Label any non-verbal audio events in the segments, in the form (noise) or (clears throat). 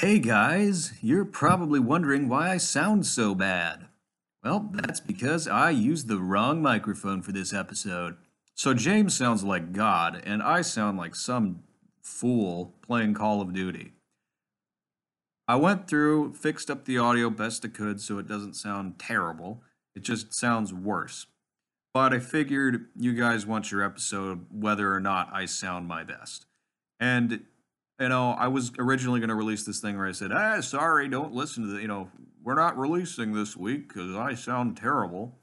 Hey guys, you're probably wondering why I sound so bad. Well, that's because I used the wrong microphone for this episode. So James sounds like God, and I sound like some fool playing Call of Duty. I went through, fixed up the audio best I could so it doesn't sound terrible. It just sounds worse. But I figured you guys want your episode whether or not I sound my best. And you know, I was originally going to release this thing where I said, "Ah, sorry, don't listen to the, you know, we're not releasing this week because I sound terrible."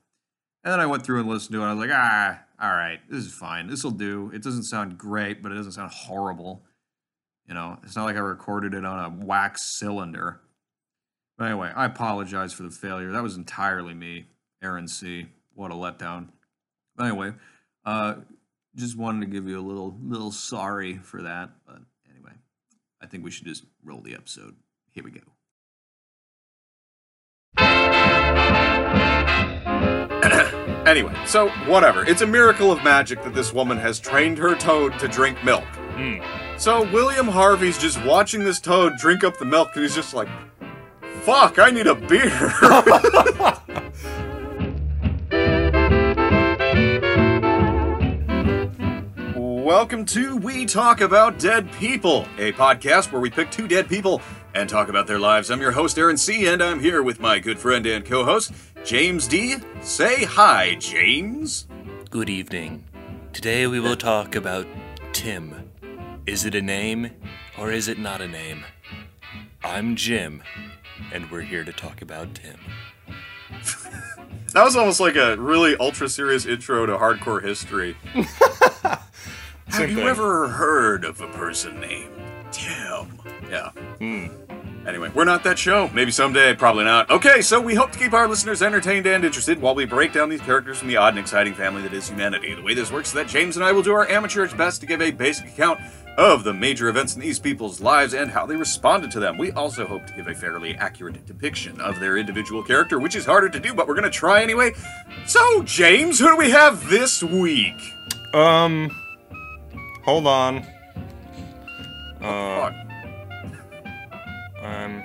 And then I went through and listened to it. I was like, "Ah, all right, this is fine. This will do. It doesn't sound great, but it doesn't sound horrible. You know, it's not like I recorded it on a wax cylinder." But anyway, I apologize for the failure. That was entirely me, Aaron C. What a letdown. But anyway, uh, just wanted to give you a little little sorry for that, but I think we should just roll the episode. Here we go. (coughs) Anyway, so whatever. It's a miracle of magic that this woman has trained her toad to drink milk. Hmm. So William Harvey's just watching this toad drink up the milk, and he's just like, "Fuck, I need a beer." (laughs) (laughs) Welcome to We Talk About Dead People, a podcast where we pick two dead people and talk about their lives. I'm your host, Aaron C., and I'm here with my good friend and co host, James D. Say hi, James. Good evening. Today we will talk about Tim. Is it a name or is it not a name? I'm Jim, and we're here to talk about Tim. (laughs) That was almost like a really ultra serious intro to hardcore history. (laughs) Have Same you thing. ever heard of a person named Tim? Yeah. Hmm. Anyway, we're not that show. Maybe someday, probably not. Okay, so we hope to keep our listeners entertained and interested while we break down these characters from the odd and exciting family that is humanity. The way this works is that James and I will do our amateurish best to give a basic account of the major events in these people's lives and how they responded to them. We also hope to give a fairly accurate depiction of their individual character, which is harder to do, but we're going to try anyway. So, James, who do we have this week? Um, hold on. Uh, Fuck. um,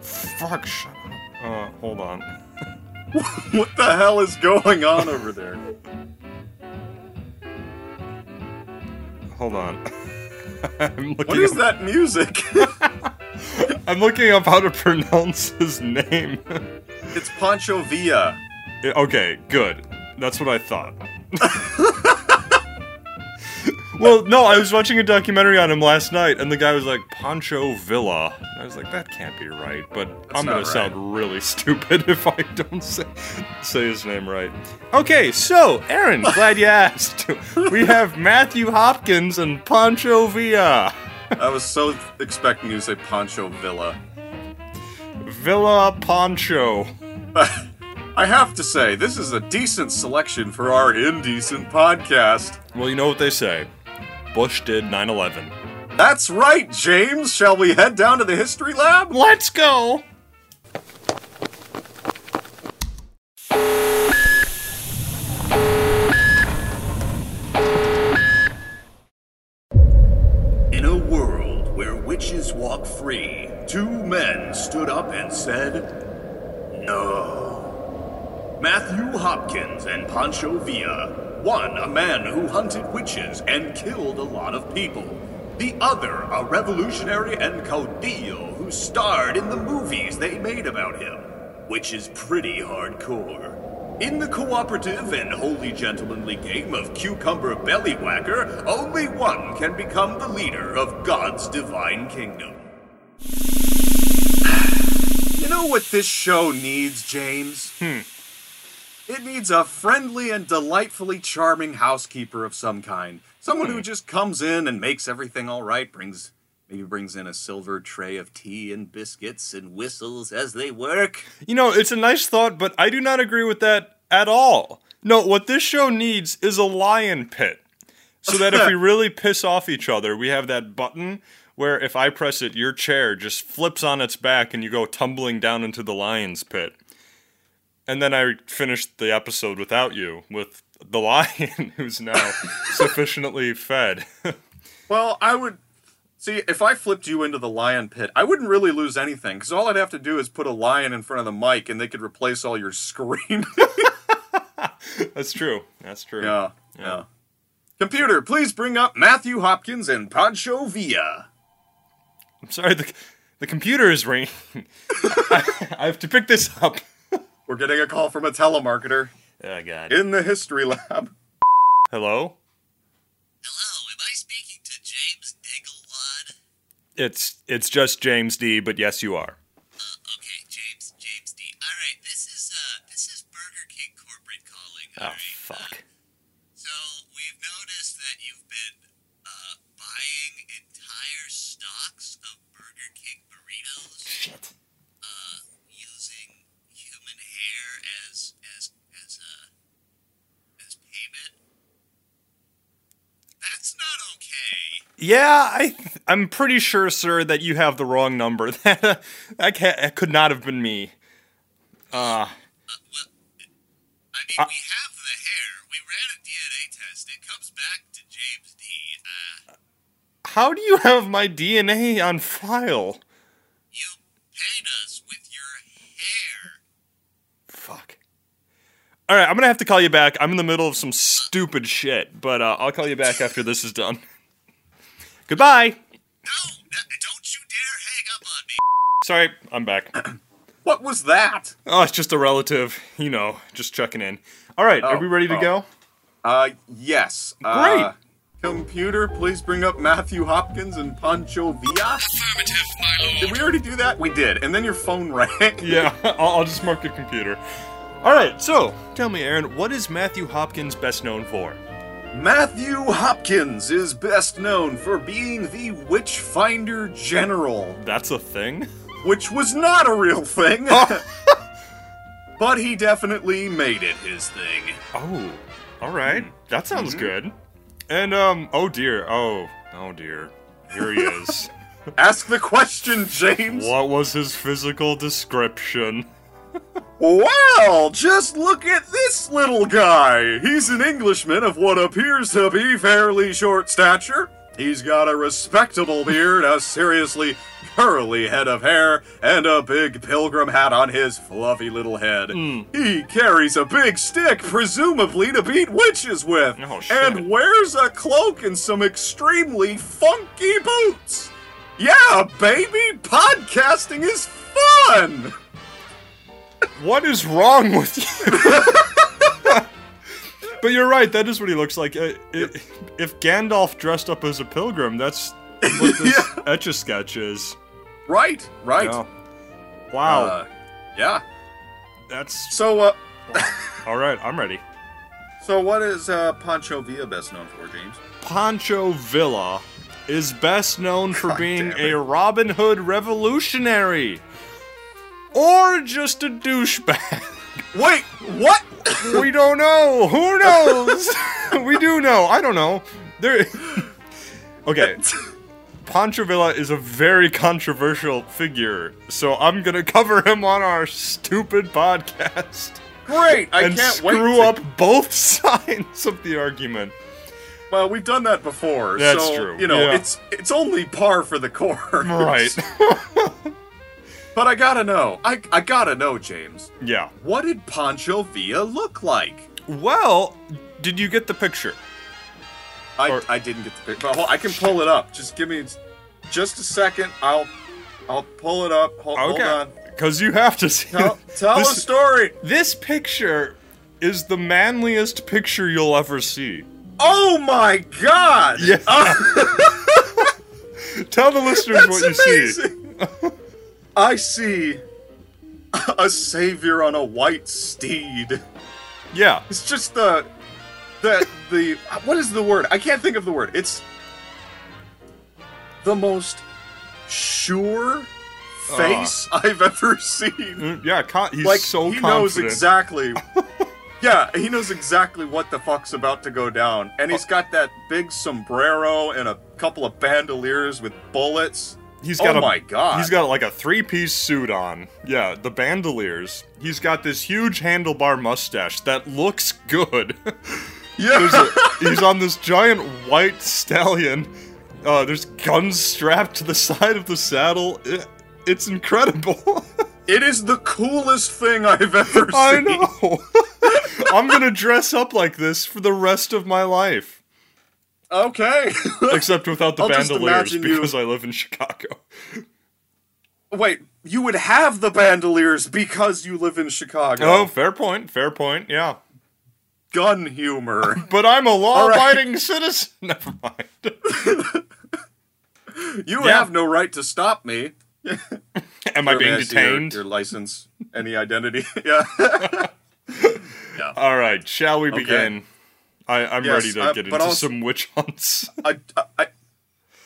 fuck, shut up. Uh, hold on. (laughs) What the hell is going on over there? Hold on. (laughs) I'm looking What is up, that music? (laughs) I'm looking up how to pronounce his name. it's Pancho Villa. okay, good. That's what I thought. Well, no, I was watching a documentary on him last night, and the guy was like Pancho Villa. And I was like, that can't be right. But I'm gonna right. sound really (laughs) stupid if I don't say say his name right. Okay, so Aaron, (laughs) glad you asked. we have Matthew Hopkins and Pancho Villa. I was so expecting you to say Pancho Villa. Villa Pancho. (laughs) I have to say, this is a decent selection for our indecent podcast. Well, you know what they say. Bush did 9/11. That's right, James. Shall we head down to the history lab? Let's go. In a world where witches walk free, two men stood up and said, No. Matthew Hopkins and Pancho Villa. One, a man who hunted witches and killed a lot of people. The other, a revolutionary and caudillo who starred in the movies they made about him, which is pretty hardcore. In the cooperative and wholly gentlemanly game of Cucumber Bellywhacker, only one can become the leader of God's divine kingdom. You know what this show needs, James? Hmm. It needs a friendly and delightfully charming housekeeper of some kind. Someone who hmm. just comes in and makes everything all right, brings maybe brings in a silver tray of tea and biscuits and whistles as they work. You know, it's a nice thought, but I do not agree with that at all. No, what this show needs is a lion pit. So that if we (laughs) really piss off each other, we have that button where if I press it, your chair just flips on its back and you go tumbling down into the lion's pit. And then I finished the episode without you, with the lion (laughs) who's now (laughs) sufficiently fed. (laughs) Well, I would See, if I flipped you into the lion pit, I wouldn't really lose anything because all I'd have to do is put a lion in front of the mic, and they could replace all your screaming. That's true. That's true. yeah, yeah. Computer, please bring up Matthew Hopkins and Pancho Villa. I'm sorry. The the computer is ringing. I, I have to pick this up. We're getting a call from a telemarketer Oh God. in the history lab. Hello. Hello, am I speaking to James Engelwad? It's it's just James D. But yes, you are. Uh, okay, James, James D. All right, this is uh, this is Burger King corporate calling. Oh all right? fuck. So we've noticed that you've been uh buying entire stocks of Burger King burritos, Shit. uh, using human hair as as as uh as payment. That's not okay. Yeah, I I'm pretty sure, sir, that you have the wrong number. (laughs) That that, could not have been me. Uh, Uh, well, I mean, we have the hair. We ran a DNA test. It comes back to James D. Uh, how do you have my DNA on file? you paid us with your hair. Fuck. All right, I'm gonna have to call you back. I'm in the middle of some stupid shit, but uh, I'll call you back after this is done. Goodbye. No, no, don't you dare hang up on me. Sorry, I'm back. (clears throat) What was that? Oh, it's just a relative, you know, just checking in. All right, are Oh, we ready to oh. go? Uh, yes. Uh, computer, please bring up Matthew Hopkins and Pancho Villa. Affirmative, my lord. Did we already do that? We did. And then your phone (laughs) rang. Yeah, I'll, I'll just mark the computer. All right, so tell me, Aaron, what is Matthew Hopkins best known for? Matthew Hopkins is best known for being the Witchfinder General, That's a thing? which was not a real thing. (laughs) but he definitely made it his thing. Oh, all right. That sounds good. And um, oh dear, oh, oh dear, here he is. (laughs) Ask the question, James. what was his physical description? Well, just look at this little guy. He's an Englishman of what appears to be fairly short stature. He's got a respectable beard, a seriously curly head of hair, and a big pilgrim hat on his fluffy little head. Hmm. He carries a big stick, presumably to beat witches with, Oh, and wears a cloak and some extremely funky boots. Yeah, baby, podcasting is fun! What is wrong with you? but you're right. That is what he looks like. Uh, i if Gandalf dressed up as a pilgrim, that's what this (laughs) etch a sketch is. Right, right. Yeah. Wow, Uh, yeah. that's So, uh, (laughs) all right. I'm ready. so what is uh, Pancho Villa best known for, James? Pancho Villa is best known for God being a Robin Hood revolutionary, or just a douchebag. (laughs) Wait, what? we don't know. Who knows? (laughs) (laughs) we do know. I don't know. There. okay. Pancho Villa is a very controversial figure, so I'm gonna cover him on our stupid podcast Great! I and can't wait. screw to- up both sides of the argument. Well, we've done that before. That's so, true, You know, yeah. it's it's only par for the course. Right. But I gotta know. I I gotta know, James. yeah. What did Pancho Villa look like? Well, did you get the picture? I Or- I didn't get the picture. But hold- I can pull it up. Just give me just a second. I'll I'll pull it up. Hold, hold Okay. on. Because you have to see. Tell, (laughs) tell this, a story. this picture is the manliest picture you'll ever see. Oh my god! Yeah. (laughs) (laughs) Tell the listeners That's what you see. I see a savior on a white steed. Yeah. It's just the the the what is the word? I can't think of the word. It's the most sure face I've ever seen. Mm, Yeah, con- he's Like so he knows exactly. (laughs) yeah, he knows exactly what the fuck's about to go down, and he's got that big sombrero and a couple of bandoliers with bullets. He's got oh a, my god! He's got like a three-piece suit on. Yeah, the bandoliers. He's got this huge handlebar mustache that looks good. (laughs) yeah. A- he's on this giant white stallion Uh, there's guns strapped to the side of the saddle. It, it's incredible. (laughs) It is the coolest thing I've ever seen. I know. (laughs) I'm gonna dress up like this for the rest of my life, Okay. (laughs) except without the I'll bandoliers imagine you- because I live in Chicago. Wait, you would have the bandoliers because you live in Chicago. Oh, fair point. Fair point. Yeah, Gun humor. (laughs) but I'm a law-abiding citizen. (laughs) Never mind. You Yeah. have no right to stop me. Am I being As your- detained? Your, license, any identity. yeah. All right, shall we begin? I, I'm Yes, ready to uh, get into also- some witch hunts. (laughs) I, I,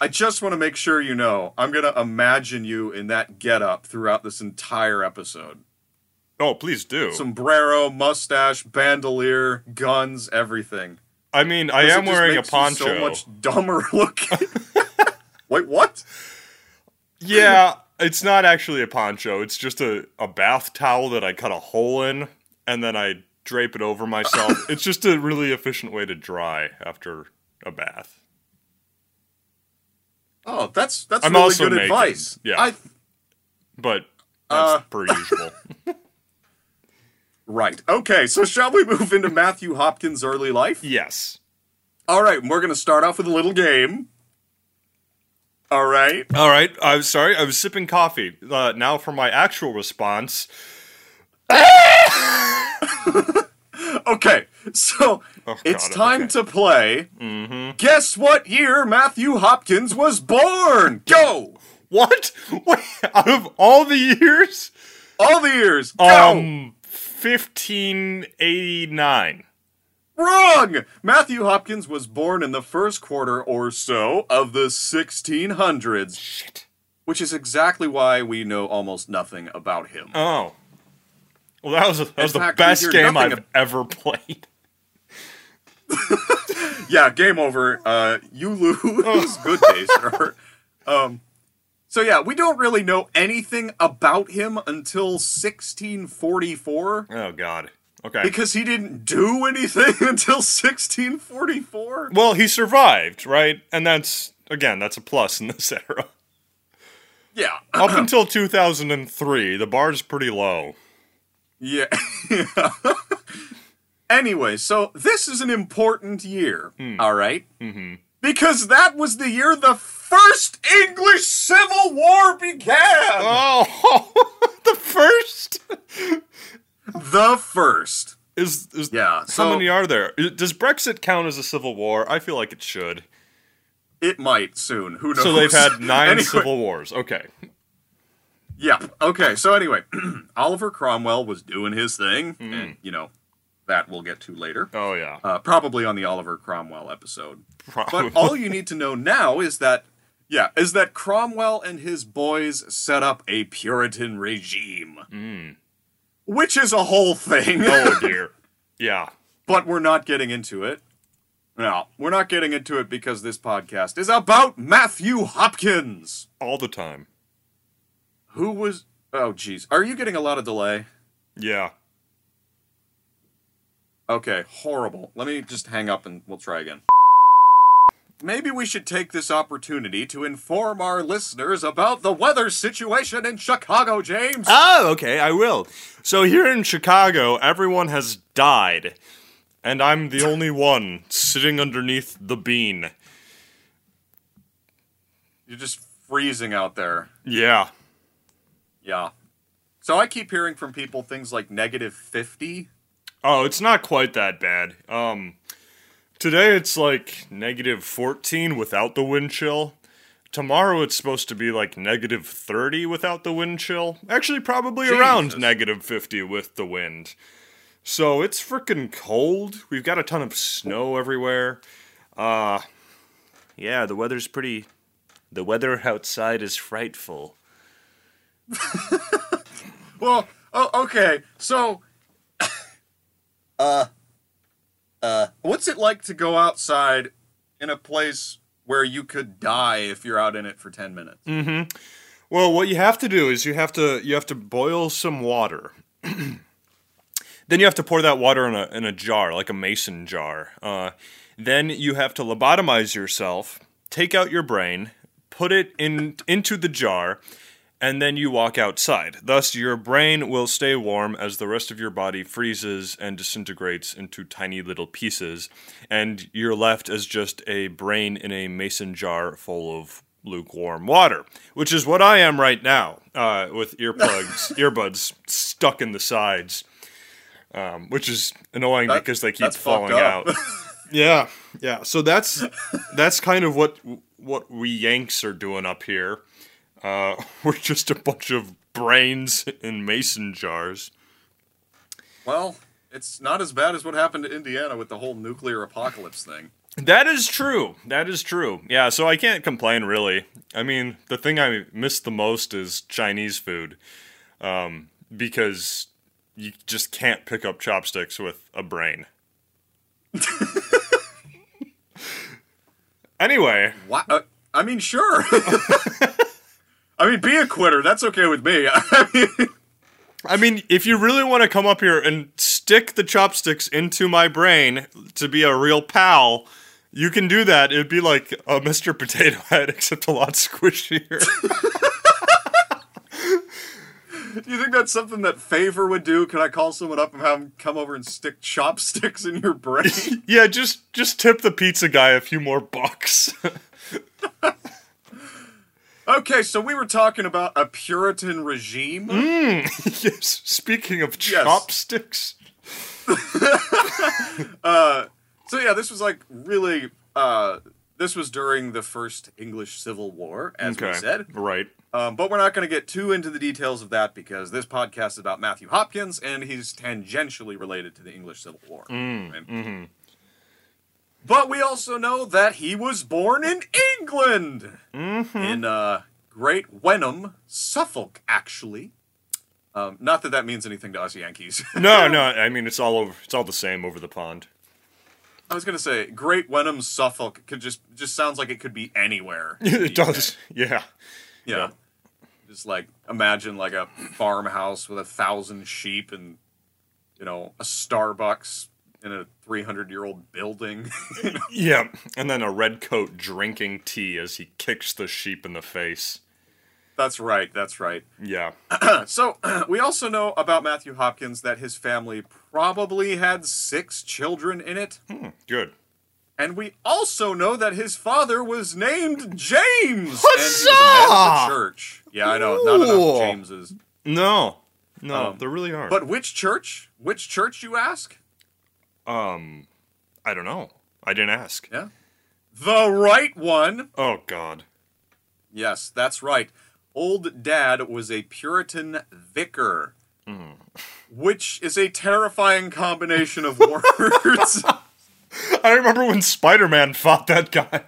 I just want to make sure you know. I'm gonna imagine you in that getup throughout this entire episode. oh, please do. Sombrero, mustache, bandolier, guns, everything. I mean, I am wearing a poncho. So much dumber (laughs) looking. (laughs) Wait, what? Yeah, it's not actually a poncho. It's just a, a bath towel that I cut a hole in, and then I drape it over myself. (laughs) it's just a really efficient way to dry after a bath. Oh, that's that's I'm really good naked, advice. yeah. I, But that's Uh. per usual. (laughs) (laughs) right. Okay. So shall we move into Matthew Hopkins' early life? yes. All right. We're gonna start off with a little game. All right. All right. I'm sorry. I was sipping coffee. Uh, now for my actual response. (laughs) Okay. So Oh, it's God, time okay. to play. Mm-hmm. Guess what year Matthew Hopkins was born? Go. What? Wait, out of all the years? All the years. Go. Um, 1589. Wrong! Matthew Hopkins was born in the first quarter or so of the 1600s, Shit. which is exactly why we know almost nothing about him. Oh. Well, that was, that was the fact, we best game I've ab- ever (laughs) played. (laughs) yeah, game over. Uh, you lose. (laughs) Good day, sir. Um, so yeah, we don't really know anything about him until 1644 Oh, God. Okay. because he didn't do anything until 1644. well, he survived, right? And that's, again, that's a plus in this era. Yeah. Up (clears throat) until 2003, the bar's pretty low. Yeah. (laughs) anyway, so this is an important year, all right? Mm-hmm. Because that was the year the first English Civil War began. Oh, (laughs) the first the first. is is Yeah, How so- many are there? Does Brexit count as a civil war? I feel like it should. It might soon. Who knows? So they've had nine (laughs) Anyway, civil wars. Okay. Yeah. Okay. So anyway, (clears throat) Oliver Cromwell was doing his thing, Hmm. and you know that we'll get to later. Oh yeah. Uh, probably on the Oliver Cromwell episode. Probably. But all you need to know now is that, yeah, is that Cromwell and his boys set up a Puritan regime, which is a whole thing. oh (laughs) dear. Yeah. but we're not getting into it. No, we're not getting into it because this podcast is about Matthew Hopkins, All the time. Who was. Oh, jeez, are you getting a lot of delay? Yeah. Okay, horrible. Let me just hang up and we'll try again. Maybe we should take this opportunity to inform our listeners about the weather situation in Chicago, James. Oh, okay, I will. So here in Chicago, everyone has died, and I'm the only one sitting underneath the bean. You're just freezing out there. Yeah. Yeah. So I keep hearing from people things like negative 50. Oh, it's not quite that bad. Um, today it's like negative 14 without the wind chill. Tomorrow it's supposed to be like negative 30 without the wind chill. Actually, probably around negative 50 with the wind. So it's freaking cold. We've got a ton of snow everywhere. Uh, yeah, the weather's pretty. The weather outside is frightful. (laughs) Well, oh, okay. So, uh, uh, what's it like to go outside in a place where you could die if you're out in it for 10 minutes? Well, what you have to do is you have to you have to boil some water. (clears throat) then you have to pour that water in a in a jar, like a mason jar. Uh, then you have to lobotomize yourself take out your brain, put it in into the jar, and then you walk outside. Thus, your brain will stay warm as the rest of your body freezes and disintegrates into tiny little pieces, and you're left as just a brain in a mason jar full of lukewarm water, which is what I am right now, uh, with earplugs, (laughs) earbuds stuck in the sides, um, which is annoying That- because they keep falling out. (laughs) Yeah, yeah. So that's that's kind of what what we Yanks are doing up here. Uh, (laughs) we're just a bunch of brains in mason jars. Well, it's not as bad as what happened to Indiana with the whole nuclear apocalypse thing. That is true. That is true. Yeah. So I can't complain really. I mean, the thing I miss the most is Chinese food, um, because you just can't pick up chopsticks with a brain. (laughs) anyway, What? Uh, I mean, sure. (laughs) I mean, be a quitter. That's okay with me. (laughs) I mean, I mean, if you really want to come up here and stick the chopsticks into my brain to be a real pal, you can do that. It'd be like a Mr. Potato (laughs) Head, except a lot squishier. do (laughs) you think that's something that Favor would do? Can I call someone up and have them come over and stick chopsticks in your brain? yeah, just just tip the pizza guy a few more bucks. Okay, so we were talking about a Puritan regime. (laughs) yes. Speaking of chopsticks, (laughs) So yeah, this was like really. Uh, this was during the first English Civil War, as we said. right? Um, but we're not going to get too into the details of that because this podcast is about Matthew Hopkins and he's tangentially related to the English Civil War. right? But we also know that he was born in England, in uh, Great Wenham, Suffolk, actually. Um, not that that means anything to us Yankees. (laughs) No, no. I mean, it's all over. It's all the same over the pond. I was going to say Great Wenham, Suffolk could just just sounds like it could be anywhere. (laughs) it does. (laughs) Yeah. Yeah. Yeah. Just like imagine like a farmhouse with a thousand sheep and you know a Starbucks in a three hundred year old building. (laughs) Yeah. And then a red coat drinking tea as he kicks the sheep in the face. that's right. That's right. (clears throat) Yeah. So (clears throat) we also know about Matthew Hopkins that his family probably had six children in it, Good. and we also know that his father was named James, and he was a man of the church. Yeah, I know. Not enough Jameses. No. No, Um, there really aren't. But which church? Which church, you ask? Um, I don't know. I didn't ask. Yeah. The right one. Oh God. Yes, that's right. Old Dad was a Puritan vicar, which is a terrifying combination of (laughs) words. I remember when Spider-Man fought that guy.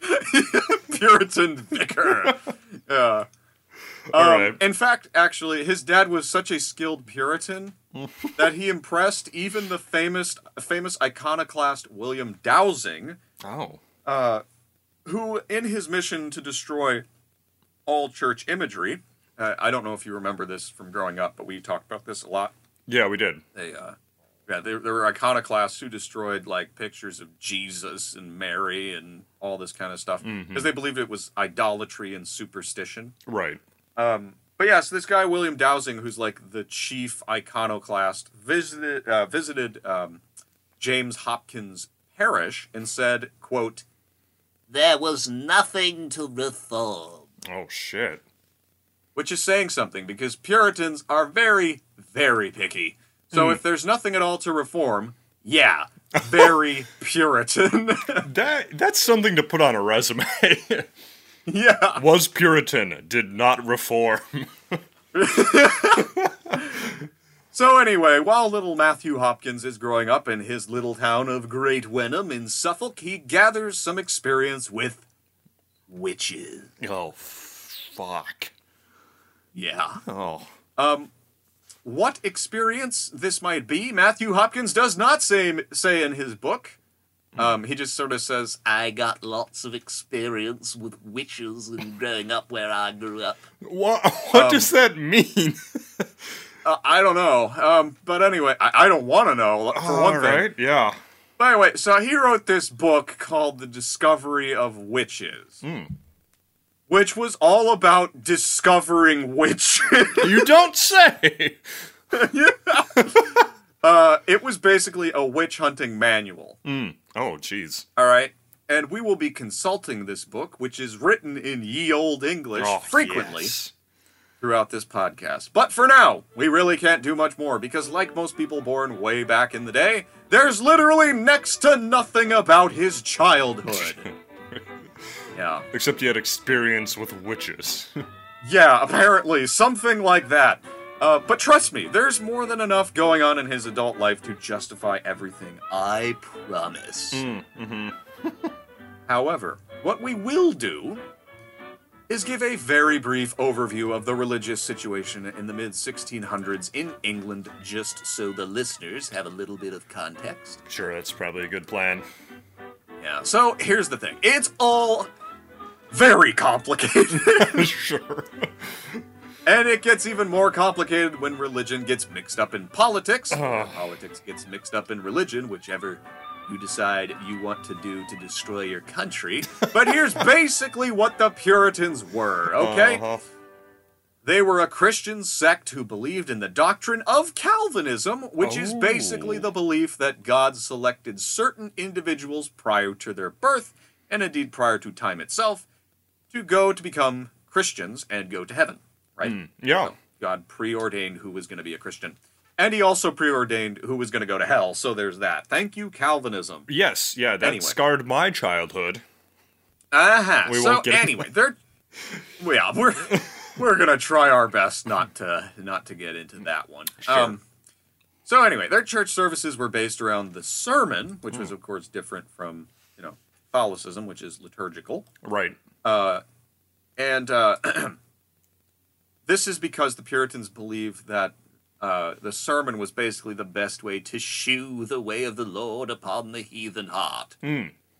(laughs) Puritan vicar. (laughs) Yeah. All Um, right. In fact, actually, his dad was such a skilled Puritan that he impressed even the famous famous iconoclast William Dowsing, Oh. who, in his mission to destroy all church imagery, uh, I don't know if you remember this from growing up, but we talked about this a lot. Yeah, we did. They, uh, yeah, there, there were iconoclasts who destroyed like pictures of Jesus and Mary and all this kind of stuff because they believed it was idolatry and superstition. Right. But yeah, so this guy William Dowsing, who's like the chief iconoclast, visited uh, visited um, James Hopkins' parish and said, "quote There was nothing to reform. Oh shit. which is saying something because Puritans are very, very picky. So if there's nothing at all to reform, yeah, very (laughs) Puritan. (laughs) That that's something to put on a resume. (laughs) yeah. Was Puritan, did not reform. (laughs) So anyway, while little Matthew Hopkins is growing up in his little town of Great Wenham in Suffolk, he gathers some experience with witches. oh fuck. Yeah. Oh. Um, What experience this might be, Matthew Hopkins does not say say in his book. Um, he just sort of says, I got lots of experience with witches and growing up where I grew up. What (laughs) what does that mean? (laughs) uh, "I don't know." Um, but anyway, I, I don't want to know. For one All thing, right. Yeah. By the way, so he wrote this book called The Discovery of Witches, which was all about discovering witches. (laughs) You don't say. uh, it was basically a witch hunting manual. Oh, jeez. All right. And we will be consulting this book, which is written in ye old English Oh, frequently yes. throughout this podcast. But for now, we really can't do much more because, like most people born way back in the day, there's literally next to nothing about his childhood. (laughs) yeah. Except he had experience with witches. (laughs) Yeah, apparently, something like that. Uh, but trust me, there's more than enough going on in his adult life to justify everything. I promise. (laughs) However, what we will do is give a very brief overview of the religious situation in the mid 1600s in England, just so the listeners have a little bit of context. sure, that's probably a good plan. Yeah, so here's the thing it's all very complicated. (laughs) sure. And it gets even more complicated when religion gets mixed up in politics, or politics gets mixed up in religion, whichever you decide you want to do to destroy your country. (laughs) But here's basically what the Puritans were, okay? Uh-huh. They were a Christian sect who believed in the doctrine of Calvinism, which is basically Oh. the belief that God selected certain individuals prior to their birth, and indeed prior to time itself, to go to become Christians and go to heaven, right? Yeah. God preordained who was going to be a Christian. And he also preordained who was going to go to hell, so there's that. Thank you, Calvinism. Yes, yeah, that Anyway. scarred my childhood. Uh-huh. We so won't get into anyway, they're yeah, we're we're gonna try our best not to not to get into that one. Um, so anyway, their church services were based around the sermon, which Hmm. was of course different from you know Catholicism, which is liturgical. Right. Uh, And uh, (clears throat) this is because the Puritans believed that uh, the sermon was basically the best way to shew the way of the Lord upon the heathen heart.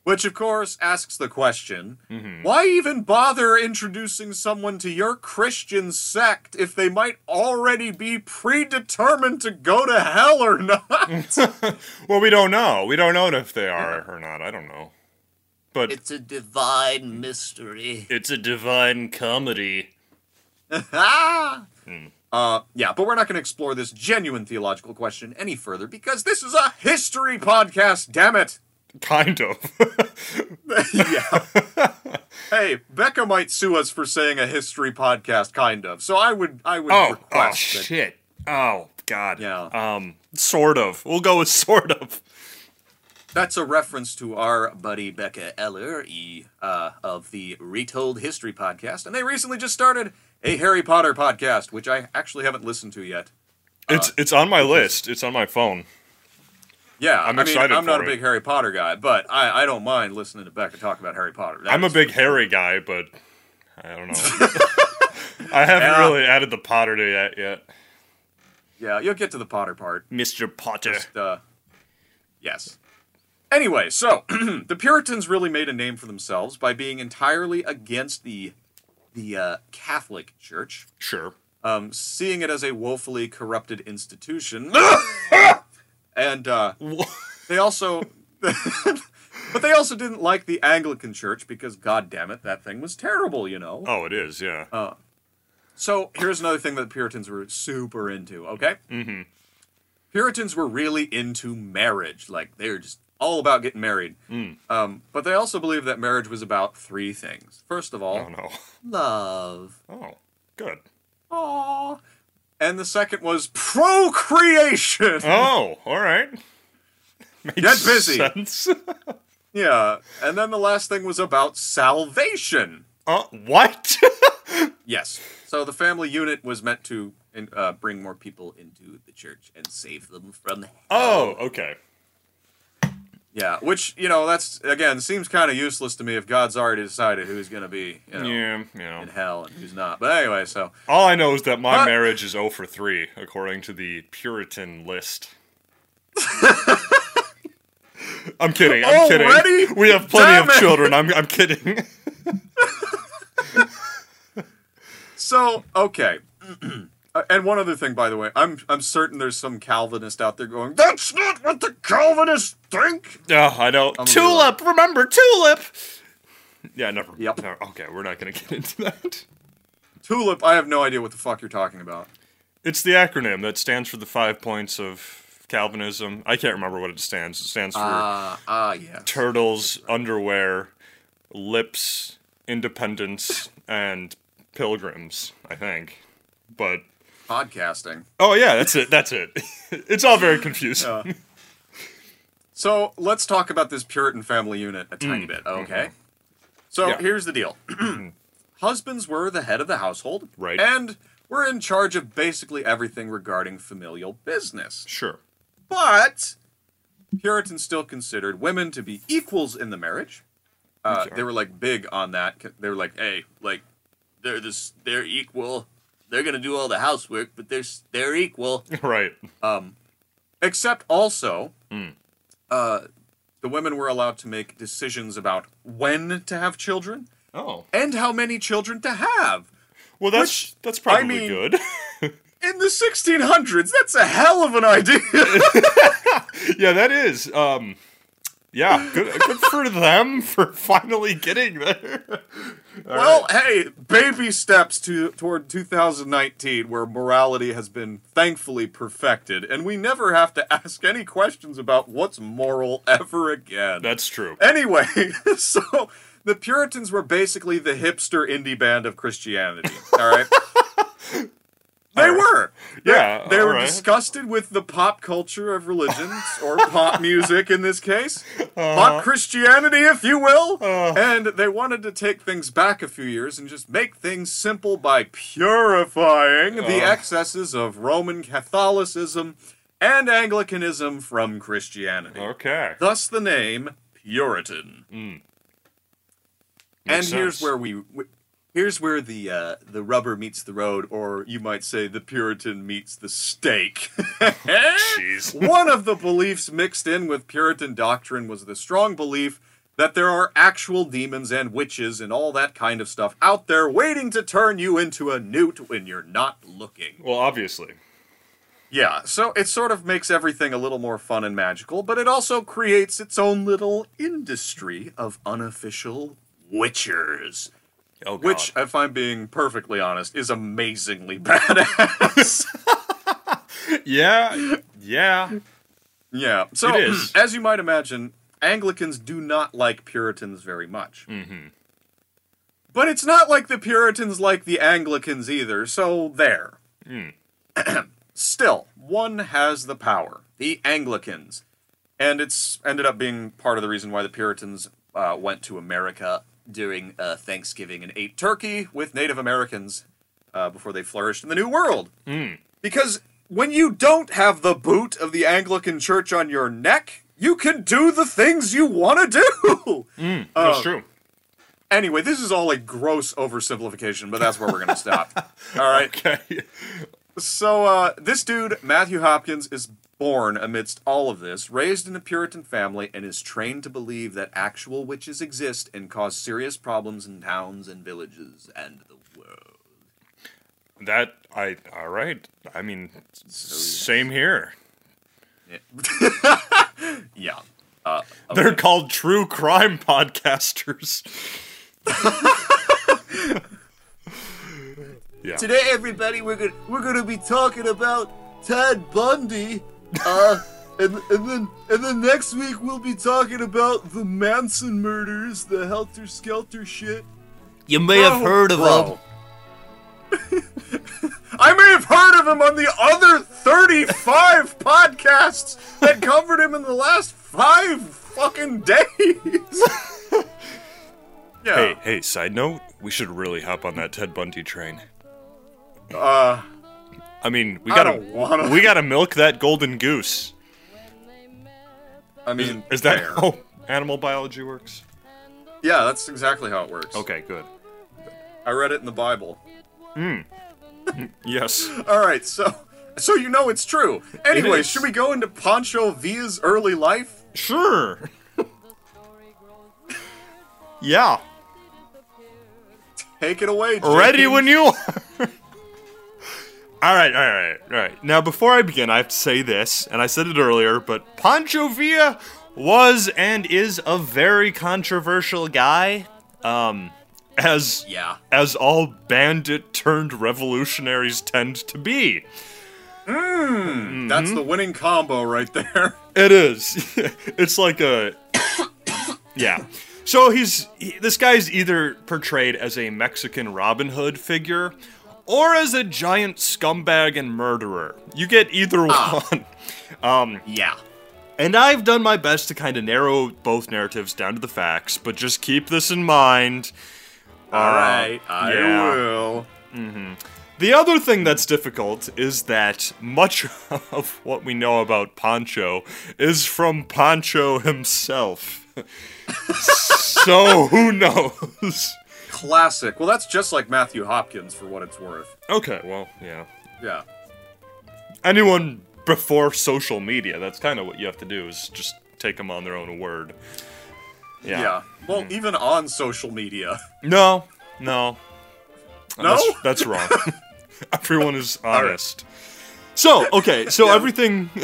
Which, of course, asks the question why even bother introducing someone to your Christian sect if they might already be predetermined to go to hell or not? (laughs) Well, we don't know. We don't know if they are or not. I don't know. But It's a divine mystery. it's a divine comedy. Ah! (laughs) Uh, yeah, but we're not going to explore this genuine theological question any further because this is a history podcast, damn it! (laughs) Kind of. (laughs) yeah. hey, Becca might sue us for saying a history podcast, kind of. So I would, I would oh, oh, that. shit. Oh, God. Yeah. Um, sort of. We'll go with sort of. That's a reference to our buddy Becca Eller e, uh, of the Retold History podcast, and they recently just started a Harry Potter podcast, which I actually haven't listened to yet. It's it's on my list. It's on my phone. Yeah, I'm I excited mean, I'm not for a it. big Harry Potter guy, but I, I don't mind listening to Becca talk about Harry Potter. That I'm a is- big Harry guy, but I don't know. (laughs) I haven't Yeah. really added the Potter to that yet. Yeah, you'll get to the Potter part. Mr. Potter. Uh, yes. Anyway, so (clears throat) the Puritans really made a name for themselves by being entirely against the the uh, Catholic Church, Sure. um, seeing it as a woefully corrupted institution, (laughs) and uh, they also. (laughs) But they also didn't like the Anglican Church because, god damn it, that thing was terrible, you know. Oh, it is, yeah. So here's another thing that the Puritans were super into, okay? Mm-hmm. Puritans were really into marriage. Like, they're just all about getting married. Um, but they also believed that marriage was about three things. First of all, oh, no. love. (laughs) Oh, good. Aww. And the second was procreation. (laughs) Oh, all right. (laughs) Makes Get busy. Sense. yeah. And then the last thing was about salvation. uh, what? Yes. So the family unit was meant to uh, bring more people into the church and save them from hell. oh, okay. Yeah, which you know that's again seems kind of useless to me if God's already decided who's going to be you know, Yeah, yeah. in hell and who's not. But anyway, so All I know is that my What? marriage is 0 for 3, according to the Puritan list. (laughs) I'm kidding. I'm Already? kidding. We have plenty Damn of it. children. I'm, I'm kidding. (laughs) so okay. (clears throat) Uh, and one other thing, by the way, I'm I'm certain there's some Calvinist out there going, "That's not what the Calvinists think." Oh, I know. Tulip, remember Tulip. Yeah, never. Yep. no, okay, we're not gonna (laughs) get into that. Tulip, I have no idea what the fuck you're talking about. It's the acronym that stands for the five points of Calvinism. I can't remember what it stands. It stands for Ah, ah, yeah. turtles, underwear, lips, independence, and pilgrims. I think, but Podcasting. oh yeah, that's it. That's it. (laughs) it's all very confusing. So let's talk about this Puritan family unit a tiny bit, okay? So Yeah. here's the deal (clears throat) (clears throat) husbands were the head of the household, Right. And were in charge of basically everything regarding familial business. Sure. But Puritans still considered women to be equals in the marriage. Uh, Okay. They were like big on that. They were like, "Hey, like they're this, they're equal. They're gonna do all the housework, but they're they're equal." (laughs) Right. Um, Except also, Hmm. uh, the women were allowed to make decisions about when to have children Oh. and how many children to have. Well, that's Which, that's probably mean- good. (laughs) In the 1600s, that's a hell of an idea. (laughs) yeah, that is. Um, yeah, good, good for them for finally getting there. All well, right. hey, baby steps to toward 2019 where morality has been thankfully perfected and we never have to ask any questions about what's moral ever again. that's true. Anyway, (laughs) so the Puritans were basically the hipster indie band of Christianity. All right. (laughs) They right. were. Yeah, They, were right. disgusted with the pop culture of religions, or (laughs) pop music in this case. Uh-huh. Pop Christianity, if you will. and they wanted to take things back a few years and just make things simple by purifying the Uh. excesses of Roman Catholicism and Anglicanism from Christianity. Okay. Thus the name Puritan. and Makes here's where we w- here's where the uh, the rubber meets the road, or you might say the Puritan meets the stake. (laughs) Jeez. One of the beliefs mixed in with Puritan doctrine was the strong belief that there are actual demons and witches and all that kind of stuff out there waiting to turn you into a newt when you're not looking. Well, obviously. Yeah, so it sort of makes everything a little more fun and magical, but it also creates its own little industry of unofficial witchers. Oh God. Which, if I'm being perfectly honest, is amazingly (laughs) badass. (laughs) Yeah. Yeah. yeah. So, It is. (clears throat) as you might imagine, Anglicans do not like Puritans very much. Mm-hmm. But it's not like the Puritans like the Anglicans either, so there. (clears throat) Still, one has the power the Anglicans. And it's ended up being part of the reason why the Puritans uh, went to America during uh, Thanksgiving and ate turkey with Native Americans uh, before they flourished in the New World. Because when you don't have the boot of the Anglican Church on your neck, you can do the things you want to do. That's Oh. true. Anyway, this is all a gross oversimplification, but that's where we're going to stop. (laughs) All right. Okay. So, uh, this dude, Matthew Hopkins, is born amidst all of this, raised in a Puritan family, and is trained to believe that actual witches exist and cause serious problems in towns and villages and the world. That I all right. I mean, same here. Yeah. (laughs) Uh, They're called true crime podcasters. (laughs) yeah. Today, everybody, we're gonna we're gonna be talking about Ted Bundy, uh, (laughs) and and then and then next week we'll be talking about the Manson murders, the helter skelter shit. You may have heard of Bro. him. (laughs) I may have heard of him on the other 35 (laughs) podcasts that covered him in the last five fucking days. yeah. Hey, hey, side note, we should really hop on that Ted Bundy train. Uh, I mean, we I gotta don't wanna. we gotta milk that golden goose. I mean, Is that fair. how animal biology works? Yeah, that's exactly how it works. Okay, good. I read it in the Bible. Hmm. (laughs) Yes. All right, so so you know it's true. Anyway, is. should we go into Pancho Villa's early life? Sure. (laughs) yeah. Take it away. Ready when you are. (laughs) All right, all right, all right. Now, before I begin, I have to say this, and I said it earlier, but Pancho Villa was and is a very controversial guy. Um, as Yeah. as all bandit turned revolutionaries tend to be. Mmm, That's the winning combo right there. (laughs) It is. (laughs) it's like a (coughs) yeah. So he's he, this guy's either portrayed as a Mexican Robin Hood figure or as a giant scumbag and murderer. You get either ah. one. (laughs) um, Yeah. And I've done my best to kind of narrow both narratives down to the facts, but just keep this in mind. Uh, All right. I yeah. will. Mm-hmm. The other thing that's difficult is that much (laughs) of what we know about Pancho is from Pancho himself. (laughs) so who knows? Classic. Well, that's just like Matthew Hopkins for what it's worth. Okay, well, yeah. Yeah. Anyone before social media, that's kind of what you have to do is just take them on their own word. Yeah. Yeah. Well, mm. even on social media. No, no. No? That's, that's wrong. (laughs) Everyone is honest. So, okay, so everything (laughs)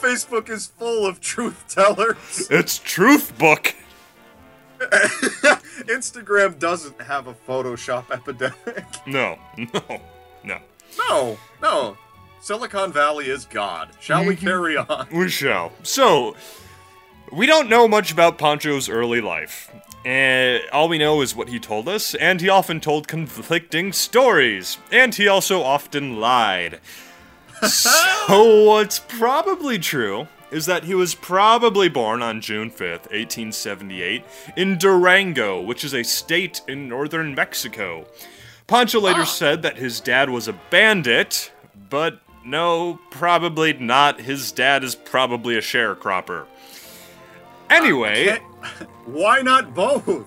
Facebook is full of truth tellers. it's truth book. (laughs) Instagram doesn't have a Photoshop epidemic. (laughs) No, no, no. No, no. Silicon Valley is God. Shall we carry on? We shall. So, we don't know much about Pancho's early life. Uh, all we know is what he told us, and he often told conflicting stories, and he also often lied. (laughs) so, what's probably true is that he was probably born on June 5th, 1878, in Durango, which is a state in northern Mexico. Pancho later ah. said that his dad was a bandit, but no, probably not. His dad is probably a sharecropper. Uh, anyway, (laughs) Why not both?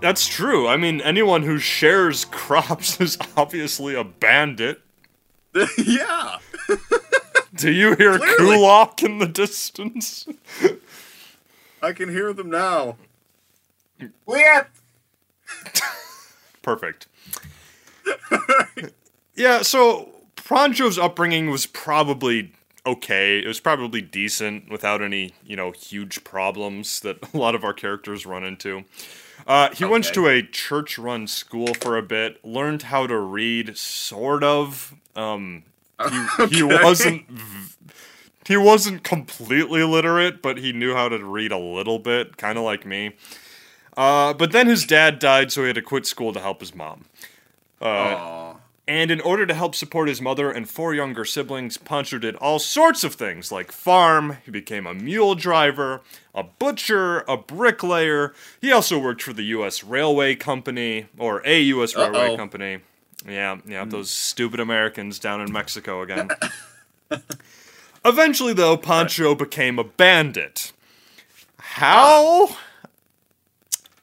that's true. I mean, anyone who shares (laughs) crops is obviously a bandit. (laughs) yeah. Do you hear Clearly. Kulak in the distance? I can hear them now. Perfect. yeah, so Pancho's upbringing was probably okay. It was probably decent without any, you know, huge problems that (laughs) a lot of our characters run into. Uh, he went to a church run school for a bit, learned how to read, sort of. Um, he, (laughs) he wasn't he wasn't completely literate, but he knew how to read a little bit, kind of like me. Uh, but then his dad died, so he had to quit school to help his mom. Aw. And in order to help support his mother and four younger siblings, Pancho did all sorts of things like farm, he became a mule driver, a butcher, a bricklayer. He also worked for the U.S. Railway Company, or a U.S. Railway Uh-oh. Company. Yeah, yeah, hmm. those stupid Americans down in Mexico again. (laughs) Eventually, though, Pancho became a bandit. How?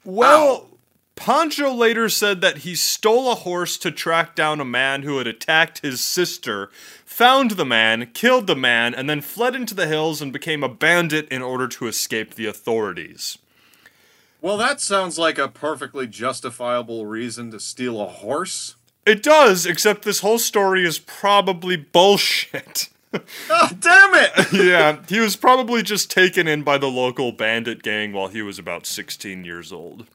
Well, Pancho later said that he stole a horse to track down a man who had attacked his sister, found the man, killed the man, and then fled into the hills and became a bandit in order to escape the authorities. Well, that sounds like a perfectly justifiable reason to steal a horse. It does, except this whole story is probably bullshit. Oh, (laughs) damn it! (laughs) yeah, he was probably just taken in by the local bandit gang while he was about 16 years old.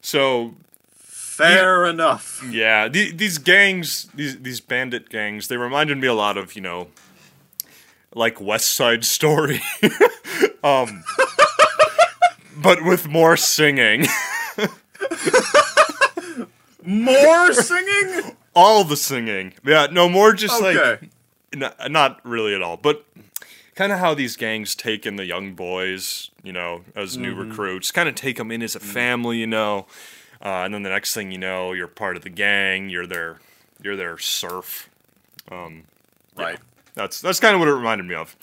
So, Fair enough. Yeah, the, these gangs, these these bandit gangs, they reminded me a lot of you know, like West Side Story, (laughs) um, but with more singing. More singing? (laughs) All the singing, yeah, no more just like n- not really at all, but kind of how these gangs take in the young boys, you know, as new recruits, kind of take them in as a family, you know, uh, and then the next thing you know, you're part of the gang, you're their you're their serf. Right. That's that's kind of what it reminded me of.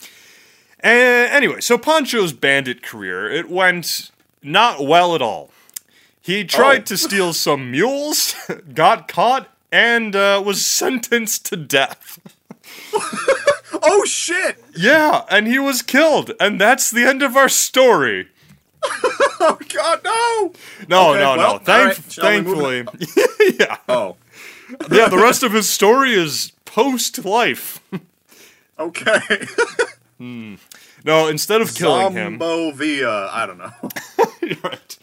Uh, anyway, so Pancho's bandit career it went not well at all. He tried Oh. to steal some mules, (laughs) got caught, and uh, was sentenced to death. (laughs) Oh shit! Yeah, and he was killed, and that's the end of our story. (laughs) Oh god, no! No, Okay, no, well, no. Thank- right, shall we move thankfully, yeah, Oh. yeah. The rest of his story is post life. Okay. Hmm. no, instead of killing him, Zombovia. I don't know. right.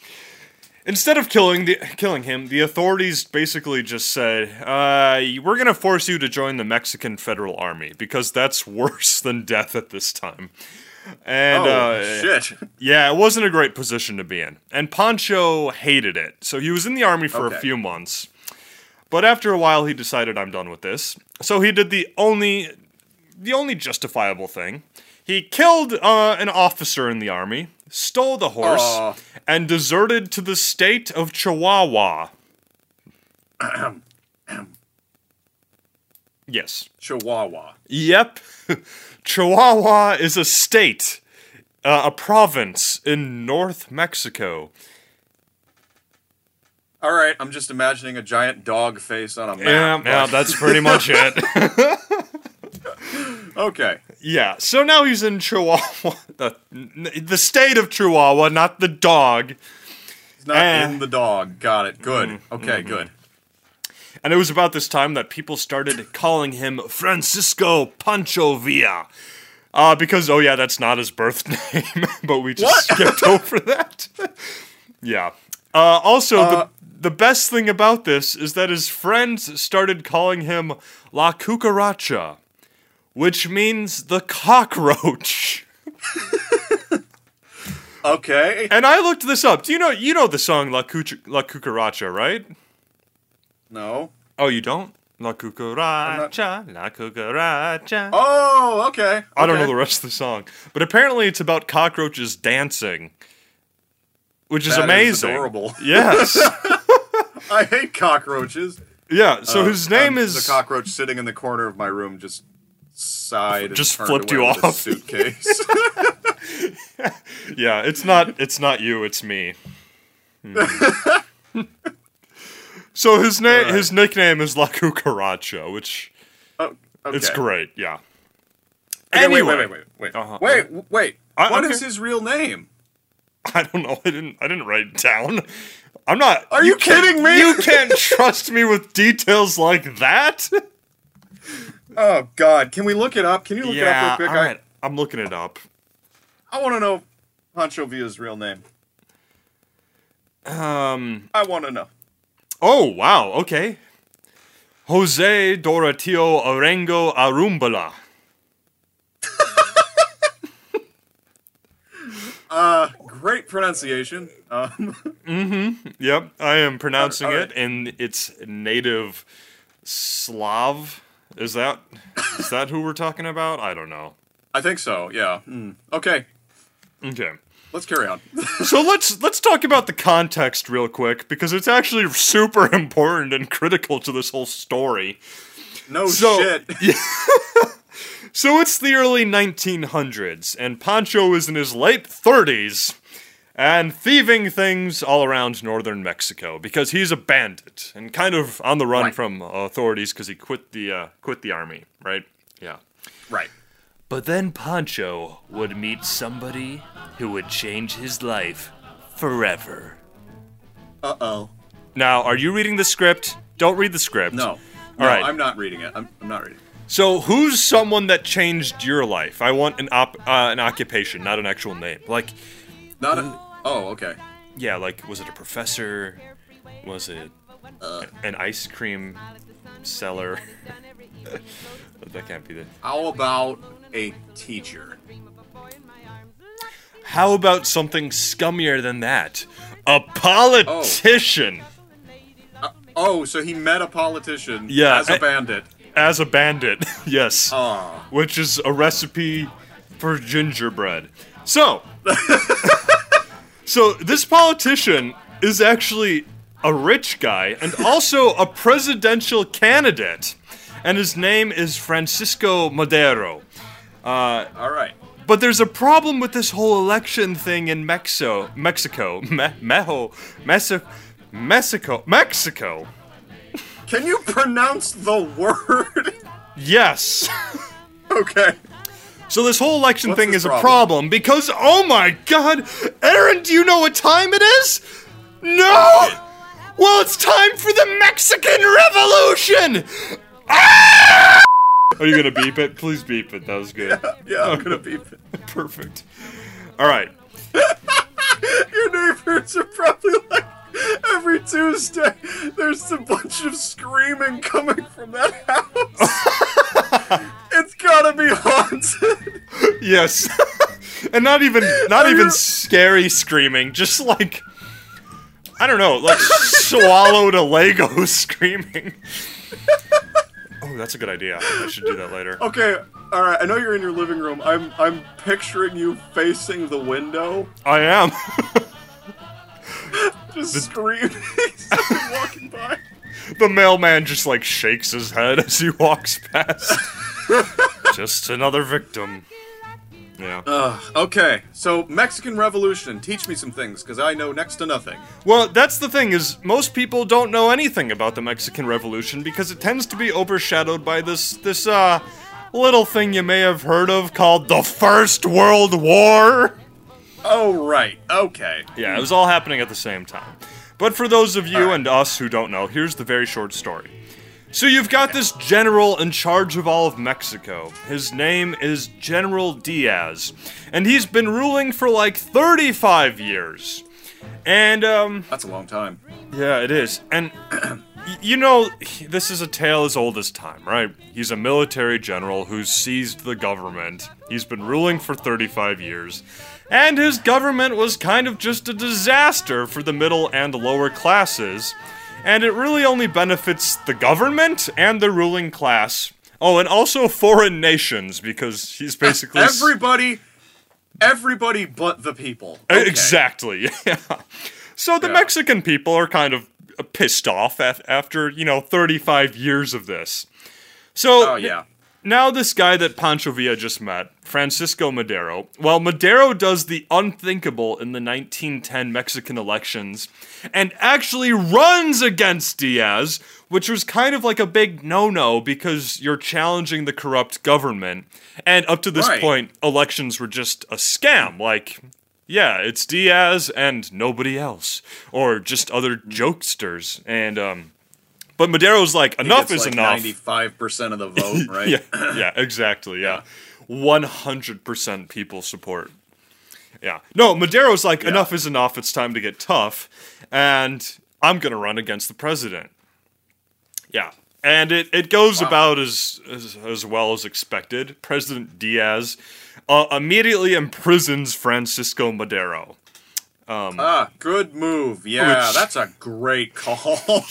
Instead of killing the killing him, the authorities basically just said, uh, "We're gonna force you to join the Mexican Federal Army because that's (laughs) worse than death at this time." And oh uh, shit. yeah, it wasn't a great position to be in. And Pancho hated it. So he was in the army for Okay. a few months. But after a while he decided I'm done with this. So he did the only the only justifiable thing. He killed uh, an officer in the army, stole the horse. And deserted to the state of Chihuahua. (clears throat) yes. Chihuahua. Yep. (laughs) Chihuahua is a state, uh, a province in North Mexico. All right, I'm just imagining a giant dog face on a map. Yeah, yeah, that's pretty much it. (laughs) (laughs) Okay. yeah, so now he's in Chihuahua, (laughs) the, the state of Chihuahua, not the dog. He's not Eh. in the dog. Got it. Good. Mm-hmm. Okay, good. And it was about this time that people started calling him Francisco Pancho Villa. Uh, because, oh yeah, that's not his birth (laughs) name, but we just skipped over (laughs) that. yeah. Uh, also, Uh, the, the best thing about this is that his friends started calling him La Cucaracha, which means the cockroach. Okay. And I looked this up. Do you know you know the song La, Cuc- La Cucaracha, right? No. Oh, you don't? La Cucaracha, La Cucaracha. Oh, okay. I don't know the rest of the song, but apparently it's about cockroaches dancing, which is That is amazing. adorable. Yes. (laughs) I hate cockroaches. yeah. So Uh, his name um, is the cockroach sitting in the corner of my room. Just and Just flipped you off. suitcase. (laughs) (laughs) Yeah, it's not. It's not you. It's me. Hmm. so his name, Alright. his nickname is La Cucaracha, which oh, okay. it's great. Yeah. Okay, Anyway. wait, wait, wait, wait, wait, Uh-huh. wait, wait. I- What is okay. his real name? I don't know. I didn't. I didn't write it down. I'm not. Are you can't- kidding me? You can't trust me with details like that. (laughs) Oh God, can we look it up? Can you look yeah. it up real quick? all right. I'm looking it up. I, I want to know Pancho Villa's real name. Um. I want to know. Oh wow. Okay. Jose Doratio Arengo Arumbala. (laughs) Uh, great pronunciation. Um, (laughs) Yep, I am pronouncing All right. it in its native Slav. Is that is that who we're talking about? I don't know. I think so. Yeah. Hmm. Okay, Okay. let's carry on. (laughs) So let's let's talk about the context real quick because it's actually super (laughs) important and critical to this whole story. No So- (laughs) shit. So it's the early 1900s and Pancho is in his late 30s and thieving things all around northern Mexico because he's a bandit and kind of on the run Right. from authorities because he quit the uh, quit the army, right? Yeah. Right. But then Pancho would meet somebody who would change his life forever. Uh oh. Now, are you reading the script? Don't read the script. No. No, right. I'm not reading it. I'm, I'm not reading. it. So, who's someone that changed your life? I want an op- uh, an occupation, not an actual name. Like, Not. A, oh, okay. yeah, like was it a professor? Was it Uh. an ice cream seller? (laughs) that can't be the. How about a teacher? How about something scummier than that? A politician Oh, so he met a politician Yeah, as a I- bandit. as a bandit. (laughs) yes. Oh. which is a recipe for gingerbread. So, (laughs) so this politician is actually a rich guy and also a presidential candidate, and his name is Francisco Madero. Uh, All right. But there's a problem with this whole election thing in Mexico. Mexico. (laughs) Me- Mejo. Mexico. Mexico. Mexico. Can you pronounce the word? Yes. (laughs) okay. So this whole election What's thing is a problem? problem because oh my god, Aaron, do you know what time it is? No. Well, it's time for the Mexican Revolution. Ah! Are you gonna beep it? Please beep it. That was good. Yeah, I'm gonna beep it. (laughs) Perfect. All right. (laughs) Your neighbors are probably like every Tuesday. There's a bunch of screaming coming from that house. (laughs) it's gotta be haunted. (laughs) Yes. (laughs) and not even not Are even you- scary screaming, just like I don't know, like swallowed a Lego (laughs) screaming. Oh, that's a good idea. I should do that later. Okay, all right. I know you're in your living room. I'm I'm picturing you facing the window, I am. just screaming. Someone walking by. The mailman just like shakes his head as he walks past. (laughs) just another victim. Yeah. Ugh, okay, so Mexican Revolution. Teach me some things, because I know next to nothing. Well, that's the thing is most people don't know anything about the Mexican Revolution because it tends to be overshadowed by this this uh little thing you may have heard of called the First World War. Oh, right. Okay. Yeah, it was all happening at the same time. But for those of you and us who don't know, here's the very short story. So you've got this general in charge of all of Mexico. His name is General Diaz, and he's been ruling for like 35 years. And um That's a long time. yeah, it is. And (clears throat) you know, this is a tale as old as time, right? He's a military general who's seized the government. He's been ruling for 35 years. And his government was kind of just a disaster for the middle and lower classes. And it really only benefits the government and the ruling class. Oh, and also foreign nations, because he's basically. Everybody, everybody but the people. Okay. Exactly. (laughs) Yeah. So the Yeah. Mexican people are kind of pissed off af- after, you know, 35 years of this. So Oh yeah. Now this guy that Pancho Villa just met, Francisco Madero, well, Madero does the unthinkable in the 1910 Mexican elections and actually runs against Diaz, which was kind of like a big no-no because you're challenging the corrupt government. And up to this Right. point, elections were just a scam. Like, yeah, it's Diaz and nobody else, or just other jokesters. And um, but Madero's like, enough is like enough. Ninety-five percent of the (laughs) vote, right? Yeah, yeah, exactly. Yeah, one hundred percent people support. Yeah, no, Madero's like enough is enough. It's time to get tough, and I'm gonna run against the president. Yeah, and it, it goes about as, as as well as expected. President Diaz uh, immediately imprisons Francisco Madero. Ah, good move. Yeah, Which- that's a great call. (laughs)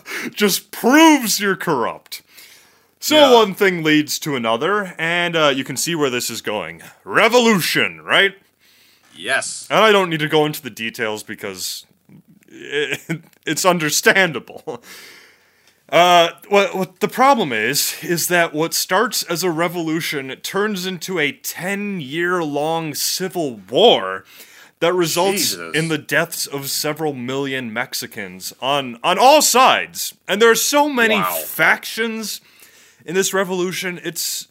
(laughs) just proves you're corrupt. So Yeah. one thing leads to another, and uh, you can see where this is going. Revolution, right? yes. And I don't need to go into the details because it, (laughs) it's understandable. Uh, what, what the problem is, is that what starts as a revolution turns into a 10 year long civil war that results Jesus. in the deaths of several million Mexicans on, on all sides. And there are so many Wow. factions in this revolution. It's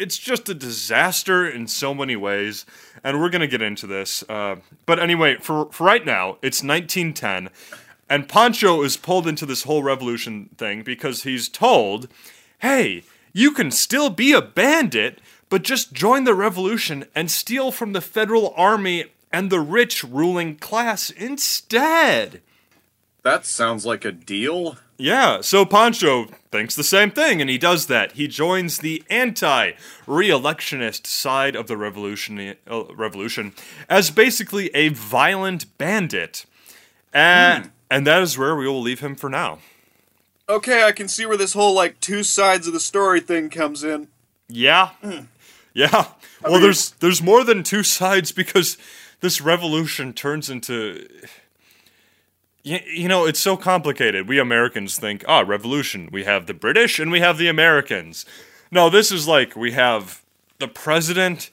it's just a disaster in so many ways, and we're gonna get into this. Uh, but anyway, for for right now, it's 1910, and Pancho is pulled into this whole revolution thing because he's told, "Hey, you can still be a bandit, but just join the revolution and steal from the federal army and the rich ruling class instead." That sounds like a deal. Yeah, so Pancho thinks the same thing, and he does that. He joins the anti-re-electionist side of the revolution, uh, revolution as basically a violent bandit, and and that is where we will leave him for now. Okay, I can see where this whole like two sides of the story thing comes in. Yeah, yeah. Well, mean- there's there's more than two sides because this revolution turns into. You, know, it's so complicated. We Americans think, ah, revolution. We have the British and we have the Americans. No, this is like we have the president,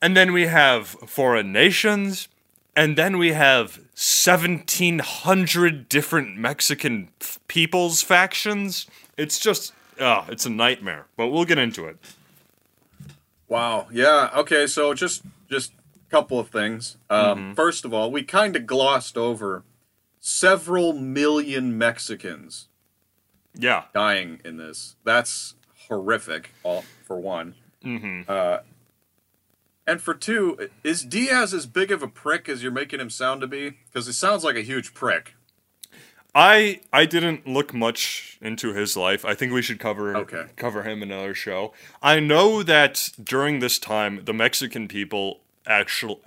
and then we have foreign nations, and then we have 1,700 different Mexican people's factions. It's just, ah, it's a nightmare. But we'll get into it. Wow. Yeah. Okay. So just just couple of things. Um, Mm-hmm. First of all, we kind of glossed over several million Mexicans Yeah. dying in this. That's horrific. All for one. Mm-hmm. Uh, and for two, is Diaz as big of a prick as you're making him sound to be? Because he sounds like a huge prick. I I didn't look much into his life. I think we should cover Okay. cover him in another show. I know that during this time, the Mexican people actually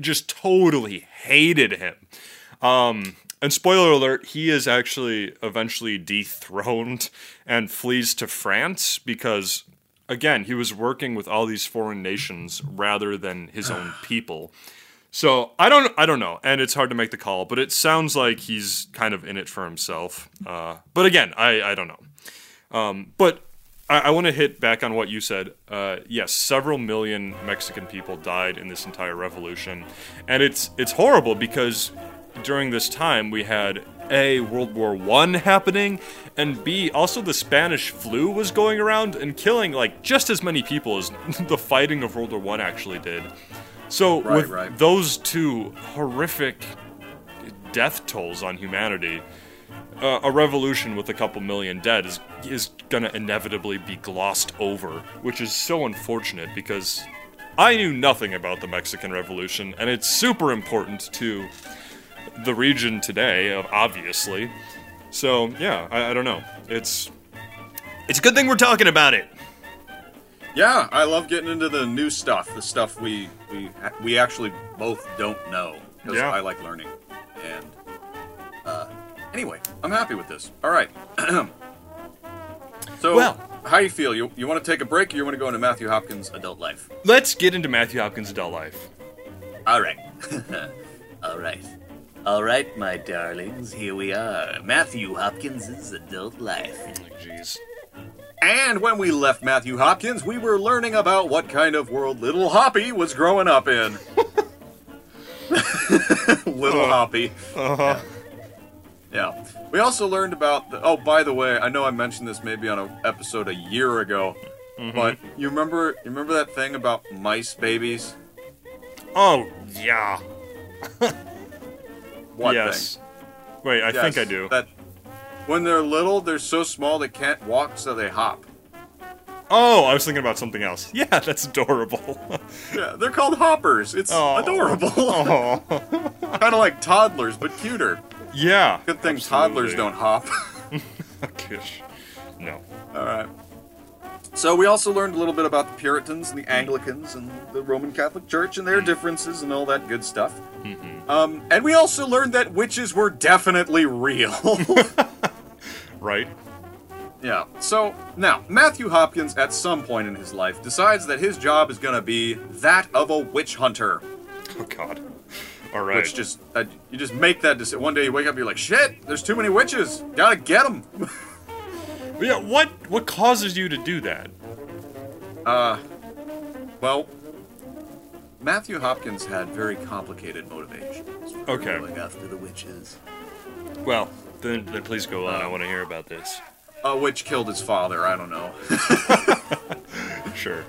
just totally hated him. Um, and spoiler alert, he is actually eventually dethroned and flees to France because, again, he was working with all these foreign nations rather than his own (sighs) people. So I don't, I don't know, and it's hard to make the call, but it sounds like he's kind of in it for himself. Uh, but again, I, I don't know. Um, but I, I want to hit back on what you said. Uh, yes, several million Mexican people died in this entire revolution, and it's it's horrible because during this time we had a World War One happening, and B also the Spanish flu was going around and killing like just as many people as (laughs) the fighting of World War One actually did. So Right, with right. those two horrific death tolls on humanity, uh, a revolution with a couple million dead is is gonna inevitably be glossed over, which is so unfortunate because I knew nothing about the Mexican Revolution, and it's super important to the region today, uh, obviously. So yeah, I, I don't know. It's it's a good thing we're talking about it. Yeah, I love getting into the new stuff, the stuff we we we actually both don't know because Yeah. I like learning. And uh, anyway, I'm happy with this. All right. (clears throat) so, Well- how you feel? You you want to take a break, or you want to go into Matthew Hopkins' adult life? Let's get into Matthew Hopkins' adult life. All right. (laughs) All right. All right, my darlings, here we are. Matthew Hopkins' adult life. Jeez. And when we left Matthew Hopkins, we were learning about what kind of world little Hoppy was growing up in. (laughs) (laughs) little Hoppy. Uh-huh. Yeah. We also learned about the, oh, by the way, I know I mentioned this maybe on an episode a year ago, Mm-hmm. but you remember you remember that thing about mice babies? Oh yeah. (laughs) What yes. thing? Wait, I think I do. That when they're little, they're so small they can't walk, so they hop. Oh, I was thinking about something else. (laughs) Yeah, that's adorable. (laughs) Yeah, they're called hoppers. It's Aw. adorable. oh. kind of like toddlers, but cuter. Yeah. Good thing absolutely. toddlers don't hop. (laughs) Gosh. No. All right. So we also learned a little bit about the Puritans and the Anglicans and the Roman Catholic Church and their differences and all that good stuff. Um, and we also learned that witches were definitely real. (laughs) Right? yeah. So now Matthew Hopkins, at some point in his life, decides that his job is going to be that of a witch hunter. Oh God. All right. Which just uh, you just make that decision. One day you wake up, you're like, shit, there's too many witches. Gotta get them. (laughs) yeah. What What causes you to do that? Uh, well, Matthew Hopkins had very complicated motivations. Okay. Going after the witches. Well, then, then please go on. I want to hear about this. A witch killed his father. I don't know. (laughs) (laughs) Sure.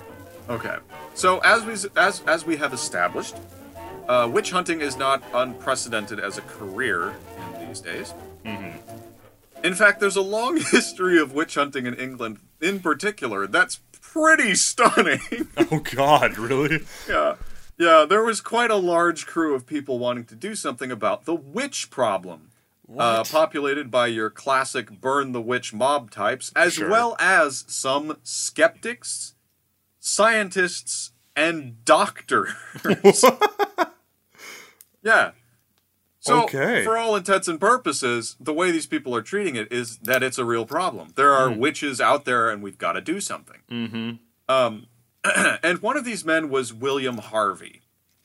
okay. So as we as as we have established, uh, witch hunting is not unprecedented as a career in these days. Mm-hmm. In fact, there's a long (laughs) history of witch hunting in England, in particular. That's pretty stunning. (laughs) Oh God, really? yeah. Yeah, there was quite a large crew of people wanting to do something about the witch problem. Uh, populated by your classic burn the witch mob types, as Sure. well as some skeptics, scientists, and doctors. (laughs) yeah. So, Okay. for all intents and purposes, the way these people are treating it is that it's a real problem. There are witches out there, and we've got to do something. Mm-hmm. Um, (clears throat) and one of these men was William Harvey.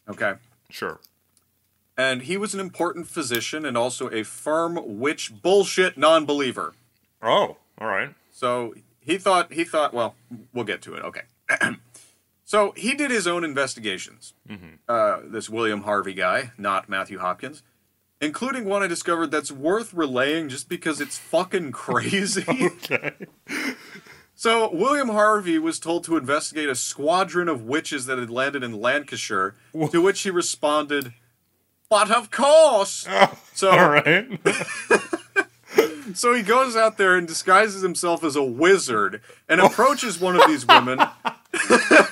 Okay. Sure. And he was an important physician and also a firm witch bullshit non-believer. Oh, all right. So he thought he thought well, we'll get to it. Okay. (clears throat) so he did his own investigations. Uh, this William Harvey guy, not Matthew Hopkins, including one I discovered that's worth relaying just because it's fucking crazy. (laughs) Okay. So, William Harvey was told to investigate a squadron of witches that had landed in Lancashire, to which he responded, But of course! So, All right. (laughs) So he goes out there and disguises himself as a wizard and approaches one of these women. (laughs)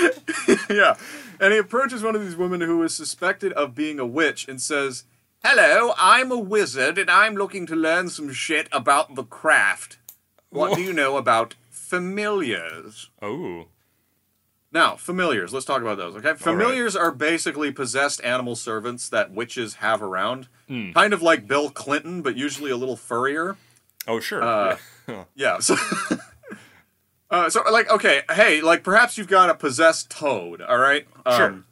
(laughs) yeah. And he approaches one of these women who is suspected of being a witch and says, Hello, I'm a wizard and I'm looking to learn some shit about the craft. What do you know about familiars? Oh. Now, familiars, let's talk about those, okay? Familiars are basically possessed animal servants that witches have around. Kind of like Bill Clinton, but usually a little furrier. Oh, sure. Uh, (laughs) yeah. Yeah, so (laughs) uh, so like okay, hey, like perhaps you've got a possessed toad, all right? Um, Sure.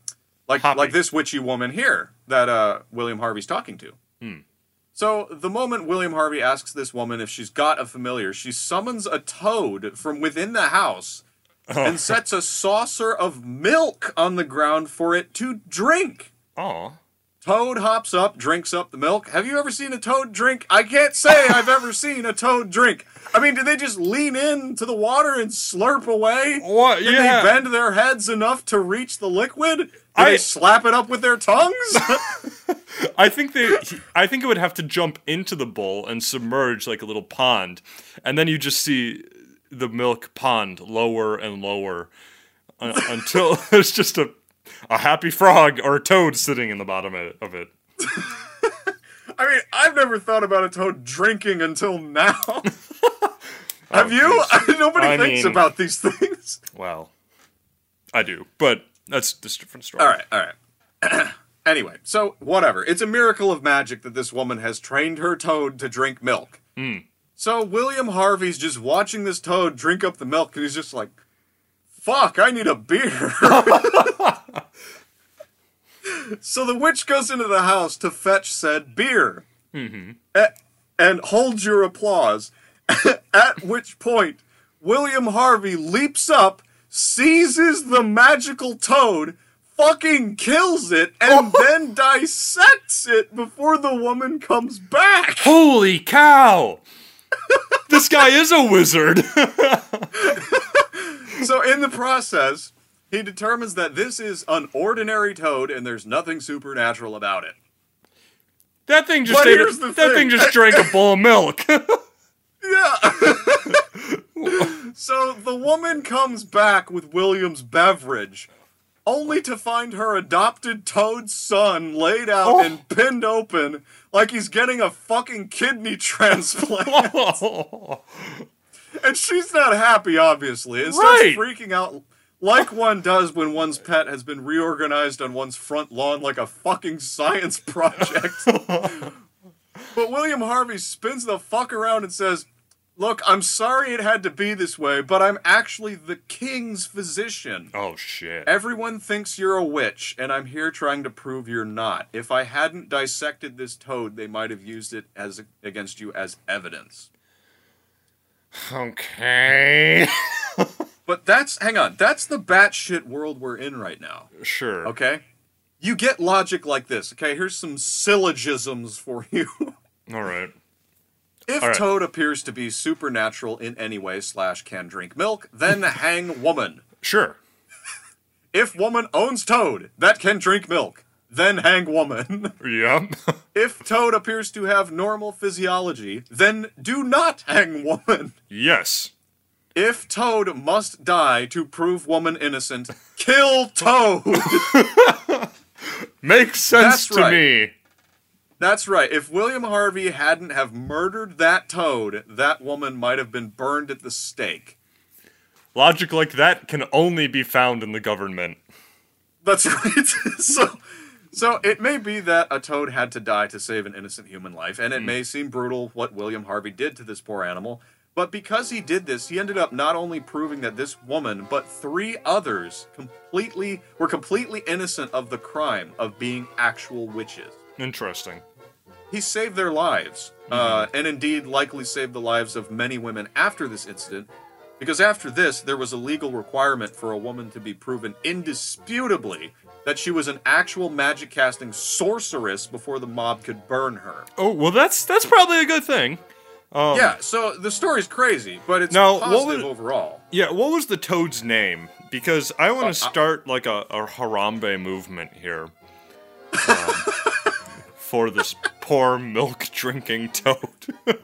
Like Hoppy. like this witchy woman here that uh, William Harvey's talking to. So the moment William Harvey asks this woman if she's got a familiar, she summons a toad from within the house and sets a saucer of milk on the ground for it to drink. Aw. Toad hops up, drinks up the milk. Have you ever seen a toad drink? I can't say (laughs) I've ever seen a toad drink. I mean, did they just lean into the water and slurp away? What? Did Yeah. they bend their heads enough to reach the liquid? Did I- they slap it up with their tongues? (laughs) (laughs) I think they. I think it would have to jump into the bowl and submerge like a little pond, and then you just see the milk pond lower and lower un- until there's just a a happy frog or a toad sitting in the bottom of it. (laughs) I mean, I've never thought about a toad drinking until now. (laughs) Have you? (laughs) Nobody Oh, I thinks mean- about these things. Well, I do, but that's just a different story. All right, all right. (clears throat) anyway, so whatever. It's a miracle of magic that this woman has trained her toad to drink milk. Hmm. So William Harvey's just watching this toad drink up the milk, and he's just like, "Fuck, I need a beer." So the witch goes into the house to fetch said beer, mm-hmm. A- and hold your applause. (laughs) At which point, William Harvey leaps up, seizes the magical toad, fucking kills it, and oh. then dissects it before the woman comes back. Holy cow! this guy is a wizard. (laughs) So, in the process, he determines that this is an ordinary toad and there's nothing supernatural about it. that thing just ate that thing. thing just drank a bowl of milk. (laughs) Yeah. (laughs) so the woman comes back with William's beverage, only to find her adopted toad son laid out Oh. and pinned open like he's getting a fucking kidney (laughs) transplant. and she's not happy, obviously, and starts Right. freaking out like one does when one's pet has been reorganized on one's front lawn like a fucking science project. (laughs) But William Harvey spins the fuck around and says, Look, I'm sorry it had to be this way, but I'm actually the king's physician. oh shit! Everyone thinks you're a witch, and I'm here trying to prove you're not. If I hadn't dissected this toad, they might have used it as against you as evidence. Okay. (laughs) But that's hang on, that's the batshit world we're in right now. Sure. Okay? You get logic like this, okay? Here's some syllogisms for (laughs) you. All right. If right. Toad appears to be supernatural in any way slash can drink milk, then (laughs) hang woman. Sure. (laughs) If woman owns Toad that can drink milk, then hang woman. Yep. if Toad appears to have normal physiology, then do not hang woman. yes. If Toad must die to prove woman innocent, kill Toad. (laughs) Makes sense That's to right. me. That's right. If William Harvey hadn't have murdered that Toad, that woman might have been burned at the stake. Logic like that can only be found in the government. That's (laughs) right. so, so it may be that a toad had to die to save an innocent human life, and it hmm. may seem brutal what William Harvey did to this poor animal. But because he did this, he ended up not only proving that this woman, but three others completely were completely innocent of the crime of being actual witches. Interesting. He saved their lives, uh, and indeed likely saved the lives of many women after this incident, because after this, there was a legal requirement for a woman to be proven indisputably that she was an actual magic casting sorceress before the mob could burn her. Oh well, that's that's probably a good thing. Um, yeah, so the story's crazy, but it's Now, what positive would- overall. Yeah. What was the toad's name? Because I want Uh, to start like a, a Harambe movement here. Um, (laughs) for this poor milk drinking toad. (laughs)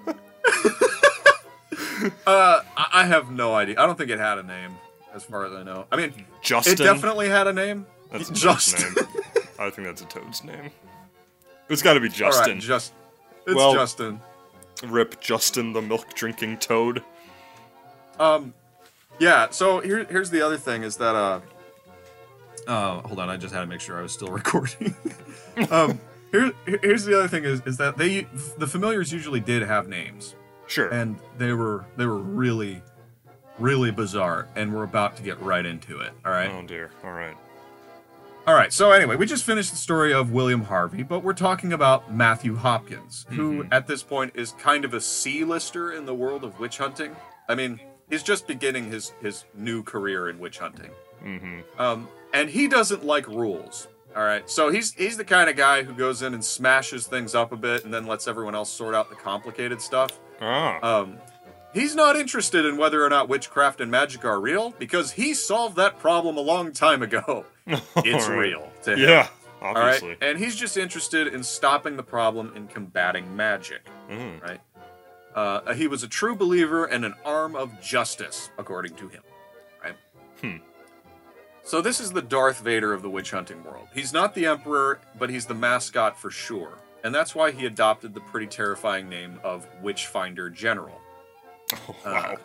Uh, I have no idea. I don't think it had a name, as far as I know. I mean, Justin. it definitely had a name. That's (laughs) a Justin. name. I think that's a toad's name. It's got to be Justin. right, just it's Well- Justin. Rip Justin the milk drinking toad. Um, yeah. So here, here's the other thing: is that uh, uh, hold on, I just had to make sure I was still (laughs) recording. (laughs) um, here, here's the other thing: is is that they the familiars usually did have names, Sure. and they were they were really, really bizarre, and we're about to get right into it. All right. oh dear. All right. All right. So anyway, we just finished the story of William Harvey, but we're talking about Matthew Hopkins, who at this point is kind of a C-lister in the world of witch hunting. I mean, he's just beginning his his new career in witch hunting. Mm-hmm. Um, and he doesn't like rules. All right. So he's he's the kind of guy who goes in and smashes things up a bit and then lets everyone else sort out the complicated stuff. Ah. Um, he's not interested in whether or not witchcraft and magic are real because he solved that problem a long time ago. (laughs) It's All right. real to him. Yeah. All Obviously. right, and he's just interested in stopping the problem and combating magic. Mm. Right. Uh, he was a true believer and an arm of justice, according to him. Right. Hmm. So this is the Darth Vader of the witch hunting world. He's not the emperor, but he's the mascot for sure, and that's why he adopted the pretty terrifying name of Witchfinder General. Oh, (laughs) wow.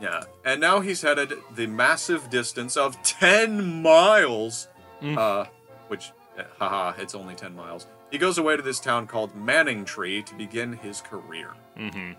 Yeah, and now he's headed the massive distance of 10 miles, Mm. uh, which, eh, haha, it's only 10 miles. He goes away to this town called Manningtree to begin his career. mm-hmm.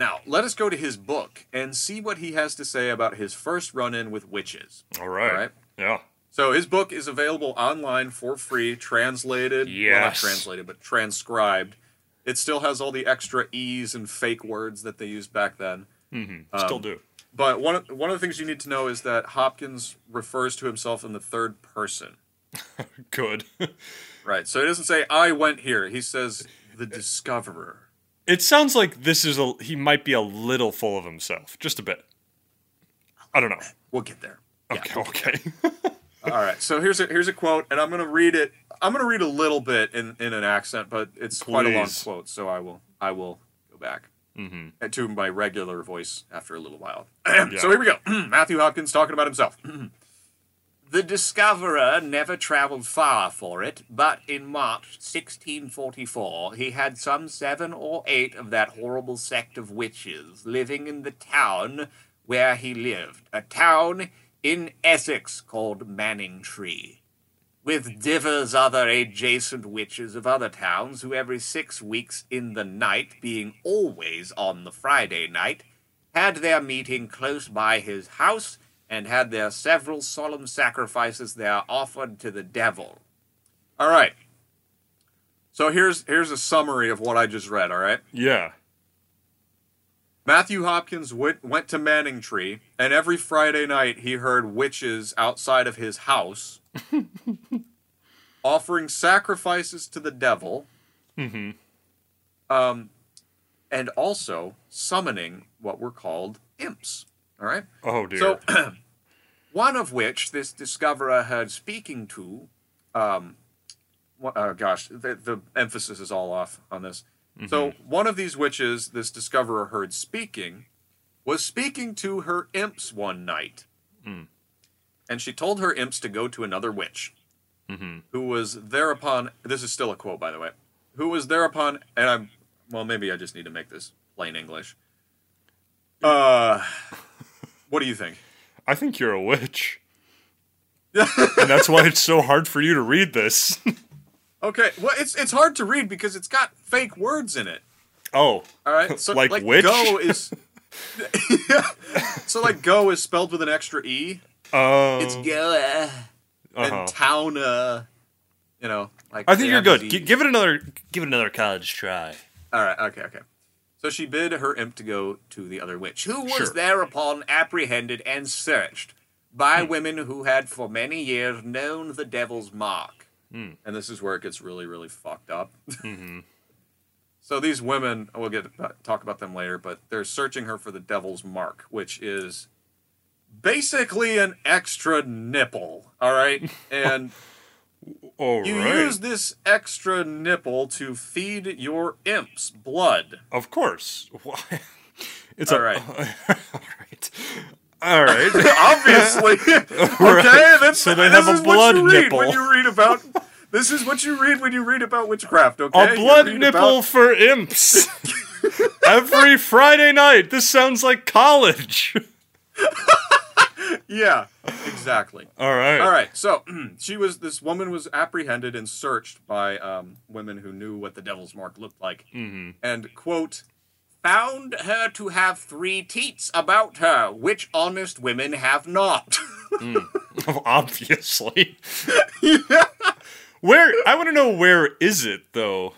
Now, let us go to his book and see what he has to say about his first run in with witches. All right. All right. Yeah. So his book is available online for free, translated. Well, not translated, but transcribed. It still has all the extra E's and fake words that they used back then. Mm-hmm. Still Um, do. But one of, one of the things you need to know is that Hopkins refers to himself in the third person. (laughs) Good. (laughs) Right. So he doesn't say I went here. He says the discoverer. it sounds like this is a. He might be a little full of himself, just a bit. I don't know. We'll get there. Yeah, Okay. we'll okay. there. (laughs) All right. So here's a here's a quote, and I'm going to read it. I'm going to read a little bit in, in an accent, but it's quite a long quote. So I will I will go back mm-hmm. to my regular voice after a little while. (clears throat) So here we go. (clears throat) Matthew Hopkins talking about himself. (clears throat) The discoverer never travelled far for it, but in March 1644 he had some seven or eight of that horrible sect of witches living in the town where he lived, a town in Essex called Manningtree with mm-hmm. divers other adjacent witches of other towns who every six weeks in the night, being always on the Friday night, had their meeting close by his house and had their several solemn sacrifices there offered to the devil. All right. So here's here's a summary of what I just read, all right? Yeah. Matthew Hopkins went, went to Manningtree, and every Friday night he heard witches outside of his house (laughs) offering sacrifices to the devil, Mm-hmm. um, and also summoning what were called imps. All right? Oh dear. So, (clears throat) one of which this discoverer heard speaking to, um, oh gosh, the, the emphasis is all off on this. So, one of these witches this discoverer heard speaking was speaking to her imps one night. Mm. And she told her imps to go to another witch, mm-hmm. who was thereupon, this is still a quote, by the way, who was thereupon, and I'm, well, maybe I just need to make this plain English. (laughs) Uh, what do you think? I think you're a witch. (laughs) and that's why it's so hard for you to read this. (laughs) Okay, well, it's it's hard to read because it's got fake words in it. oh. All right, (laughs) so Like like, witch? go is, yeah. (laughs) (laughs) So like go is spelled with an extra e. Oh. It's go uh, uh-huh. and town. Uh, you know, like I think you're good. G- give it another. Give it another college try. All right, okay, okay. So she bid her imp to go to the other witch, who was Sure. thereupon apprehended and searched by women who had for many years known the devil's mark. Hmm. And this is where it gets really, really fucked up. Mm-hmm. (laughs) So these women, we'll get talk about them later, but they're searching her for the devil's mark, which is basically an extra nipple. All right, (laughs) and All You right. use this extra nipple to feed your imps blood. Of course. (laughs) Why? It's All a, right. all right. All right. (laughs) Obviously. (laughs) okay, that's So they this have a is blood what you read nipple. when you read about This is what you read when you read about witchcraft, okay? A blood nipple about- for imps. (laughs) Every Friday night. This sounds like college. Yeah, exactly. All right. All right, so (clears throat) she was this woman was apprehended and searched by um, women who knew what the devil's mark looked like, mm-hmm. and quote found her to have three teats about her, which honest women have not. (laughs) Obviously. Where I want to know where is it though?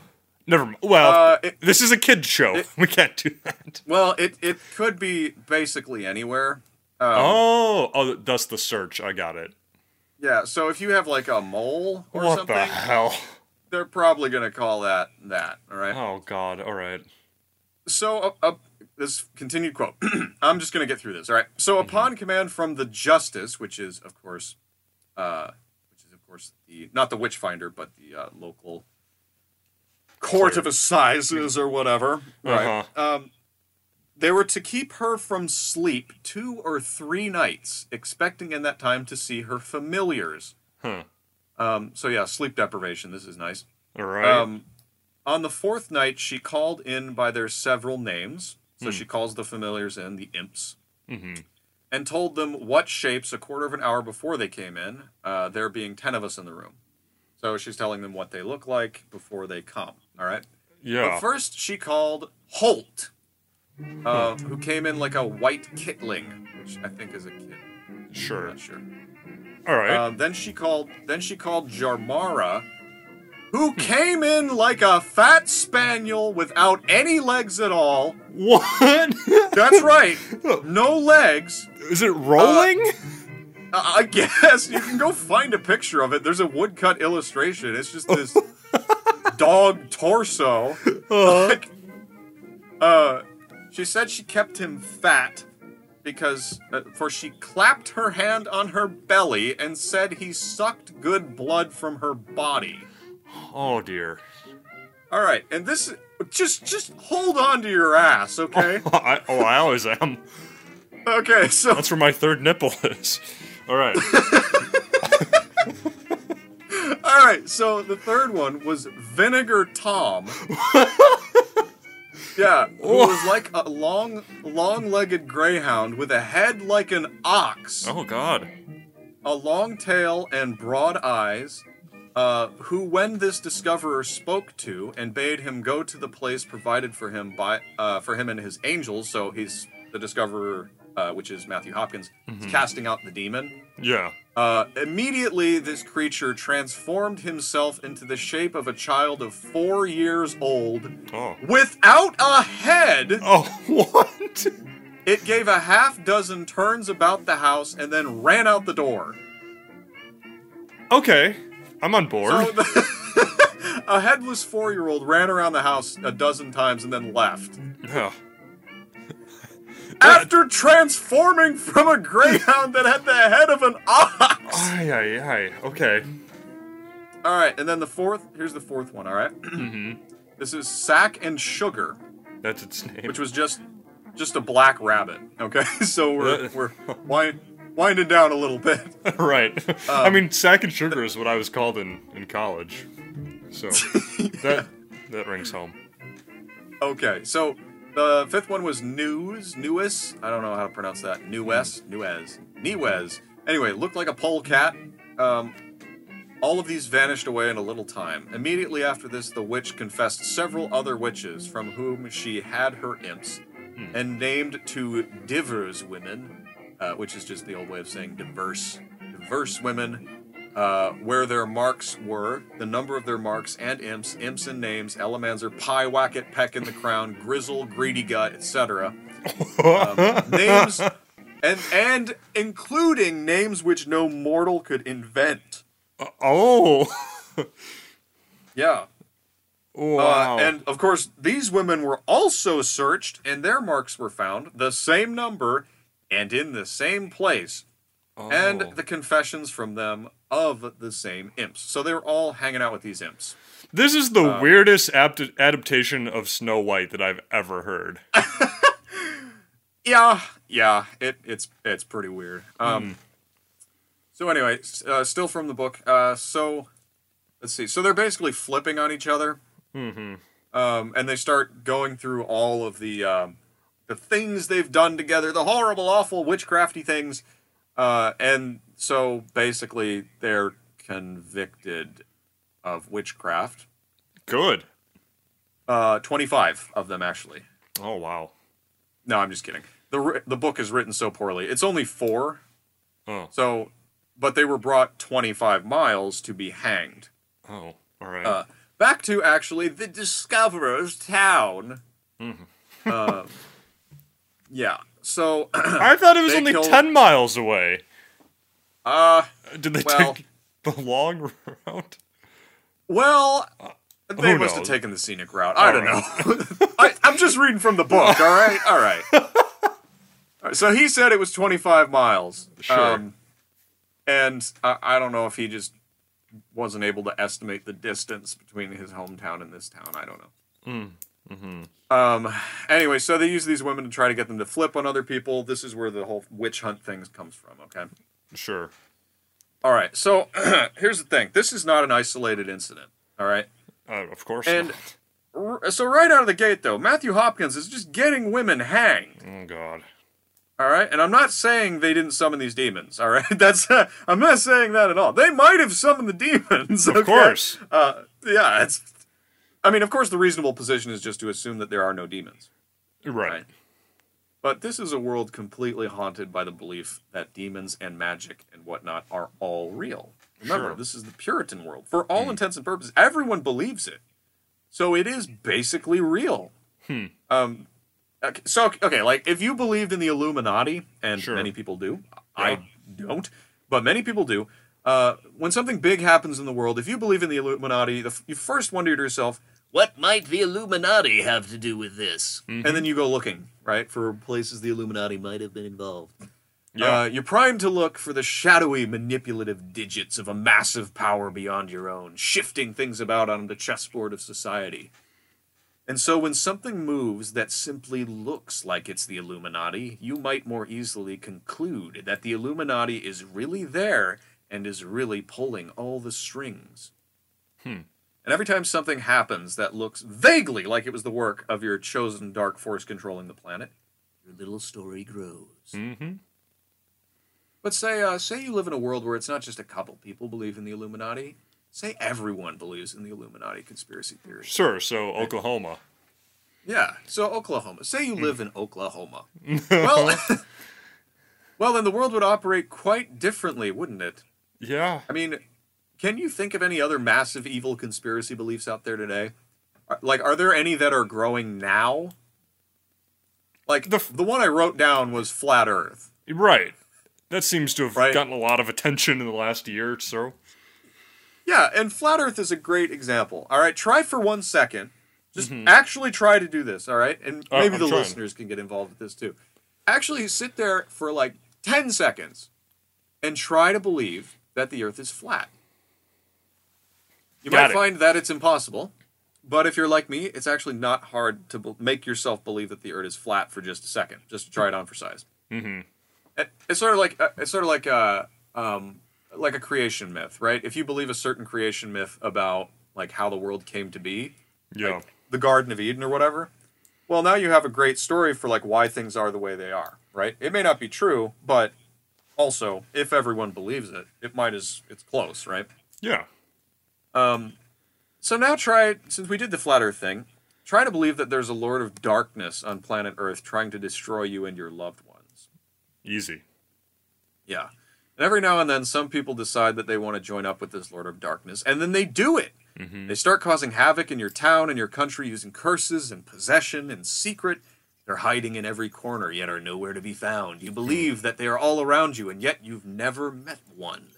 Never mind. Well, Uh, it- this is a kid show. (laughs) we can't do that. well, it it could be basically anywhere. oh, oh, that's the search. I got it. Yeah, so if you have like a mole or what something, the hell? they're probably gonna call that that. All right. Oh God. All right. So, uh, uh, this continued quote. (clears throat) I'm just going to get through this. All right. So, upon command from the justice, which is, of course, uh, which is, of course, the not the witch finder, but the uh, local court of assizes or whatever. Right. Um, they were to keep her from sleep two or three nights, expecting in that time to see her familiars. Huh. Um, so yeah, sleep deprivation. This is nice. All right. Um, on the fourth night, she called in by their several names. So she calls the familiars in, the imps, and told them what shapes a quarter of an hour before they came in, uh, there being 10 of us in the room. So she's telling them what they look like before they come. All right. yeah. But first, she called Holt, uh, who came in like a white kitling, which I think is a kid. sure. Not sure. All right. Um, then she called. Then she called Jarmara, who came in like a fat spaniel without any legs at all. what? That's right, (laughs) no legs. is it rolling? I I guess you can go find a picture of it. There's a woodcut illustration. It's just this (laughs) dog torso. Like, uh, she said she kept him fat because, uh, for she clapped her hand on her belly and said he sucked good blood from her body. Oh dear. All right, and this just just hold on to your ass, okay? (laughs) I, oh, I always am. okay, so That's where my third nipple is. All right. (laughs) all right, so the third one was Vinegar Tom. (laughs) yeah, who was like a long long-legged greyhound with a head like an ox, Oh God. a long tail and broad eyes. Uh, who, when this discoverer spoke to and bade him go to the place provided for him by uh, for him and his angels, so he's the discoverer, uh, which is Matthew Hopkins, is casting out the demon. Yeah. Uh, immediately, this creature transformed himself into the shape of a child of four years old Oh. without a head. Oh, (laughs) what? It gave a half dozen turns about the house and then ran out the door. Okay. I'm on board. So the, (laughs) a headless four year old ran around the house a dozen times and then left. After transforming from a greyhound that had the head of an ox. Ay, ay, ay. Okay. All right, and then the fourth. Here's the fourth one. All right? Mm-hmm. This is sack and sugar. That's its name. which was just just a black rabbit. Okay, (laughs) so we're Uh, we're wind, winding down a little bit. (laughs) right. Um, I mean, sack and sugar is what I was called in, in college. So (laughs) that that rings home. Okay, so the fifth one was news, newes. I don't know how to pronounce that. Newes, newes, newes. Anyway, looked like a polecat. Um, all of these vanished away in a little time. Immediately after this, the witch confessed several other witches from whom she had her imps, and named to divers women, uh, which is just the old way of saying diverse, diverse women, uh, where their marks were, the number of their marks and imps, imps and names, Elemanzer, Pie, Wacket, Peck in the Crown, Grizzle, Greedy Gut, etc. Um, (laughs) names, and and including names which no mortal could invent. Oh. (laughs) Yeah. wow. Uh, and of course, these women were also searched, and their marks were found, the same number, and in the same place. and Oh. the confessions from them of the same imps. So they're all hanging out with these imps. This is the uh, weirdest apt- adaptation of Snow White that I've ever heard. (laughs) Yeah, yeah, it, it's it's pretty weird. Um, So anyway, uh, still from the book. Uh, so let's see. So they're basically flipping on each other, mm-hmm. um, and they start going through all of the um, the things they've done together, the horrible, awful, witchcrafty things, uh, and so basically they're convicted of witchcraft. Good. Uh, Twenty five of them actually. Oh wow. No, I'm just kidding. the The book is written so poorly. It's only four. Oh. So, but they were brought 25 miles to be hanged. Oh. All right. Uh, back to actually the Discoverer's town. Um, yeah. So, (clears throat) I thought it was only killed- ten miles away. uh, Did they Well- take the long route? well, uh, they who must have taken the scenic route. I All don't right. know. (laughs) I, I'm just reading from the book. All right. All right. (laughs) All right, So he said it was 25 miles. Sure. Um, and I, I don't know if he just wasn't able to estimate the distance between his hometown and this town. I don't know. Hmm. Um. Anyway, so they use these women to try to get them to flip on other people. This is where the whole witch hunt thing comes from. Okay. Sure. All right. So (clears throat) here's the thing. This is not an isolated incident. All right. Uh, of course. And r- so right out of the gate, though, Matthew Hopkins is just getting women hanged. Oh God. All right, and I'm not saying they didn't summon these demons. All right, (laughs) that's I'm not saying that at all. They might have summoned the demons. Of okay? course. Uh, yeah, it's. I mean, of course, the reasonable position is just to assume that there are no demons. Right. Right. But this is a world completely haunted by the belief that demons and magic and whatnot are all real. Remember, Sure. this is the Puritan world. For all intents and purposes, everyone believes it. So it is basically real. Um, okay, so, okay, like if you believed in the Illuminati, and Sure. many people do, Yeah. I don't, but many people do. Uh, when something big happens in the world, if you believe in the Illuminati, the, f- you first wonder to yourself, What might the Illuminati have to do with this? and then you go looking, right, for places the Illuminati might have been involved. Yeah. Uh, you're primed to look for the shadowy, manipulative digits of a massive power beyond your own, shifting things about on the chessboard of society. And so, when something moves that simply looks like it's the Illuminati, you might more easily conclude that the Illuminati is really there and is really pulling all the strings. And every time something happens that looks vaguely like it was the work of your chosen dark force controlling the planet, your little story grows. mm-hmm. But say, uh, say you live in a world where it's not just a couple people believe in the Illuminati. Say everyone believes in the Illuminati conspiracy theory. Sure. So Oklahoma. Yeah. So Oklahoma. Say you live in Oklahoma. (laughs) well, (laughs) well, then the world would operate quite differently, wouldn't it? Yeah. I mean, can you think of any other massive evil conspiracy beliefs out there today? Like, are there any that are growing now? Like The the f- the one I wrote down was flat Earth. Right. That seems to have Right. gotten a lot of attention in the last year or so. Yeah, and flat Earth is a great example. All right, try for one second. Just actually try to do this. All right, and Uh, maybe I'm the trying. listeners can get involved with this too. Actually, sit there for like ten seconds and try to believe that the Earth is flat. You Got might it. find that it's impossible, but if you're like me, it's actually not hard to be- make yourself believe that the Earth is flat for just a second, just to try it on for size. Mm-hmm. It- It's sort of like uh, it's sort of like a um, like a creation myth, right? If you believe a certain creation myth about like how the world came to be, Yeah. like the Garden of Eden or whatever, well, now you have a great story for like why things are the way they are, right? It may not be true, but also if everyone believes it, it might as it's close, right? yeah. Um, so now try since we did the flat Earth thing, try to believe that there's a Lord of Darkness on planet Earth trying to destroy you and your loved ones. Easy. Yeah. And every now and then, some people decide that they want to join up with this Lord of Darkness, and then they do it. They start causing havoc in your town and your country using curses and possession and secret. They're hiding in every corner, yet are nowhere to be found. You believe that they are all around you, and yet you've never met one.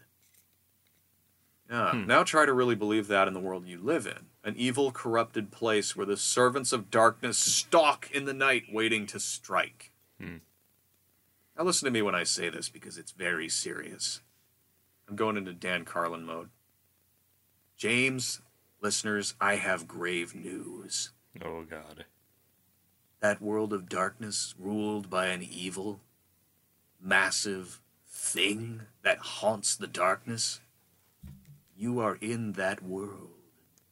Yeah. Hmm. Now try to really believe that in the world you live in an evil, corrupted place where the servants of darkness stalk in the night waiting to strike. Hmm. Now listen to me when I say this because it's very serious. I'm going into Dan Carlin mode. James, listeners, I have grave news. Oh God. That world of darkness ruled by an evil, massive thing that haunts the darkness. You are in that world.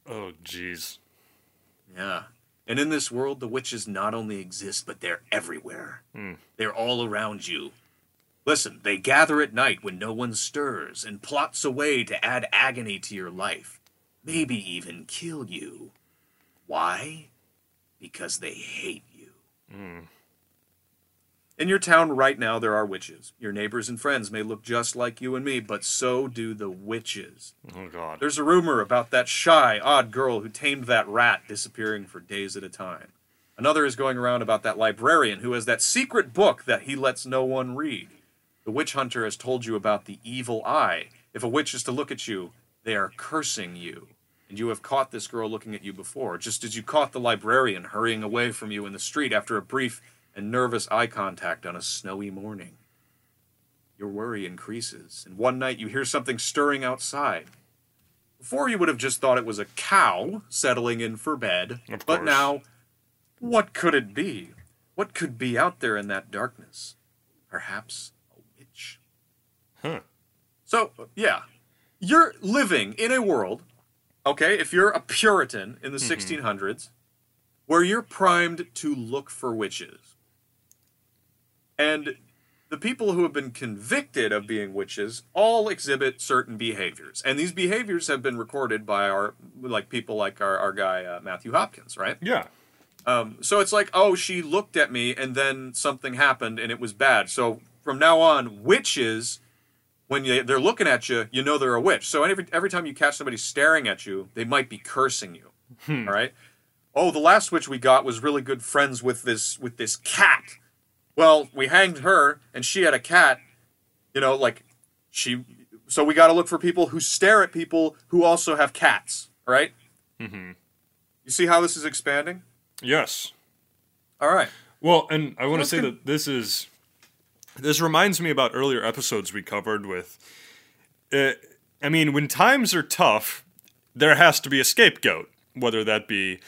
Oh jeez. Yeah. And in this world, the witches not only exist, but they're everywhere. Hmm. They're all around you. Listen, they gather at night when no one stirs and plots a way to add agony to your life, maybe even kill you. Why? Because they hate you. Hmm. In your town right now, there are witches. Your neighbors and friends may look just like you and me, but so do the witches. Oh God. There's a rumor about that shy, odd girl who tamed that rat disappearing for days at a time. Another is going around about that librarian who has that secret book that he lets no one read. The witch hunter has told you about the evil eye. If a witch is to look at you, they are cursing you. And you have caught this girl looking at you before, just as you caught the librarian hurrying away from you in the street after a brief and nervous eye contact on a snowy morning. Your worry increases, and one night you hear something stirring outside. Before you would have just thought it was a cow settling in for bed, Of but course. now, what could it be? What could be out there in that darkness? Perhaps a witch. Huh. So, yeah, you're living in a world, okay, if you're a Puritan in the mm-hmm. 1600s, where you're primed to look for witches. And the people who have been convicted of being witches all exhibit certain behaviors. And these behaviors have been recorded by our, like, people like our, our guy, uh, Matthew Hopkins, right? Yeah. Um, so it's like, oh, she looked at me and then something happened and it was bad. So from now on, witches, when you, they're looking at you, you know they're a witch. So every, every time you catch somebody staring at you, they might be cursing you. All right. Oh, the last witch we got was really good friends with this with this cat. Well, we hanged her and she had a cat. You know, like she. So we got to look for people who stare at people who also have cats. right? Mm-hmm. You see how this is expanding? Yes. All right. Well, and I want to say con- that this is this reminds me about earlier episodes we covered with. Uh, I mean, when times are tough, there has to be a scapegoat, whether that be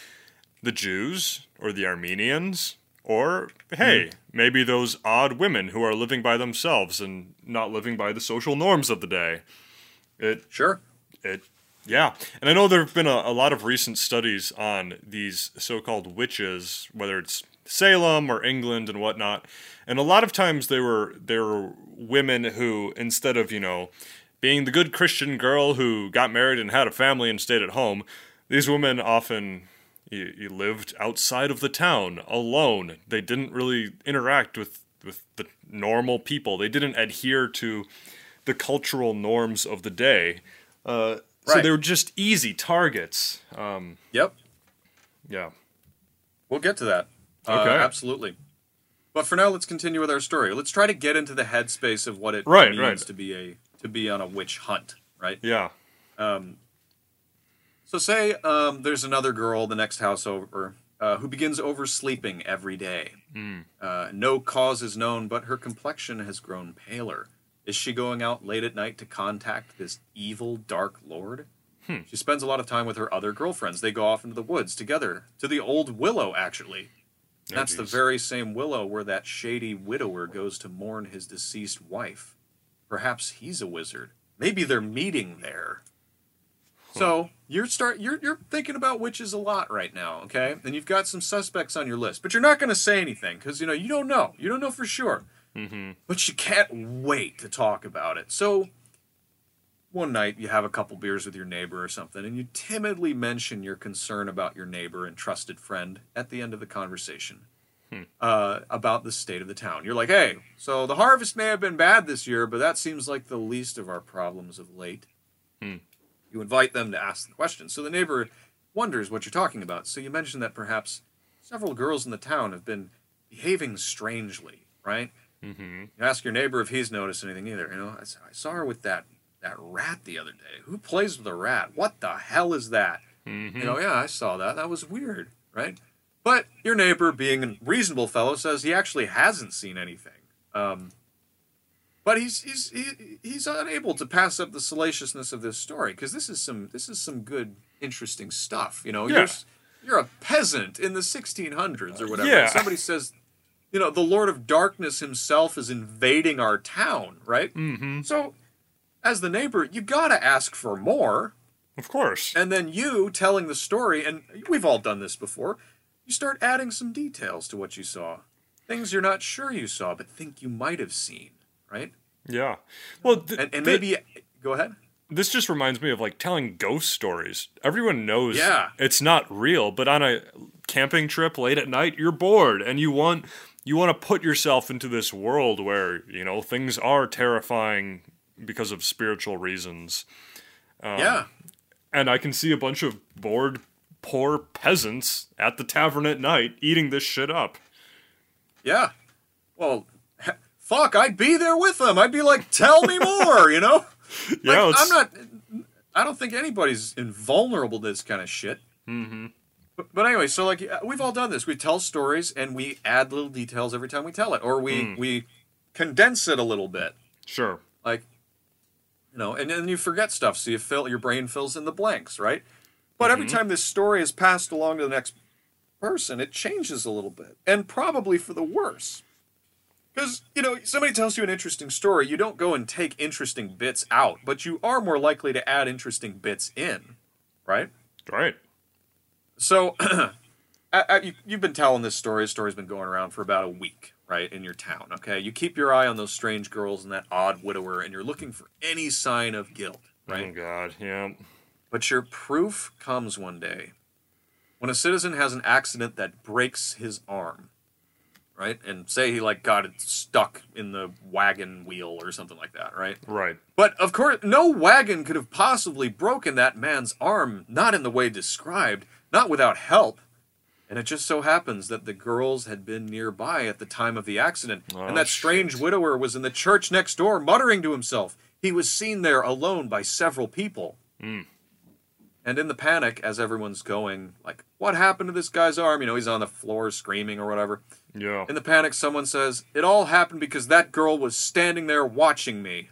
the Jews or the Armenians, or hey, mm-hmm. maybe those odd women who are living by themselves and not living by the social norms of the day. It Sure. it yeah and i know there have been a, a lot of recent studies on these so-called witches whether it's salem or england and whatnot and a lot of times they were they were women who instead of you know being the good christian girl who got married and had a family and stayed at home these women often you, you lived outside of the town alone they didn't really interact with with the normal people they didn't adhere to the cultural norms of the day uh, so they were just easy targets. Um, Yep. yeah. We'll get to that. Uh, Okay. absolutely. But for now, let's continue with our story. Let's try to get into the headspace of what it Right, means right. to be a to be on a witch hunt, right? Yeah. So say um, there's another girl the next house over uh, who begins oversleeping every day. Uh, no cause is known, but her complexion has grown paler. Is she going out late at night to contact this evil dark lord? She spends a lot of time with her other girlfriends. They go off into the woods together to the old willow, actually. Oh, That's the very same willow where that shady widower goes to mourn his deceased wife. Perhaps he's a wizard. Maybe they're meeting there. So you're start you're you're thinking about witches a lot right now, okay? And you've got some suspects on your list, but you're not going to say anything because you know you don't know. You don't know for sure. Mm-hmm. But you can't wait to talk about it. So one night you have a couple beers with your neighbor or something, and you timidly mention your concern about your neighbor and trusted friend at the end of the conversation uh, about the state of the town. You're like, hey, so the harvest may have been bad this year, but that seems like the least of our problems of late. You invite them to ask the question. So the neighbor wonders what you're talking about. So you mention that perhaps several girls in the town have been behaving strangely, right? Mm-hmm. You ask your neighbor if he's noticed anything either. You know, I saw her with that that rat the other day. Who plays with a rat? What the hell is that? You know, yeah, I saw that. That was weird, right? But your neighbor, being a reasonable fellow, says he actually hasn't seen anything. Um, but he's he's he, he's unable to pass up the salaciousness of this story because this is some this is some good interesting stuff. You know, Yeah. you're you're a peasant in the 1600s or whatever. Yeah. Somebody says, you know, the Lord of Darkness himself is invading our town, right? Mm-hmm. So, as the neighbor, you gotta ask for more. Of course. And then you telling the story, and we've all done this before, you start adding some details to what you saw. Things you're not sure you saw, but think you might have seen, right? Yeah. Well, th- And, and th- maybe, go ahead. this just reminds me of like telling ghost stories. Everyone knows Yeah. it's not real, but on a camping trip late at night, you're bored and you want you want to put yourself into this world where, you know, things are terrifying because of spiritual reasons. Um, yeah. And I can see a bunch of bored poor peasants at the tavern at night eating this shit up. Yeah. Well, fuck, I'd be there with them. I'd be like, tell me more, you know? (laughs) Yeah, Like, I'm not. I don't think anybody's invulnerable to this kind of shit. Mm-hmm. But, but anyway, so like uh, we've all done this. We tell stories and we add little details every time we tell it, or we we condense it a little bit. Sure. Like, you know, and then you forget stuff, so you fill your brain fills in the blanks, right? But every time this story is passed along to the next person, it changes a little bit, and probably for the worse. Because, you know, somebody tells you an interesting story, you don't go and take interesting bits out, but you are more likely to add interesting bits in, right? Right. So, (clears throat) I, I, you, you've been telling this story. This story's been going around for about a week, right, in your town, okay? You keep your eye on those strange girls and that odd widower, and you're looking for any sign of guilt, oh, right? Oh god, yeah. But your proof comes one day when a citizen has an accident that breaks his arm, right? And say he like got it stuck in the wagon wheel or something like that, right? Right. But of course, no wagon could have possibly broken that man's arm, not in the way described, not without help. And it just so happens that the girls had been nearby at the time of the accident, Oh, and that strange widower was in the church next door, muttering to himself. He was seen there alone by several people. Hmm. And in the panic, as everyone's going, like, what happened to this guy's arm? You know, he's on the floor screaming or whatever. Yeah. In the panic, someone says, It all happened because that girl was standing there watching me.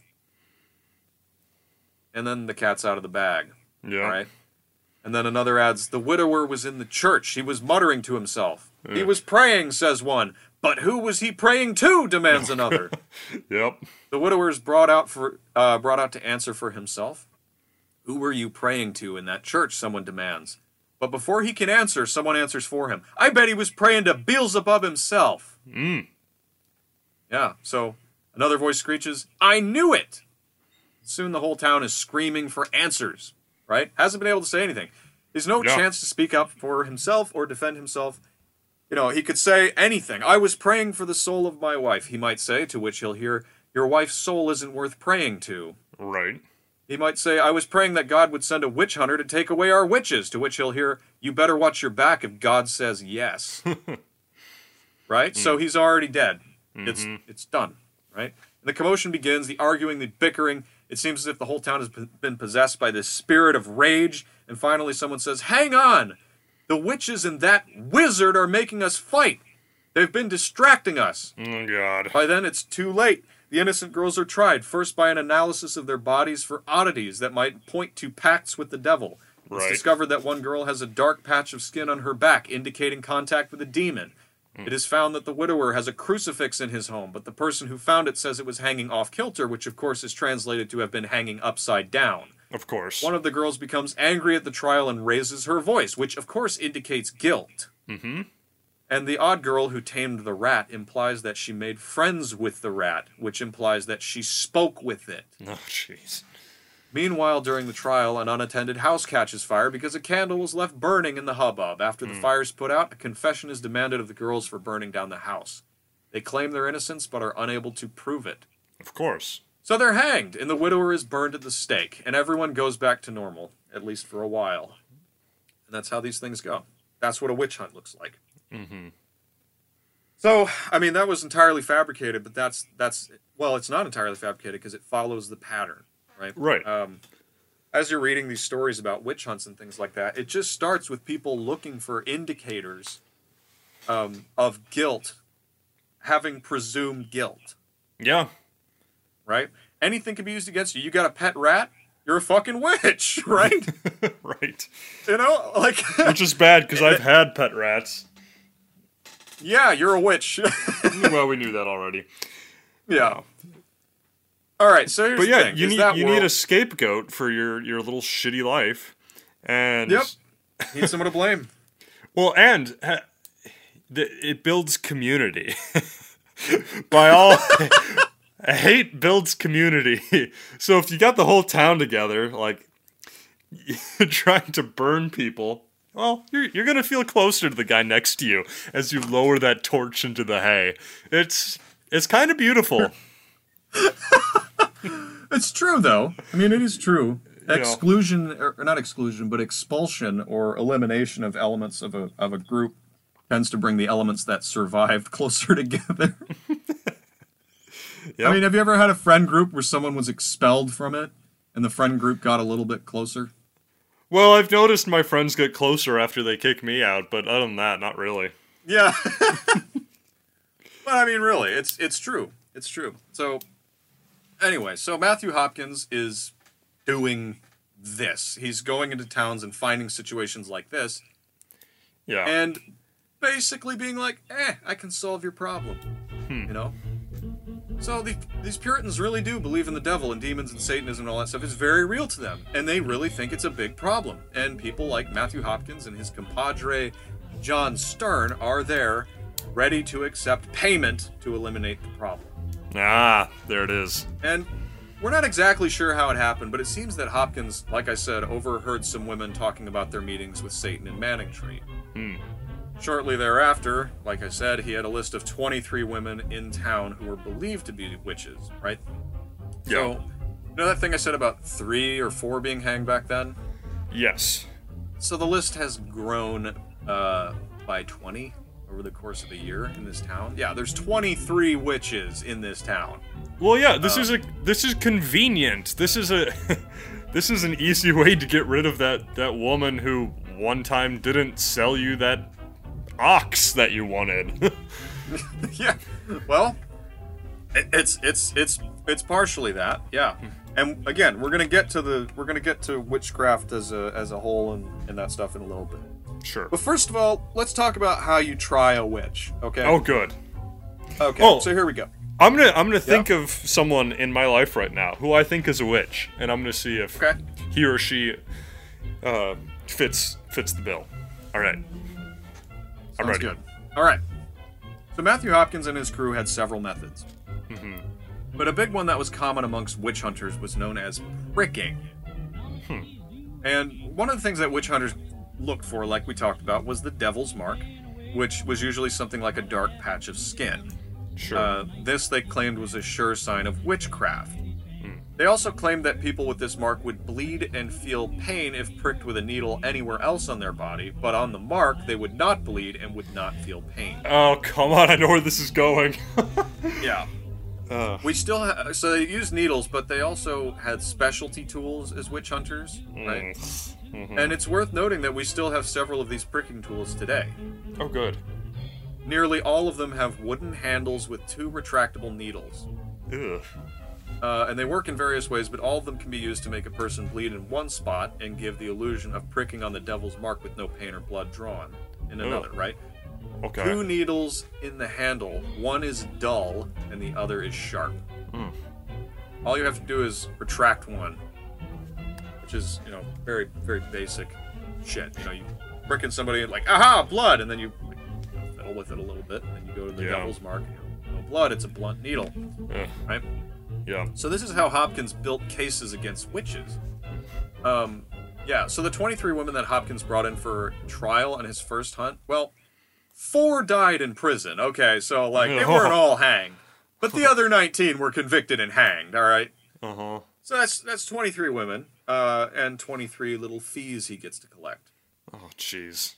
And then the cat's out of the bag. yeah. Right. And then another adds, The widower was in the church. He was muttering to himself. He was praying, says one. But who was he praying to? demands (laughs) another. Yep. the widower is brought out for uh, brought out to answer for himself. Who were you praying to in that church? Someone demands. But before he can answer, someone answers for him. I bet he was praying to Beelzebub himself. Mm. Yeah, so another voice screeches, I knew it! Soon the whole town is screaming for answers, right? Hasn't been able to say anything. There's no Yeah. chance to speak up for himself or defend himself. You know, he could say anything. I was praying for the soul of my wife, he might say, to which he'll hear, Your wife's soul isn't worth praying to. Right. He might say, I was praying that God would send a witch hunter to take away our witches, to which he'll hear, You better watch your back if God says yes. (laughs) right? So hmm. he's already dead. It's mm-hmm. it's done, right? And the commotion begins, the arguing, the bickering. It seems as if the whole town has been- been possessed by this spirit of rage. And finally, someone says, Hang on! The witches and that wizard are making us fight. They've been distracting us. Oh god. By then, it's too late. The innocent girls are tried, first by an analysis of their bodies for oddities that might point to pacts with the devil. It's discovered that one girl has a dark patch of skin on her back, indicating contact with a demon. It is found that the widower has a crucifix in his home, but the person who found it says it was hanging off kilter, which of course is translated to have been hanging upside down. Of course. One of the girls becomes angry at the trial and raises her voice, which of course indicates guilt. Mm-hmm. And the odd girl who tamed the rat implies that she made friends with the rat, which implies that she spoke with it. (laughs) Oh jeez. Meanwhile, during the trial, an unattended house catches fire because a candle was left burning in the hubbub. After the hmm. fire's put out, a confession is demanded of the girls for burning down the house. They claim their innocence but are unable to prove it. Of course. So they're hanged, and the widower is burned at the stake, and everyone goes back to normal, at least for a while. And that's how these things go. That's what a witch hunt looks like. Mm-hmm. So, I mean, that was entirely fabricated, but that's that's well, it's not entirely fabricated because it follows the pattern, right? Right. Um, as you're reading these stories about witch hunts and things like that, it just starts with people looking for indicators um, of guilt, having presumed guilt. Yeah. right? Anything can be used against you. You got a pet rat, you're a fucking witch, (laughs) right? (laughs) right. you know, like, Which is bad because I've (laughs) had pet rats. Yeah, you're a witch. (laughs) well, we knew that already. yeah. All right, so here's But the yeah, thing. you is need you need a scapegoat for your your little shitty life, and Yep. Need someone to blame. (laughs) well, and ha- the, it builds community. (laughs) By all, hate builds community. So if you got the whole town together, like trying to burn people, well, you're you're gonna feel closer to the guy next to you as you lower that torch into the hay. It's it's kind of beautiful. (laughs) It's true, though. I mean, it is true. Exclusion, or not exclusion, but expulsion or elimination of elements of a of a group tends to bring the elements that survived (laughs) closer together. Yep. (laughs) I mean, have you ever had a friend group where someone was expelled from it, and the friend group got a little bit closer? Well, I've noticed my friends get closer after they kick me out, but other than that, not really. Yeah. (laughs) but I mean, really, it's it's true. It's true. So, anyway, so Matthew Hopkins is doing this. He's going into towns and finding situations like this, Yeah. and basically being like, "Eh, I can solve your problem." You know. So the, these Puritans really do believe in the devil and demons and Satanism and all that stuff. It's very real to them, and they really think it's a big problem. And people like Matthew Hopkins and his compadre John Stearne are there, ready to accept payment to eliminate the problem. ah, there it is. And we're not exactly sure how it happened, but it seems that Hopkins, like I said, overheard some women talking about their meetings with Satan and Manningtree. Hmm. Shortly thereafter, like I said, he had a list of 23 women in town who were believed to be witches, right? So, you know that thing I said about three or four being hanged back then? Yes. So the list has grown uh, by 20 over the course of a year in this town. Yeah, there's 23 witches in this town. Well, yeah. This is a this is convenient. This is a (laughs) this is an easy way to get rid of that that woman who one time didn't sell you that ox that you wanted. (laughs) yeah. Well, it, it's it's it's it's partially that. Yeah. And again, we're gonna get to the we're gonna get to witchcraft as a as a whole and, and that stuff in a little bit. sure. But first of all, let's talk about how you try a witch. Okay. Oh, good. Okay. oh. So here we go. I'm gonna I'm gonna think of someone in my life right now who I think is a witch, and I'm gonna see if Okay. he or she uh, fits fits the bill. All right. Sounds ready. good. All right. So Matthew Hopkins and his crew had several methods. Mm-hmm. But a big one that was common amongst witch hunters was known as pricking. Hmm. And one of the things that witch hunters looked for, like we talked about, was the devil's mark, which was usually something like a dark patch of skin. Sure. Uh, this they claimed was a sure sign of witchcraft. They also claimed that people with this mark would bleed and feel pain if pricked with a needle anywhere else on their body, but on the mark they would not bleed and would not feel pain. oh come on! I know where this is going. (laughs) Yeah. uh, We still ha- so they used needles, but they also had specialty tools as witch hunters, right? mm-hmm. And it's worth noting that we still have several of these pricking tools today. oh, good. Nearly all of them have wooden handles with two retractable needles. Ugh. Uh, and they work in various ways, but all of them can be used to make a person bleed in one spot and give the illusion of pricking on the devil's mark with no pain or blood drawn in another, right? Okay. Two needles in the handle. One is dull and the other is sharp. Hmm. All you have to do is retract one, which is, you know, very, very basic shit. You know, you prick in somebody and like, aha, blood, and then you fiddle with it a little bit, and then you go to the Yeah. devil's mark. You know, no blood, it's a blunt needle, Ugh. right? Yeah. So this is how Hopkins built cases against witches. Um, yeah. So the 23 women that Hopkins brought in for trial on his first hunt, well, four died in prison. Okay, so like they weren't (laughs) all hanged, but the other 19 were convicted and hanged. All right. Uh huh. So that's that's 23 women, uh, and 23 little fees he gets to collect. Oh, jeez.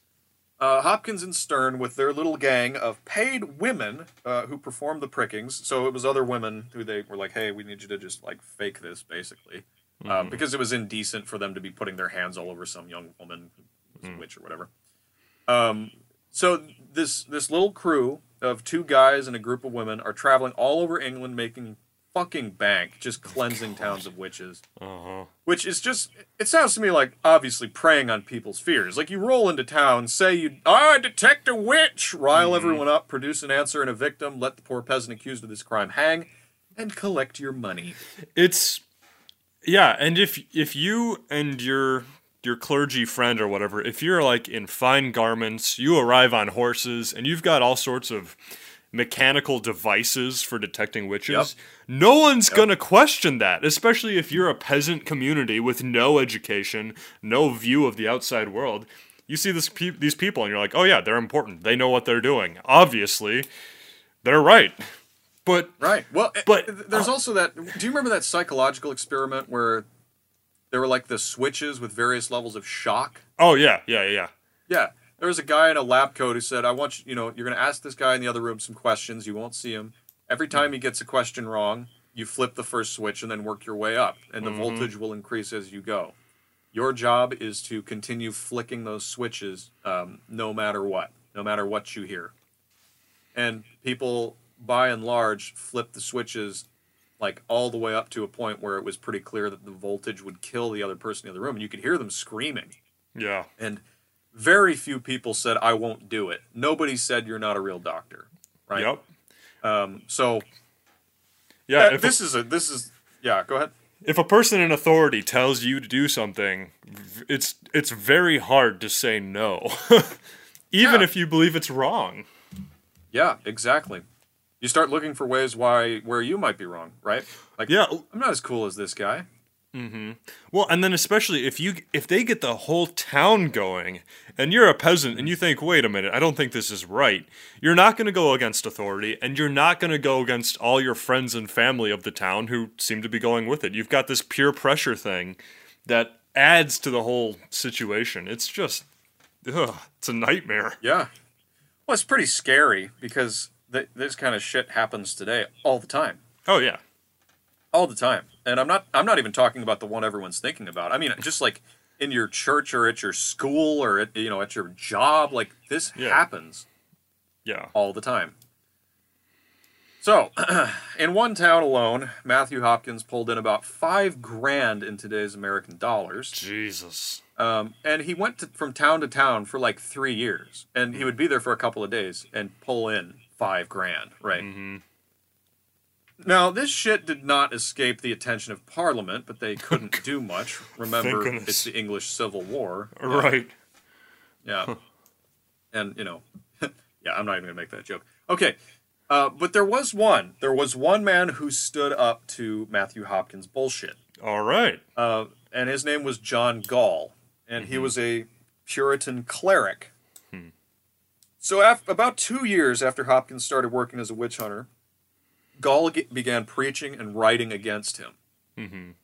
Uh, Hopkins and Stearne, with their little gang of paid women uh, who performed the prickings, so it was other women who they were like, "Hey, we need you to just like fake this, basically," uh, because it was indecent for them to be putting their hands all over some young woman who was a witch or whatever. Um, so this this little crew of two guys and a group of women are traveling all over England, making fucking bank, just cleansing towns of witches. Uh-huh. Which is just, it sounds to me like obviously preying on people's fears. Like you roll into town, say you, I detect a witch, rile everyone up, produce an answer and a victim, let the poor peasant accused of this crime hang, and collect your money. It's yeah, and if if you and your your clergy friend or whatever, if you're like in fine garments, you arrive on horses, and you've got all sorts of mechanical devices for detecting witches, no one's gonna question that, especially if you're a peasant community with no education, no view of the outside world. You see this pe- these people, and you're like, oh yeah, they're important. They know what they're doing. Obviously, they're right. But Right. Well, eh, But- there's also that. Do you remember that psychological experiment where there were like the switches with various levels of shock? oh yeah, yeah, yeah. Yeah. There was a guy in a lab coat who said, I want you, you know, you're going to ask this guy in the other room some questions. You won't see him. Every time he gets a question wrong, you flip the first switch and then work your way up, and the voltage will increase as you go. Your job is to continue flicking those switches um, no matter what, no matter what you hear. And people, by and large, flip the switches like all the way up to a point where it was pretty clear that the voltage would kill the other person in the other room, and you could hear them screaming. Yeah. And very few people said, I won't do it. Nobody said you're not a real doctor. Right. Yep. Um, so Yeah. if, this a, is a this is yeah, go ahead. if a person in authority tells you to do something, it's it's very hard to say no, (laughs) even Yeah. if you believe it's wrong. Yeah, exactly. You start looking for ways why where you might be wrong, right? Like Yeah. I'm not as cool as this guy. Mm-hmm. Well, and then especially if you if they get the whole town going, and you're a peasant and you mm-hmm. think, wait a minute, I don't think this is right. You're not going to go against authority, and you're not going to go against all your friends and family of the town who seem to be going with it. You've got this peer pressure thing that adds to the whole situation. It's just, ugh, it's a nightmare. Yeah. Well, it's pretty scary because th- this kind of shit happens today all the time. Oh yeah, all the time and i'm not i'm not even talking about the one everyone's thinking about. I mean just like in your church or at your school or at you know at your job like this Yeah. happens yeah. all the time. So (clears throat) in one town alone matthew hopkins pulled in about five grand in today's american dollars. Jesus. um, and he went to, from town to town for like three years. And he would be there for a couple of days and pull in five grand right now this shit did not escape the attention of parliament but they couldn't do much. (laughs) Remember it's the english civil war. (laughs) Right. yeah. And you know (laughs) yeah i'm not even gonna make that joke. Okay uh, but there was one. There was one man who stood up to matthew hopkins bullshit. All right. uh, and his name was John Gaule, and he was a Puritan cleric. So, af- about two years after Hopkins started working as a witch hunter, Gaule ge- began preaching and writing against him.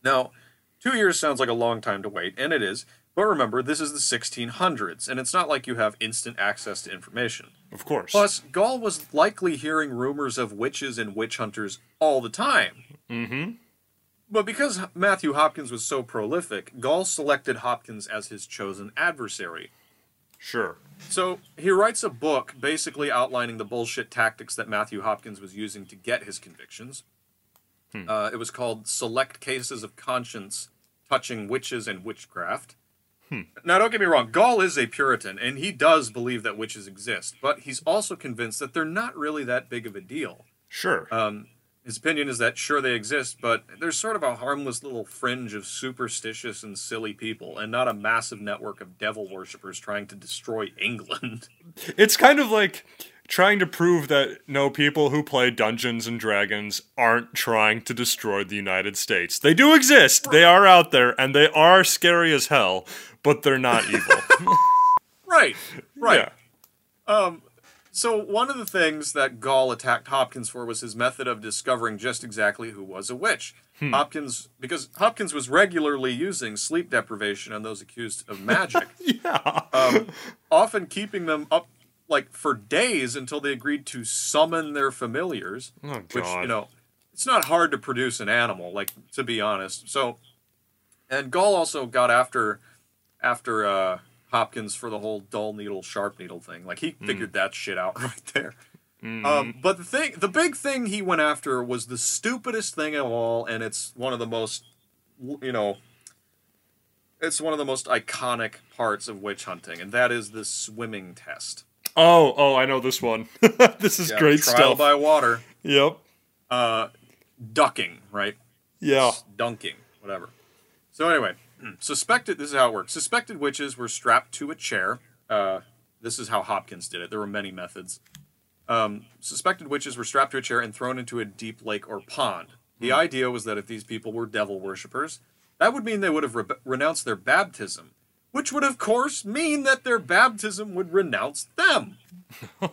Now, two years sounds like a long time to wait, and it is. But remember, this is the 1600s, and it's not like you have instant access to information. Of course. Plus, Gaule was likely hearing rumors of witches and witch hunters all the time. mm-hmm. But because Matthew Hopkins was so prolific, Gaule selected Hopkins as his chosen adversary. Sure. So he writes a book basically outlining the bullshit tactics that Matthew Hopkins was using to get his convictions. Uh, it was called Select Cases of Conscience Touching Witches and Witchcraft. Now, don't get me wrong, Gaule is a Puritan, and he does believe that witches exist, but he's also convinced that they're not really that big of a deal. Sure. Um, his opinion is that sure they exist, but there's sort of a harmless little fringe of superstitious and silly people, and not a massive network of devil worshippers trying to destroy (laughs) England. It's kind of like trying to prove that no people who play Dungeons and Dragons aren't trying to destroy the United States. They do exist. They are out there and they are scary as hell, but they're not evil. (laughs) right, right. Yeah. Um, So one of the things that Gaule attacked Hopkins for was his method of discovering just exactly who was a witch. Hopkins, because Hopkins was regularly using sleep deprivation on those accused of magic. (laughs) Yeah. um, often keeping them up like for days until they agreed to summon their familiars. Oh, Which you know, it's not hard to produce an animal, like to be honest. So, and Gaule also got after after uh, Hopkins for the whole dull needle, sharp needle thing. Like he Hmm. figured that shit out (laughs) right there. Um, but the thing, the big thing he went after was the stupidest thing of all, and it's one of the most, you know, it's one of the most iconic parts of witch hunting, and that is the swimming test. Oh, oh, I know this one. (laughs) this is Yeah, great trial stuff. by water, yep. uh, ducking, right? Yeah. dunking, whatever. So anyway, suspected. This is how it works. Suspected witches were strapped to a chair. Uh, this is how Hopkins did it. There were many methods. Um, suspected witches were strapped to a chair and thrown into a deep lake or pond. The idea was that if these people were devil worshippers, that would mean they would have re- renounced their baptism, which would of course mean that their baptism would renounce them. (laughs)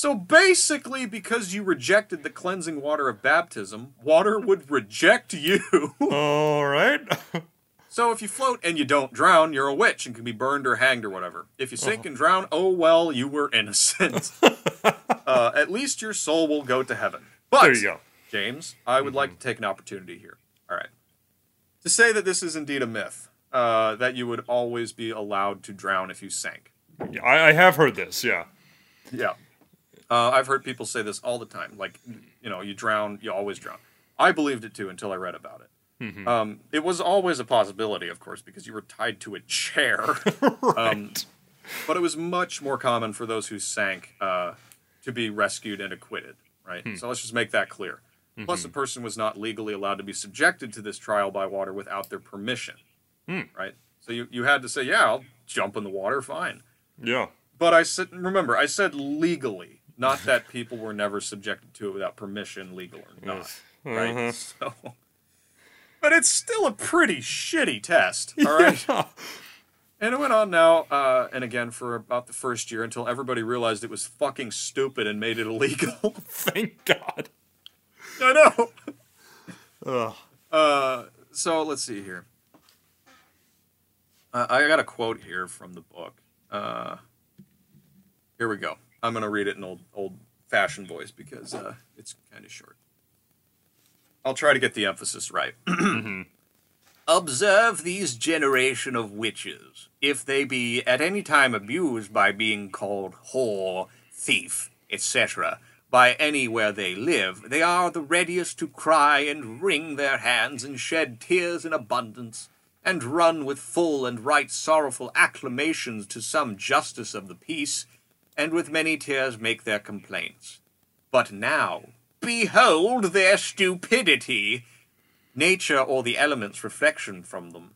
So basically, because you rejected the cleansing water of baptism, water would reject you. All right. (laughs) so if you float and you don't drown, you're a witch and can be burned or hanged or whatever. If you sink and drown, oh well, you were innocent. (laughs) uh, at least your soul will go to heaven. But, there you go. James, I would like to take an opportunity here. All right. To say that this is indeed a myth, uh, that you would always be allowed to drown if you sank. Yeah, I, I have heard this. Yeah. Yeah. Uh, I've heard people say this all the time. Like, you know, you drown, you always drown. I believed it too until I read about it. Um, it was always a possibility, of course, because you were tied to a chair. (laughs) um, but it was much more common for those who sank uh, to be rescued and acquitted, right? So let's just make that clear. Plus, the person was not legally allowed to be subjected to this trial by water without their permission, right? So you, you had to say, yeah, I'll jump in the water, fine. Yeah. But I said, remember, I said legally, not that people were never subjected to it without permission, legal or not, (laughs) right? (laughs) So, but it's still a pretty shitty test, (laughs) all right. And it went on now, uh, and again for about the first year until everybody realized it was fucking stupid and made it illegal. (laughs) Thank God. I know. Ugh. Uh, so let's see here. Uh, I got a quote here from the book. Uh, here we go. I'm going to read it in old old fashioned voice because uh, it's kind of short. I'll try to get the emphasis right. (clears throat) Mm-hmm. Observe these generation of witches. If they be at any time abused by being called whore, thief, etc., by any where they live, they are the readiest to cry and wring their hands and shed tears in abundance, and run with full and right sorrowful acclamations to some justice of the peace, and with many tears make their complaints. But now, behold their stupidity! Nature or the elements reflection from them.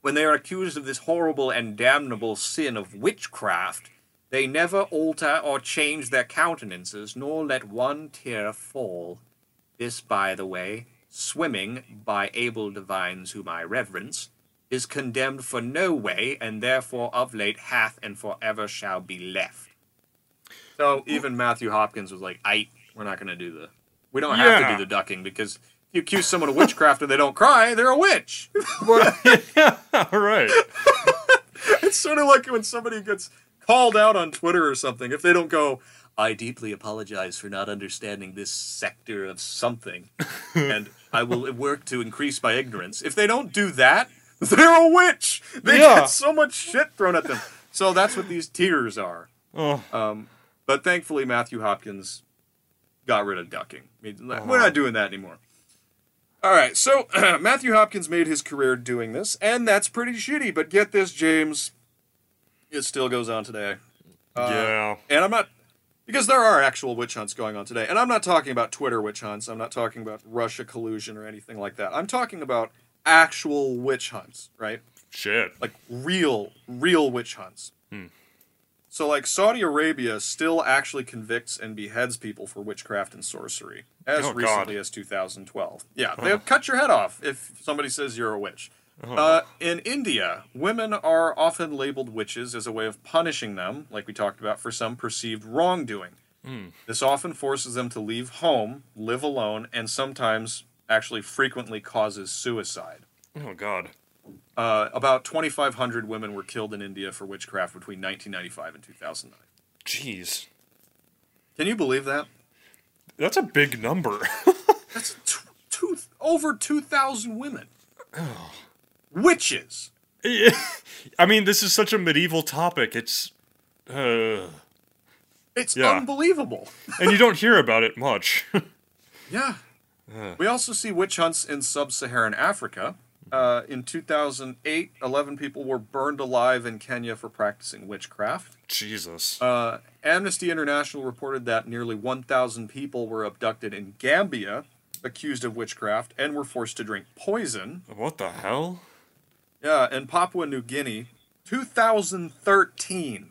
When they are accused of this horrible and damnable sin of witchcraft, they never alter or change their countenances, nor let one tear fall. This, by the way, swimming, by able divines whom I reverence, is condemned for no way, and therefore of late hath and forever shall be left. So even Matthew Hopkins was like, "I, we're not going to do the, we don't have to do the ducking because if you accuse someone of witchcraft and they don't cry, they're a witch." All (laughs) right. (laughs) it's sort of like when somebody gets called out on Twitter or something. If they don't go, I deeply apologize for not understanding this sector of something, (laughs) and I will work to increase my ignorance. If they don't do that, they're a witch. They Yeah. get so much shit thrown at them. So that's what these tears are. Oh, Um, but thankfully, Matthew Hopkins got rid of ducking. I mean, We're not doing that anymore. All right, so (clears throat) Matthew Hopkins made his career doing this, and that's pretty shitty. But get this, James, it still goes on today. Uh, yeah. And I'm not because there are actual witch hunts going on today, and I'm not talking about Twitter witch hunts. I'm not talking about Russia collusion or anything like that. I'm talking about actual witch hunts, right? Shit. like real real witch hunts so like saudi arabia still actually convicts and beheads people for witchcraft and sorcery as Oh, God. recently as 2012 yeah they'll cut your head off if somebody says you're a witch. Uh, in india women are often labeled witches as a way of punishing them like we talked about for some perceived wrongdoing. This often forces them to leave home live alone and sometimes actually frequently causes suicide. Oh God. Uh, about 2,500 women were killed in India for witchcraft between 1995 and 2009. Jeez. Can you believe that? That's a big number. (laughs) That's t- two, over 2,000 women. Oh. Witches. (laughs) I mean, this is such a medieval topic. It's. Uh, It's Yeah. unbelievable. (laughs) and you don't hear about it much. Yeah. We also see witch hunts in sub Saharan Africa. Uh, in 2008, 11 people were burned alive in Kenya for practicing witchcraft. Jesus. Uh, Amnesty International reported that nearly 1,000 people were abducted in Gambia, accused of witchcraft, and were forced to drink poison. what the hell? Yeah, in Papua New Guinea, 2013,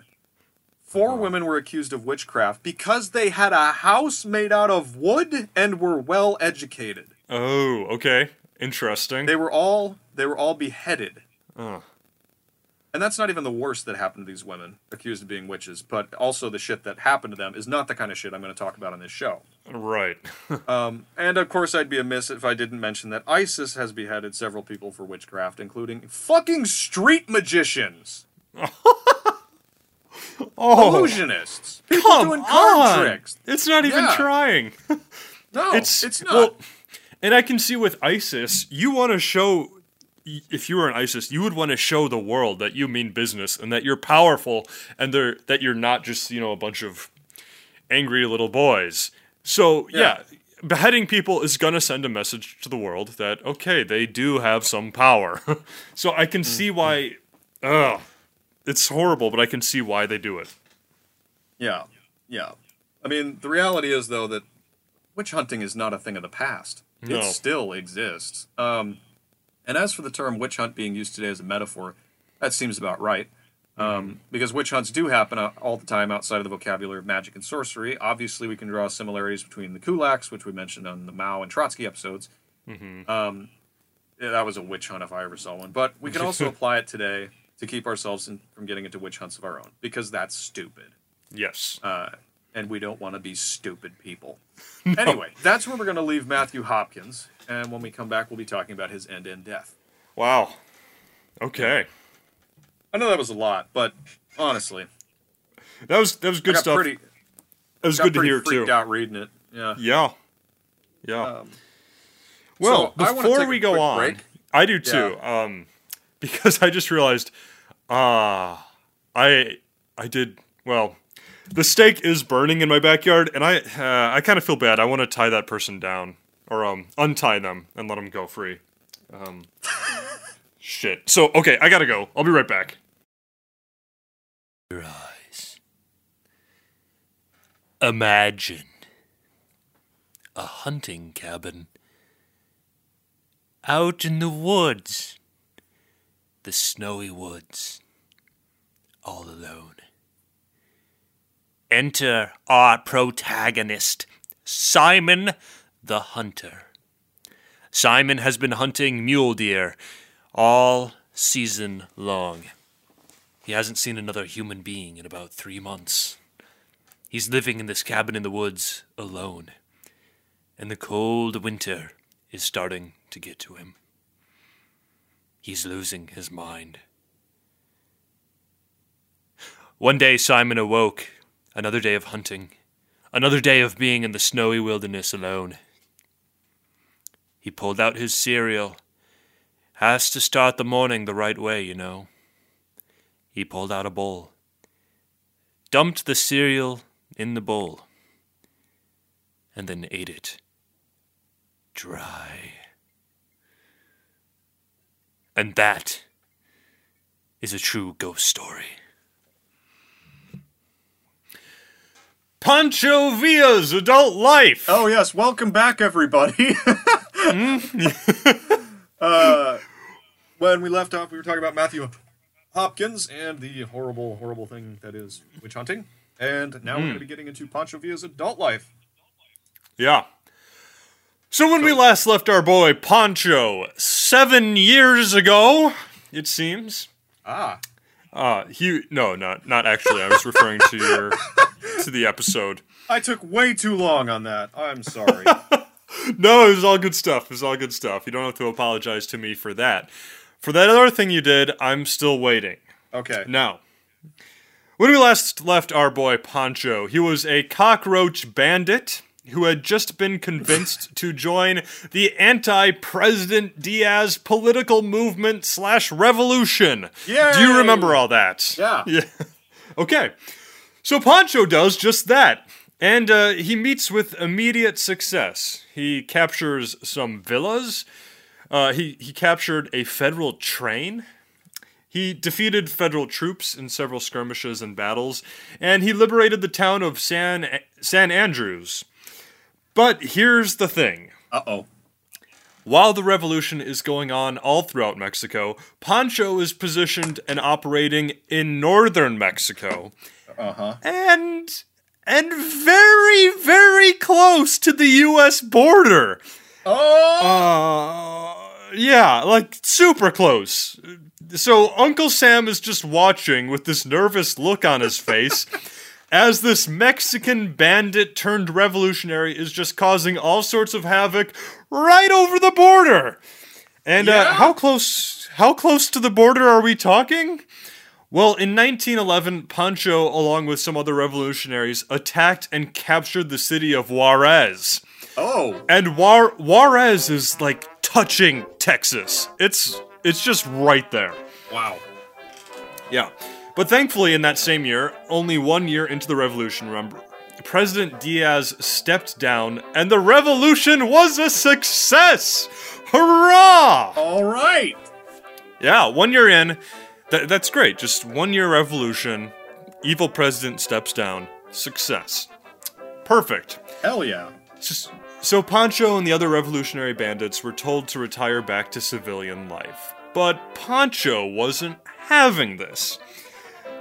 four women were accused of witchcraft because they had a house made out of wood and were well educated. Oh, okay. Interesting. They were all they were all beheaded. Oh. And that's not even the worst that happened to these women accused of being witches, but also the shit that happened to them is not the kind of shit I'm going to talk about on this show. Right. (laughs) Um, and of course, I'd be amiss if I didn't mention that ISIS has beheaded several people for witchcraft, including fucking street magicians, (laughs) oh, illusionists, people doing card on. tricks. It's not even Yeah. trying. (laughs) No, it's it's, not. Well, and I can see with ISIS, you want to show. If you were an ISIS, you would want to show the world that you mean business and that you're powerful and they're, that you're not just you know a bunch of angry little boys. So yeah, beheading people is gonna send a message to the world that okay, they do have some power. (laughs) so I can mm, see why. Mm. Ugh, it's horrible, but I can see why they do it. yeah, yeah. I mean, the reality is though that witch hunting is not a thing of the past. No. It still exists. Um, and as for the term witch hunt being used today as a metaphor, that seems about right. Um, because witch hunts do happen uh, all the time outside of the vocabulary of magic and sorcery. Obviously, we can draw similarities between the kulaks, which we mentioned on the Mao and Trotsky episodes. Um, yeah, that was a witch hunt if I ever saw one. But we can also (laughs) apply it today to keep ourselves in, from getting into witch hunts of our own, because that's stupid. Yes. Uh, and we don't want to be stupid people. (laughs) Anyway, that's where we're going to leave Matthew Hopkins. And when we come back, we'll be talking about his end in death. Wow. Okay. I know that was a lot, but honestly, That was that was good stuff. pretty, It was good to hear freaked too. out reading it. Yeah. Yeah. Yeah. Um, well, so before we go on, break. I do too. Um, (laughs) because I just realized, ah, I I did well. The stake is burning in my backyard, and I uh, I kind of feel bad. I want to tie that person down or um untie them and let them go free. Um, (laughs) shit. So okay, I gotta go. I'll be right back. your eyes. Imagine a hunting cabin out in the woods, the snowy woods, all alone. Enter our protagonist, Simon the Hunter. Simon has been hunting mule deer all season long. He hasn't seen another human being in about three months. He's living in this cabin in the woods alone. And the cold winter is starting to get to him. He's losing his mind. One day Simon awoke, another day of hunting, another day of being in the snowy wilderness alone. He pulled out his cereal. Has to start the morning the right way, you know. He pulled out a bowl, dumped the cereal in the bowl, and then ate it dry. And that is a true ghost story. Pancho Villa's adult life. Oh yes, welcome back, everybody. (laughs) uh, when we left off, we were talking about Matthew Hopkins and the horrible, horrible thing that is witch hunting, and now we're going to be getting into Pancho Villa's adult life. Yeah. So when we last left our boy Pancho seven years ago, it seems. Ah, Uh, he no, not not actually. I was referring to your (laughs) to the episode. (laughs) I took way too long on that. I'm sorry. (laughs) No, it was all good stuff. It was all good stuff. You don't have to apologize to me for that. For that other thing you did, I'm still waiting. Okay. Now, when we last left our boy Pancho, he was a cockroach bandit who had just been convinced (laughs) to join the anti-President Diaz political movement slash revolution. Yeah. Do you remember all that? Yeah. Yeah. Okay. So Pancho does just that. And uh, he meets with immediate success. He captures some villas. Uh, he, he captured a federal train. He defeated federal troops in several skirmishes and battles. And he liberated the town of San, San Andrews. But here's the thing Uh oh. while the revolution is going on all throughout Mexico, Pancho is positioned and operating in northern Mexico. Uh-huh. And and very very close to the US border. Oh. Uh yeah, like super close. So Uncle Sam is just watching with this nervous look on his face. (laughs) As this Mexican bandit turned revolutionary is just causing all sorts of havoc right over the border. And uh, how close? How close to the border are we talking? Well, in 1911, Pancho, along with some other revolutionaries, attacked and captured the city of Juarez. oh. And Juar- Juarez is like touching Texas. It's it's just right there. Wow. Yeah. But thankfully, in that same year, only one year into the revolution, remember, President Diaz stepped down, and the revolution was a success! Hurrah! All right. Yeah, one year in, th- that's great. Just one year revolution, evil president steps down, success. Perfect. Hell yeah. So Pancho and the other revolutionary bandits were told to retire back to civilian life. But Pancho wasn't having this.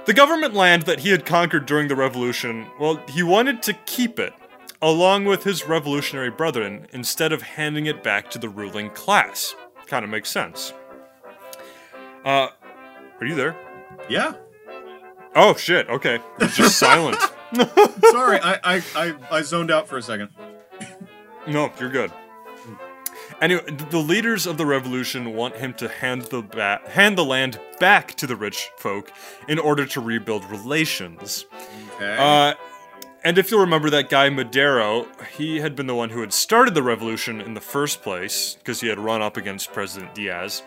The government land that he had conquered during the revolution, well, he wanted to keep it, along with his revolutionary brethren, instead of handing it back to the ruling class. Kind of makes sense. Uh, are you there? Yeah. Oh shit, okay. It's just (laughs) silent. Sorry, I, I, I, I zoned out for a second. (laughs) No, you're good. Anyway, the leaders of the revolution want him to hand the ba- hand the land back to the rich folk in order to rebuild relations. Okay. Uh, and if you'll remember that guy Madero, he had been the one who had started the revolution in the first place because he had run up against President Diaz.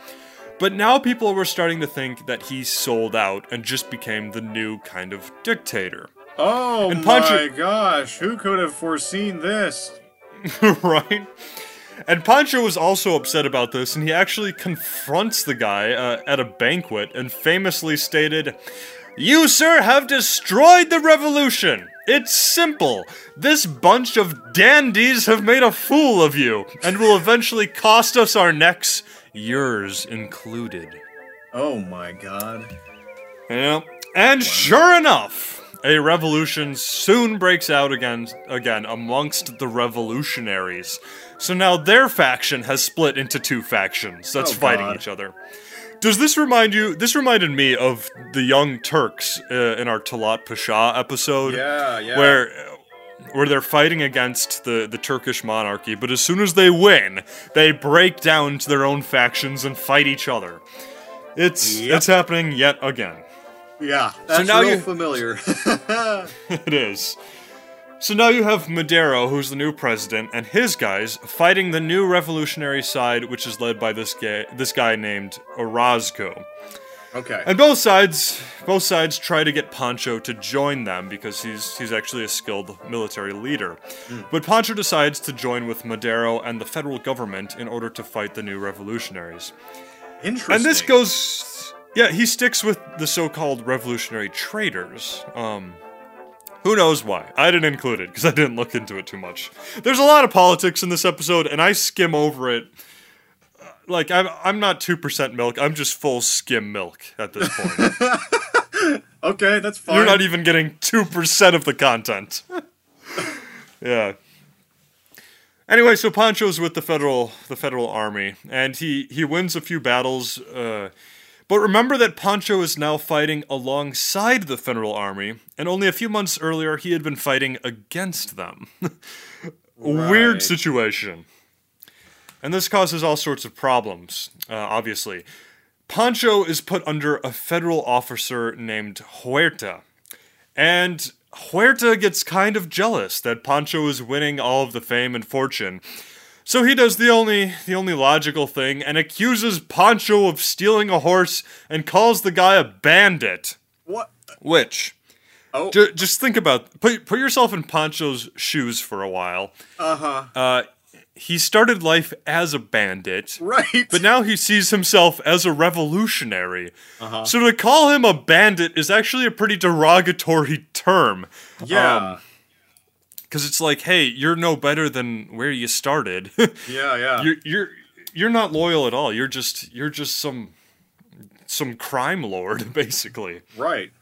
But now people were starting to think that he sold out and just became the new kind of dictator. oh and my Pancho- gosh, who could have foreseen this? (laughs) right? And Pancho was also upset about this, and he actually confronts the guy uh, at a banquet and famously stated, You, sir, have destroyed the revolution! It's simple. This bunch of dandies have made a fool of you, and will eventually cost us our necks, yours included. Oh my god. Yeah. And sure enough, a revolution soon breaks out again again amongst the revolutionaries. So now their faction has split into two factions that's Oh, fighting God. each other. Does this remind you? This reminded me of the Young Turks uh, in our Talat Pasha episode, Yeah, yeah. where where they're fighting against the, the Turkish monarchy, but as soon as they win, they break down to their own factions and fight each other. It's Yep. it's happening yet again. Yeah, that's now real you- familiar. (laughs) (laughs) It is. So now you have Madero, who's the new president, and his guys fighting the new revolutionary side, which is led by this guy, this guy named Orozco. Okay. And both sides, both sides try to get Pancho to join them because he's he's actually a skilled military leader. But Pancho decides to join with Madero and the federal government in order to fight the new revolutionaries. Interesting. And this goes, yeah, he sticks with the so-called revolutionary traitors. Um, who knows why? I didn't include it because I didn't look into it too much. There's a lot of politics in this episode, and I skim over it. Like I'm, I'm not two percent milk. I'm just full skim milk at this point. (laughs) Okay, that's fine. You're not even getting two percent of the content. (laughs) yeah. Anyway, so Pancho's with the federal the federal army, and he he wins a few battles. Uh, but remember that Pancho is now fighting alongside the federal army, and only a few months earlier he had been fighting against them. (laughs) Weird situation. And this causes all sorts of problems, uh, obviously. Pancho is put under a federal officer named Huerta. And Huerta gets kind of jealous that Pancho is winning all of the fame and fortune. So he does the only the only logical thing and accuses Pancho of stealing a horse and calls the guy a bandit. What? Which Oh. Ju- just think about put put yourself in Pancho's shoes for a while. Uh-huh. Uh he started life as a bandit. Right. But now he sees himself as a revolutionary. Uh-huh. So to call him a bandit is actually a pretty derogatory term. yeah. Because it's like, hey, you're no better than where you started. (laughs) yeah, yeah. you're you're you're not loyal at all. You're just you're just some some crime lord, (laughs) basically. right.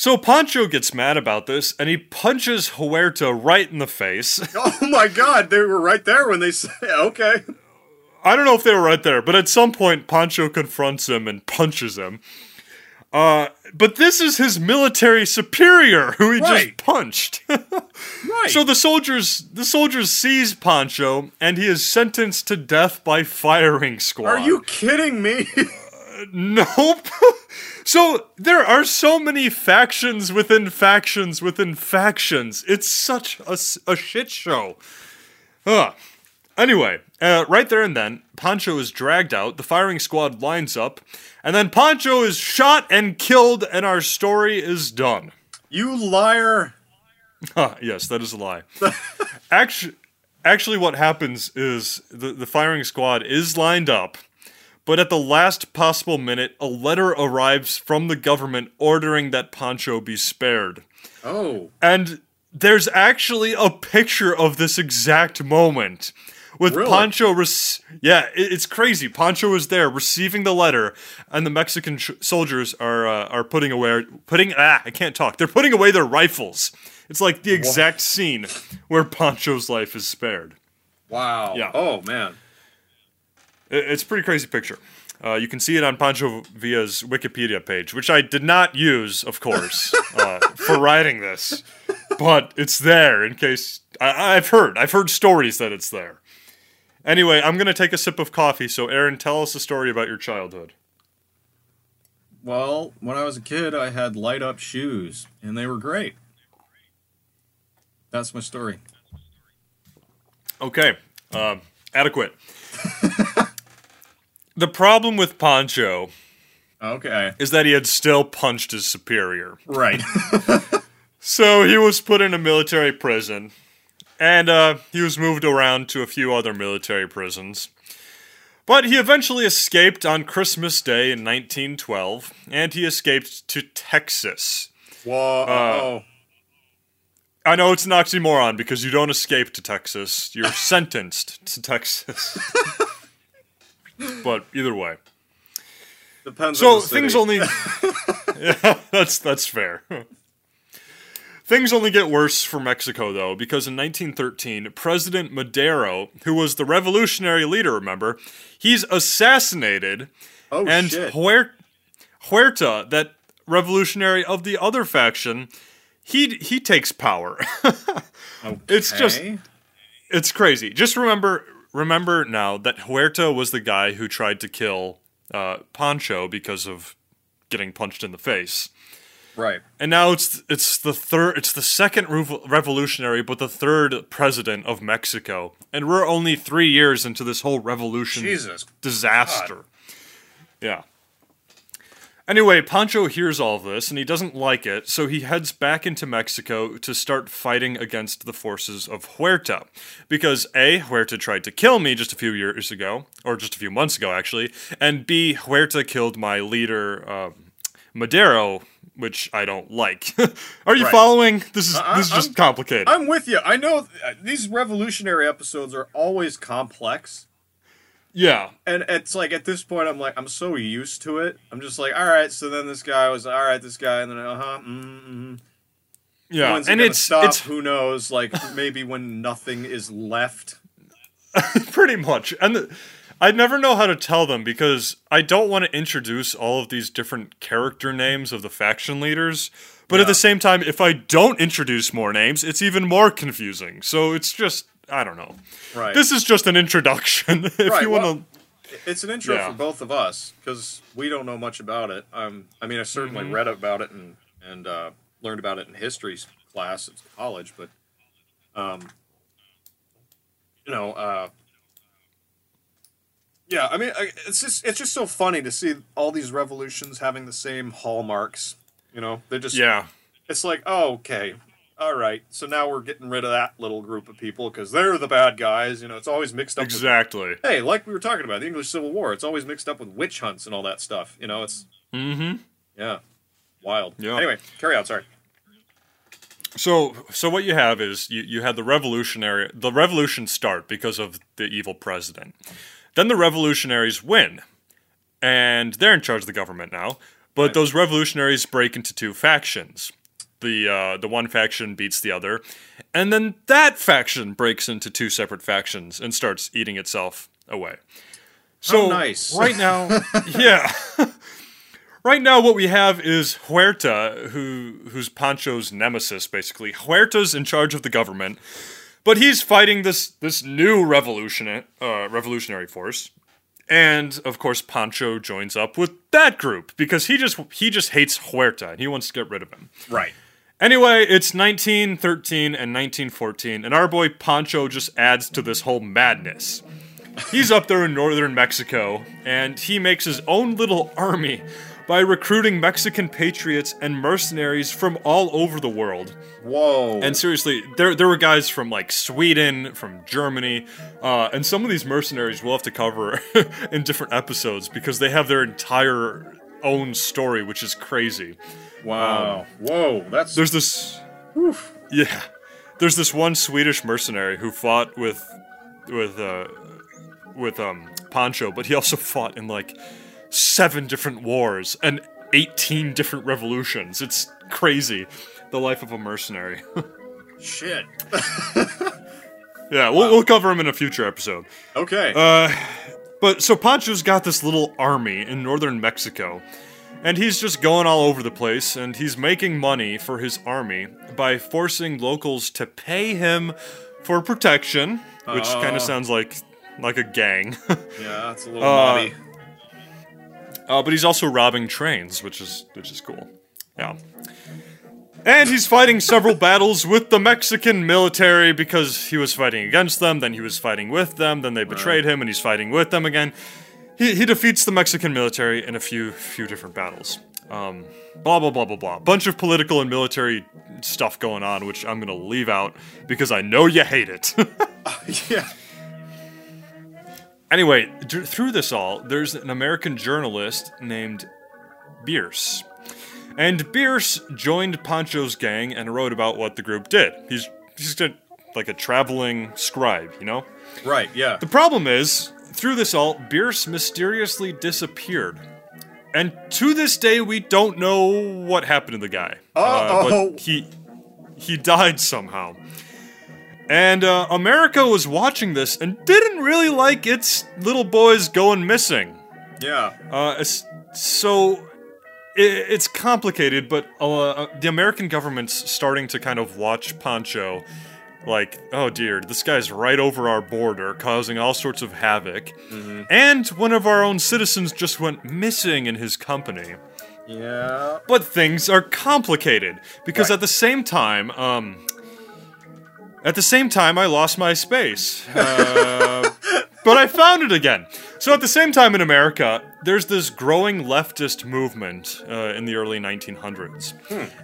So Pancho gets mad about this and he punches Huerta right in the face. (laughs) Oh my god, they were right there when they say (laughs) okay. I don't know if they were right there, but at some point Pancho confronts him and punches him. Uh, but this is his military superior who he Right. just punched. (laughs) Right. so the soldiers the soldiers seize Pancho and he is sentenced to death by firing squad. Are you kidding me? Nope. So there are so many factions within factions within factions. It's such a, a shit show. Ugh. Anyway, uh, right there and then, Pancho is dragged out, the firing squad lines up, and then Pancho is shot and killed, and our story is done. you liar. Huh, yes, that is a lie. actually, actually, what happens is the, the firing squad is lined up, but at the last possible minute, a letter arrives from the government ordering that Pancho be spared. Oh. And there's actually a picture of this exact moment. With Really? Pancho, rec- yeah, it's crazy. Pancho is there receiving the letter, and the Mexican sh- soldiers are uh, are putting away putting ah I can't talk. They're putting away their rifles. It's like the exact scene where Pancho's life is spared. Wow. Yeah. Oh man. It- It's a pretty crazy picture. Uh, you can see it on Pancho Villa's Wikipedia page, which I did not use, of course, (laughs) uh, for writing this, but it's there in case I- I've heard. I've heard stories that it's there. Anyway, I'm gonna take a sip of coffee. So, Aaron, tell us a story about your childhood. Well, when I was a kid, I had light up shoes, and they were great. That's my story. Okay, um, adequate. (laughs) the problem with Pancho Okay. is that he had still punched his superior. Right. (laughs) So he was put in a military prison, and uh, he was moved around to a few other military prisons. But he eventually escaped on Christmas Day in 1912, and he escaped to Texas. Whoa. oh. I know it's an oxymoron because you don't escape to Texas, you're (laughs) sentenced to Texas. (laughs) but either way. Depends So on the city. things only Yeah, (laughs) (laughs) that's that's fair. Things only get worse for Mexico though, because in 1913, President Madero, who was the revolutionary leader, remember, he's assassinated Oh and shit. Huer- Huerta, that revolutionary of the other faction, he he takes power. (laughs) it's just it's crazy. Just remember remember now that Huerta was the guy who tried to kill uh, Pancho because of getting punched in the face. right. And now it's it's the third it's the second revo- revolutionary but the third president of Mexico. And we're only 3 years into this whole revolution Jesus. disaster. Yeah. Anyway, Pancho hears all this and he doesn't like it, so he heads back into Mexico to start fighting against the forces of Huerta. Because A, Huerta tried to kill me just a few years ago, or just a few months ago actually, and B, Huerta killed my leader, um, Madero, which I don't like. (laughs) Are you Right. following? This is I- this is just I'm- complicated. I'm with you. I know th- these revolutionary episodes are always complex. Yeah. And it's like at this point, I'm like, I'm so used to it. I'm just like, all right. So then this guy was, all right, this guy, and then uh huh, mm mm. Yeah. When's and gonna it's stop? it's Who knows? Like maybe when nothing is left. (laughs) pretty much and the, i never know how to tell them because i don't want to introduce all of these different character names of the faction leaders but at the same time if i don't introduce more names it's even more confusing so it's just i don't know Right. this is just an introduction (laughs) if Right, you want well- to It's an intro Yeah. for both of us because we don't know much about it. Um, I mean, I certainly Mm-hmm. read about it and and uh, learned about it in history class at college, but um, you know, uh, yeah. I mean, it's just it's just so funny to see all these revolutions having the same hallmarks. You know, they just yeah it's like, oh, okay, all right. So now we're getting rid of that little group of people because they're the bad guys. You know, it's always mixed up. with- Exactly. hey, like we were talking about the English Civil War, it's always mixed up with witch hunts and all that stuff. You know, it's Mm-hmm. yeah, wild. Yeah. Anyway, carry on. Sorry. So, so what you have is you, you had the revolutionary the revolution start because of the evil president. Then the revolutionaries win, and they're in charge of the government now. But Right. those revolutionaries break into two factions. The uh, the one faction beats the other, and then that faction breaks into two separate factions and starts eating itself away. So nice. (laughs) right now, yeah. (laughs) Right now, what we have is Huerta, who who's Pancho's nemesis, basically. Huerta's in charge of the government, but he's fighting this this new revolution uh, revolutionary force, and of course, Pancho joins up with that group because he just he just hates Huerta and he wants to get rid of him. Right. Anyway, it's 1913 and 1914, and our boy Pancho just adds to this whole madness. He's up there in northern Mexico, and he makes his own little army by recruiting Mexican patriots and mercenaries from all over the world. Whoa. And seriously, there there were guys from like Sweden, from Germany, uh, and some of these mercenaries we'll have to cover (laughs) in different episodes because they have their entire own story, which is crazy. Wow. Whoa. That's There's this. Yeah. There's this one Swedish mercenary who fought with with uh with um Pancho, but he also (laughs) fought in like seven different wars and 18 different revolutions. It's crazy. The life of a mercenary. (laughs) shit. (laughs) yeah, we'll, we'll cover him in a future episode. Okay. Uh, But so Pancho's got this little army in northern Mexico, and he's just going all over the place, and he's making money for his army by forcing locals to pay him for protection, which kind Oh. of sounds like like a gang. (laughs) yeah, that's a little uh, naughty. Uh, but he's also robbing trains, which is which is cool. Yeah. And he's fighting several (laughs) battles with the Mexican military because he was fighting against them, then he was fighting with them, then they betrayed him, and he's fighting with them again. He, he defeats the Mexican military in a few few different battles. Um, blah blah blah blah blah. Bunch of political and military stuff going on, which I'm gonna leave out because I know you hate it. (laughs) (laughs) yeah. Anyway, d- through this all, there's an American journalist named Bierce. And Bierce joined Pancho's gang and wrote about what the group did. He's he's a, like a traveling scribe, you know? Right. Yeah. The problem is, through this all, Bierce mysteriously disappeared. And to this day, we don't know what happened to the guy. Uh, but he he died somehow. And uh, America was watching this and didn't really like its little boys going missing. Yeah. Uh, so i it's complicated, but uh, the American government's starting to kind of watch Pancho like, oh dear, this guy's right over our border, causing all sorts of havoc. And one of our own citizens just went missing in his company. Yeah. But things are complicated because Right. at the same time, um, at the same time, I lost my space, (laughs) uh, but I found it again. So at the same time in America, there's this growing leftist movement uh, in the early 1900s,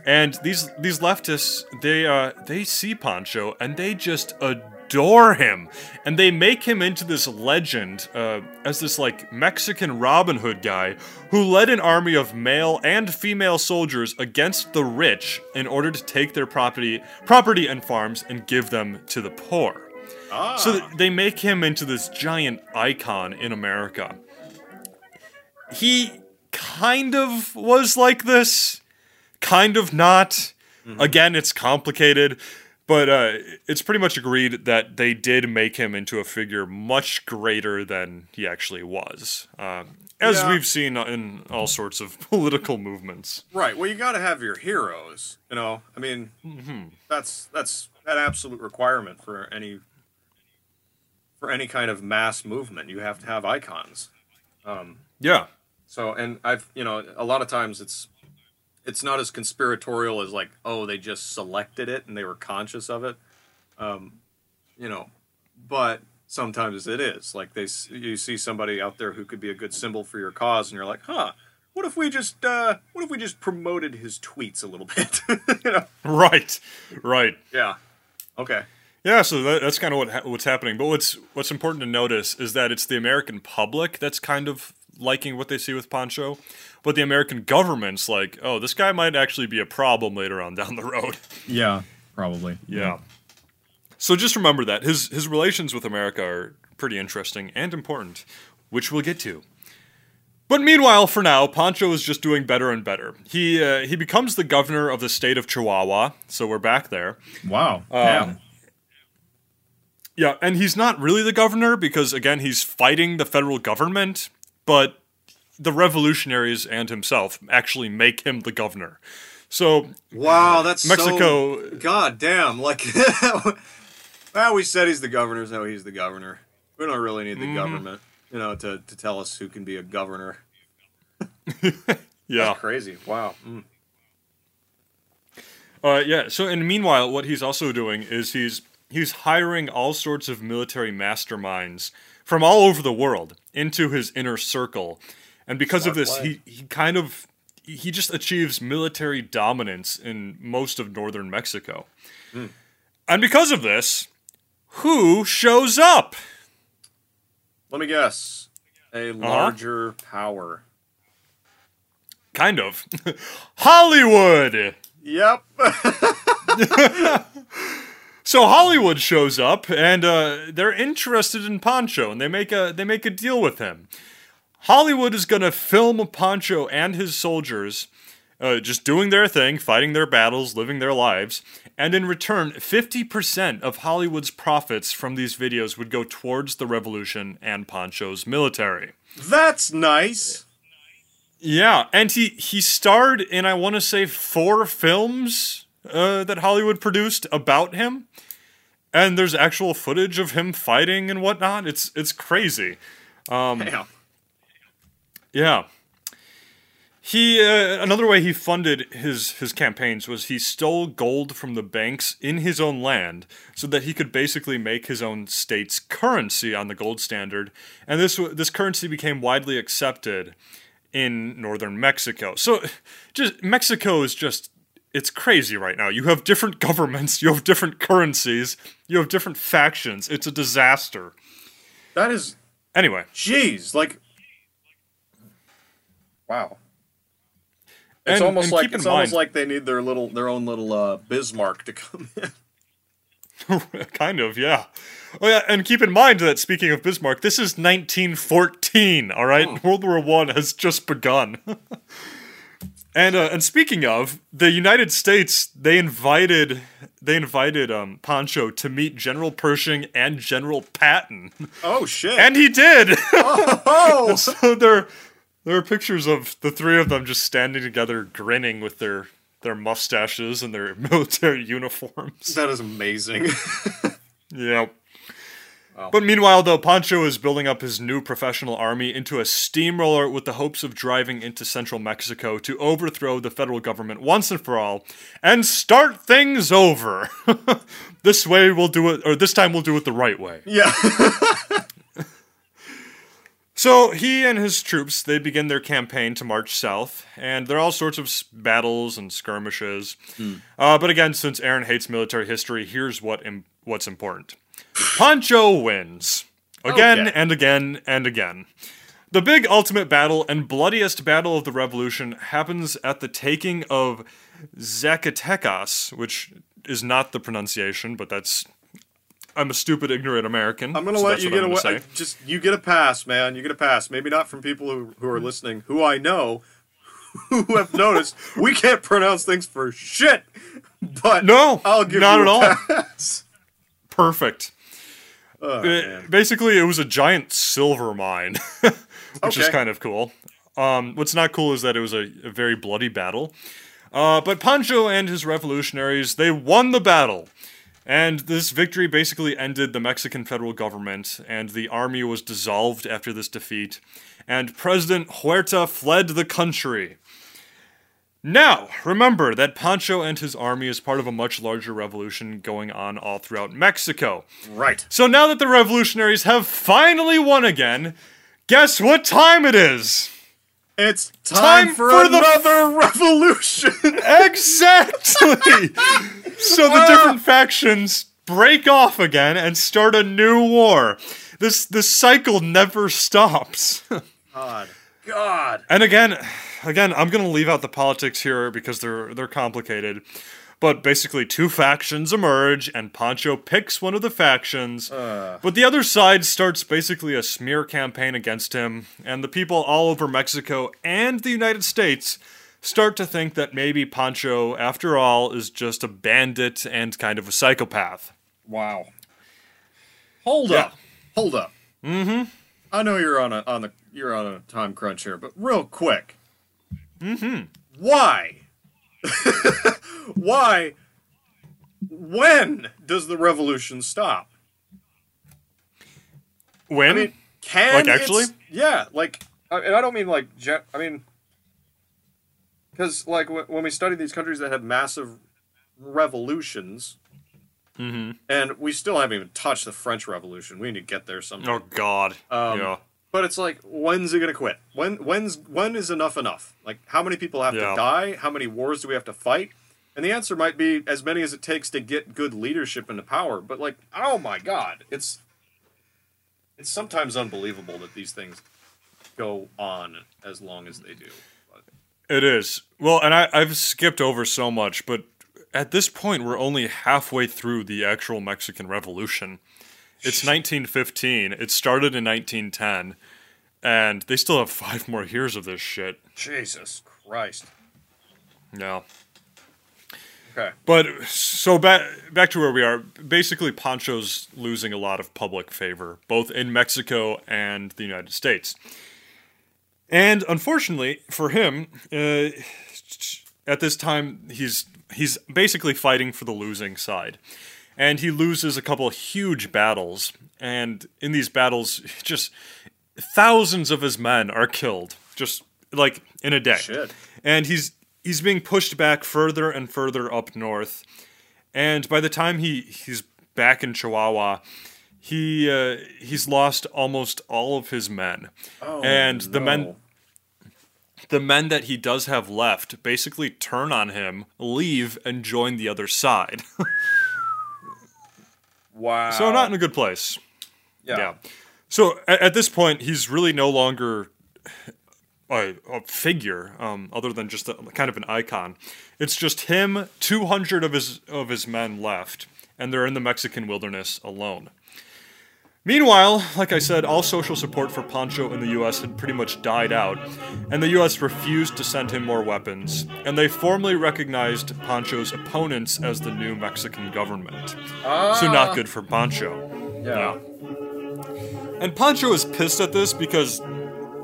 and these these leftists they uh, they see Pancho and they just adore him, and they make him into this legend uh, as this like Mexican Robin Hood guy who led an army of male and female soldiers against the rich in order to take their property property and farms and give them to the poor. Ah. So th- they make him into this giant icon in America. He kind of was like this, kind of not. Again, it's complicated, but uh, it's pretty much agreed that they did make him into a figure much greater than he actually was, um, as Yeah. we've seen in all sorts of (laughs) political movements. Right. Well, you got to have your heroes. You know. I mean, that's that's an absolute requirement for any for any kind of mass movement. You have to have icons. Um, Yeah. So, and I've, you know, a lot of times it's it's not as conspiratorial as like, oh, they just selected it and they were conscious of it. Um, you know, but sometimes it is like they you see somebody out there who could be a good symbol for your cause and you're like, "Huh, what if we just uh, what if we just promoted his tweets a little (laughs) bit? (laughs) you know? Right, right. Yeah. Okay. Yeah, so that, that's kind of what ha- what's happening. But what's what's important to notice is that it's the American public that's kind of liking what they see with Pancho, but the American government's like, oh, this guy might actually be a problem later on down the road. (laughs) Yeah, probably. Yeah. So just remember that his his relations with America are pretty interesting and important, which we'll get to. But meanwhile, for now, Pancho is just doing better and better. He uh, he becomes the governor of the state of Chihuahua, so we're back there. Wow. Yeah. Yeah, and he's not really the governor because again, he's fighting the federal government, but the revolutionaries and himself actually make him the governor. So Wow, that's Mexico- So, God damn! Like, (laughs) well, we said he's the governor, so he's the governor. We don't really need the government, you know, to, to tell us who can be a governor. (laughs) yeah, That's crazy. Wow. Mm. Uh, yeah. So, and meanwhile, what he's also doing is he's he's hiring all sorts of military masterminds from all over the world into his inner circle, and because of this, play. he he kind of he just achieves military dominance in most of northern Mexico, Hmm. and because of this, who shows up? Let me guess. A Uh-huh. larger power. Kind of (laughs) Hollywood. Yep. (laughs) (laughs) So Hollywood shows up, and uh, they're interested in Pancho, and they make a they make a deal with him. Hollywood is going to film Pancho and his soldiers uh, just doing their thing, fighting their battles, living their lives, and in return, fifty percent of Hollywood's profits from these videos would go towards the revolution and Pancho's military. That's nice. Yeah, and he he starred in I want to say four films uh, that Hollywood produced about him, and there's actual footage of him fighting and whatnot. It's it's crazy. Damn. Yeah. He uh, another way he funded his his campaigns was he stole gold from the banks in his own land so that he could basically make his own state's currency on the gold standard, and this this currency became widely accepted in northern Mexico. So, just Mexico is just it's crazy right now. You have different governments, you have different currencies, you have different factions. It's a disaster. That is, Anyway, jeez, like, wow. It's And- almost and like it's almost mind- like they need their little their own little uh, Bismarck to come in. (laughs) (laughs) kind of, yeah. Oh yeah, and keep in mind that speaking of Bismarck, this is 1914. All right, World War One has just begun. (laughs) and uh, and speaking of the United States, they invited they invited um, Pancho to meet General Pershing and General Patton, Oh shit! and he did. oh, (laughs) so there there are pictures of the three of them just standing together, grinning with their their mustaches and their (laughs) military uniforms. that is amazing. (laughs) Yep. But meanwhile, though, Pancho is building up his new professional army into a steamroller with the hopes of driving into central Mexico to overthrow the federal government once and for all and start things over. (laughs) this way we'll do it, or this time we'll do it the right way. yeah. (laughs) So he and his troops they begin their campaign to march south, and there are all sorts of s- battles and skirmishes. Uh, but again, since Aaron hates military history, here's what Im- what's important: Pancho wins again Okay. and again and again. The big ultimate battle and bloodiest battle of the revolution happens at the taking of Zacatecas, which is not the pronunciation, but that's. I'm a stupid, ignorant American. I'm gonna so let you get away. Just you get a pass, man. You get a pass. Maybe not from people who, who are listening, who I know, (laughs) who have noticed we can't pronounce things for shit. But No, I'll give not you at all. Perfect. Oh, Uh, basically, it was a giant silver mine, (laughs) which is kind of cool. Um, what's not cool is that it was a, a very bloody battle. Uh, but Pancho and his revolutionaries, they won the battle. And this victory basically ended the Mexican federal government, and the army was dissolved after this defeat. And President Huerta fled the country. Now, remember that Pancho and his army is part of a much larger revolution going on all throughout Mexico. Right. So now that the revolutionaries have finally won again, guess what time it is? It's time, Time for, for the- another revolution. (laughs) Exactly. so the different factions break off again and start a new war. This this cycle never stops. God. God. and again, again, I'm gonna leave out the politics here because they're they're complicated. But basically, two factions emerge, and Pancho picks one of the factions. But the other side starts basically a smear campaign against him, and the people all over Mexico and the United States start to think that maybe Pancho, after all, is just a bandit and kind of a psychopath. Wow. Hold Yeah. up. Hold up. Mm-hmm. I know you're on a on the you're on a time crunch here, but real quick. Mm-hmm. Why? (laughs) Why? When does the revolution stop? When? I mean, can Like, actually? Yeah, like, I, and I don't mean like, I mean, because like w- when we study these countries that had massive revolutions, mm-hmm. and we still haven't even touched the French Revolution. We need to get there someday. Oh God. Um, yeah. But it's like, when's it gonna quit? When when's when is enough enough? Like, how many people have Yeah. to die? How many wars do we have to fight? And the answer might be as many as it takes to get good leadership into power. But like, oh my god, it's it's sometimes unbelievable that these things go on as long as they do. But, It is. Well, and I, I've skipped over so much, but at this point, we're only halfway through the actual Mexican Revolution. It's 1915. It started in 1910, and they still have five more years of this shit. Jesus Christ. Yeah. Okay. But so back back to where we are. Basically, Pancho's losing a lot of public favor, both in Mexico and the United States. And unfortunately for him, uh, at this time he's he's basically fighting for the losing side, and he loses a couple huge battles. And in these battles, (laughs) just thousands of his men are killed, just like in a day Shit. and he's he's being pushed back further and further up north. And by the time he he's back in Chihuahua, he uh, he's lost almost all of his men. Oh, and the men the men that he does have left basically turn on him, leave, and join the other side. (laughs) Wow. so not in a good place. yeah. Yeah. So at, at this point, he's really no longer a, a figure, um, other than just a, kind of an icon. It's just him, two hundred of his of his men left, and they're in the Mexican wilderness alone. Meanwhile, like I said, all social support for Pancho in the U.S. had pretty much died out, and the U.S. refused to send him more weapons, and they formally recognized Pancho's opponents as the new Mexican government. So ah. not good for Pancho. Yeah. And Pancho is pissed at this because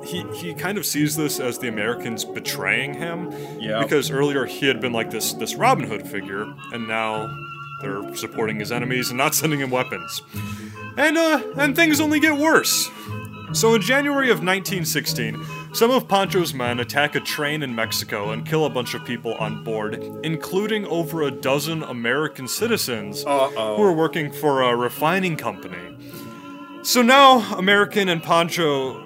he he kind of sees this as the Americans betraying him. Yeah. Because earlier he had been like this this Robin Hood figure, and now they're supporting his enemies and not (laughs) sending him weapons. And uh and things only get worse. So in January of 1916, some of Pancho's men attack a train in Mexico and kill a bunch of people on board, including over a dozen American citizens Uh-oh. who are working for a refining company. So now American and Pancho,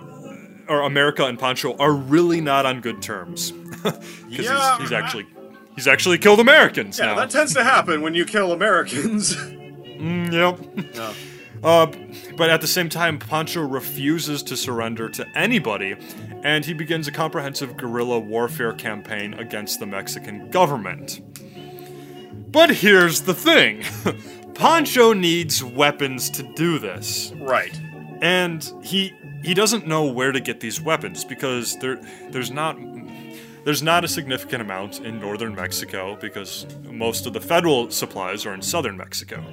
or America and Pancho, are really not on good terms (laughs) because Yeah. he's, he's actually he's actually killed Americans Yeah, now. that tends to happen when you kill Americans. (laughs) Mm, yep. Yeah. Uh, but at the same time, Pancho refuses to surrender to anybody, and he begins a comprehensive guerrilla warfare campaign against the Mexican government. But here's the thing (laughs) Pancho needs weapons to do this. right. and he he doesn't know where to get these weapons because there there's not there's not a significant amount in northern Mexico because most of the federal supplies are in southern Mexico.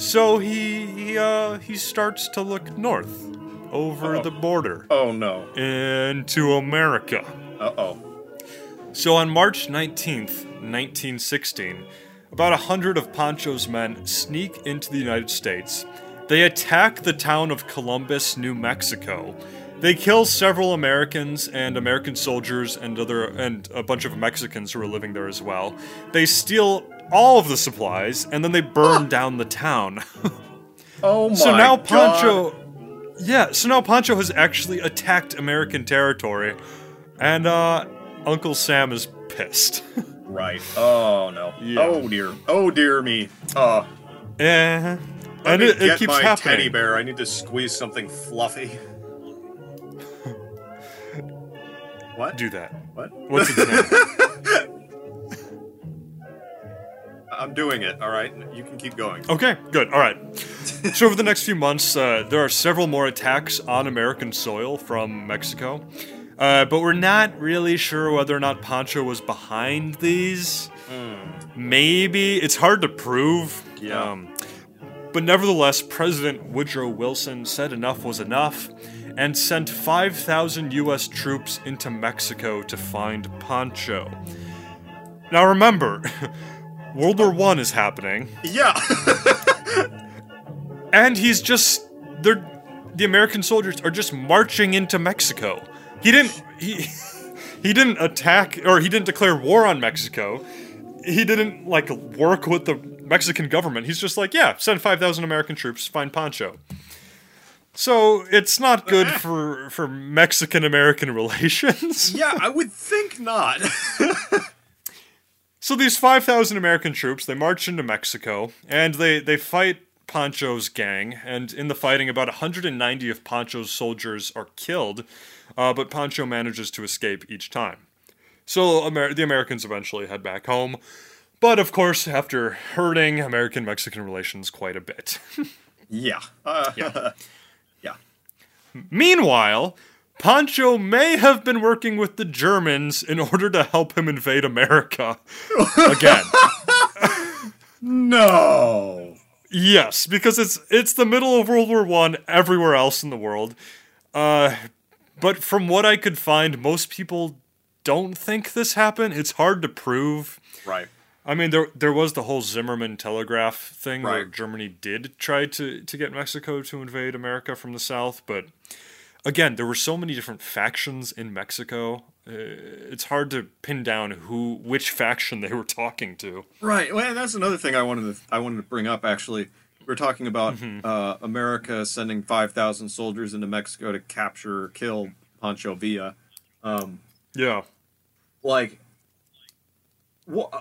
So he he, uh, he starts to look north over Uh-oh. the border Oh no. into America. Uh oh. So on March 19th, 1916, about a hundred of Pancho's men sneak into the United States. They attack the town of Columbus, New Mexico. They kill several Americans and American soldiers and other and a bunch of Mexicans who are living there as well. They steal all of the supplies and then they burn down the town. (laughs) Oh my so now God. Pancho Yeah, so now Pancho has actually attacked American territory and uh, Uncle Sam is pissed. (laughs) Right. Oh no. Yeah. Oh dear. Oh dear me. Uh, Eh, let and it, it keeps my happening. teddy bear. I need to squeeze something fluffy. (laughs) what? Do that. What? What's its name? I'm doing it. All right. You can keep going. Okay, good. All right. (laughs) so over the next few months, uh, there are several more attacks on American soil from Mexico, uh, but we're not really sure whether or not Pancho was behind these. Maybe it's hard to prove. Yeah. Um, but nevertheless, President Woodrow Wilson said enough was enough and sent 5,000 U.S. troops into Mexico to find Pancho. Now remember, (laughs) World War One is happening. Yeah. (laughs) And he's just they're the American soldiers are just marching into Mexico. He didn't he (laughs) he didn't attack or he didn't declare war on Mexico. He didn't like work with the Mexican government. He's just like, yeah, send 5,000 American troops, find Pancho. So, it's not good (laughs) for for Mexican American relations. yeah. I would think not. So these 5,000 American troops, they march into Mexico and they, they fight Pancho's gang. And in the fighting, about 190 of Pancho's soldiers are killed, uh, but Pancho manages to escape each time. So Amer- the Americans eventually head back home, but of course, after hurting American Mexican relations quite a bit. (laughs) yeah. Uh, Yeah. (laughs) yeah. Meanwhile, Pancho may have been working with the Germans in order to help him invade America again. (laughs) No. Yes, because it's it's the middle of World War One everywhere else in the world. Uh, but from what I could find, most people don't think this happened. It's hard to prove. Right. I mean, there there was the whole Zimmerman telegraph thing where Germany did try to to get Mexico to invade America from the south, but again, there were so many different factions in Mexico. Uh, it's hard to pin down who which faction they were talking to. Right. Well, that's another thing I wanted to I wanted to bring up. Actually, we're talking about uh, America sending five thousand soldiers into Mexico to capture or kill Pancho Villa. Yeah. Like,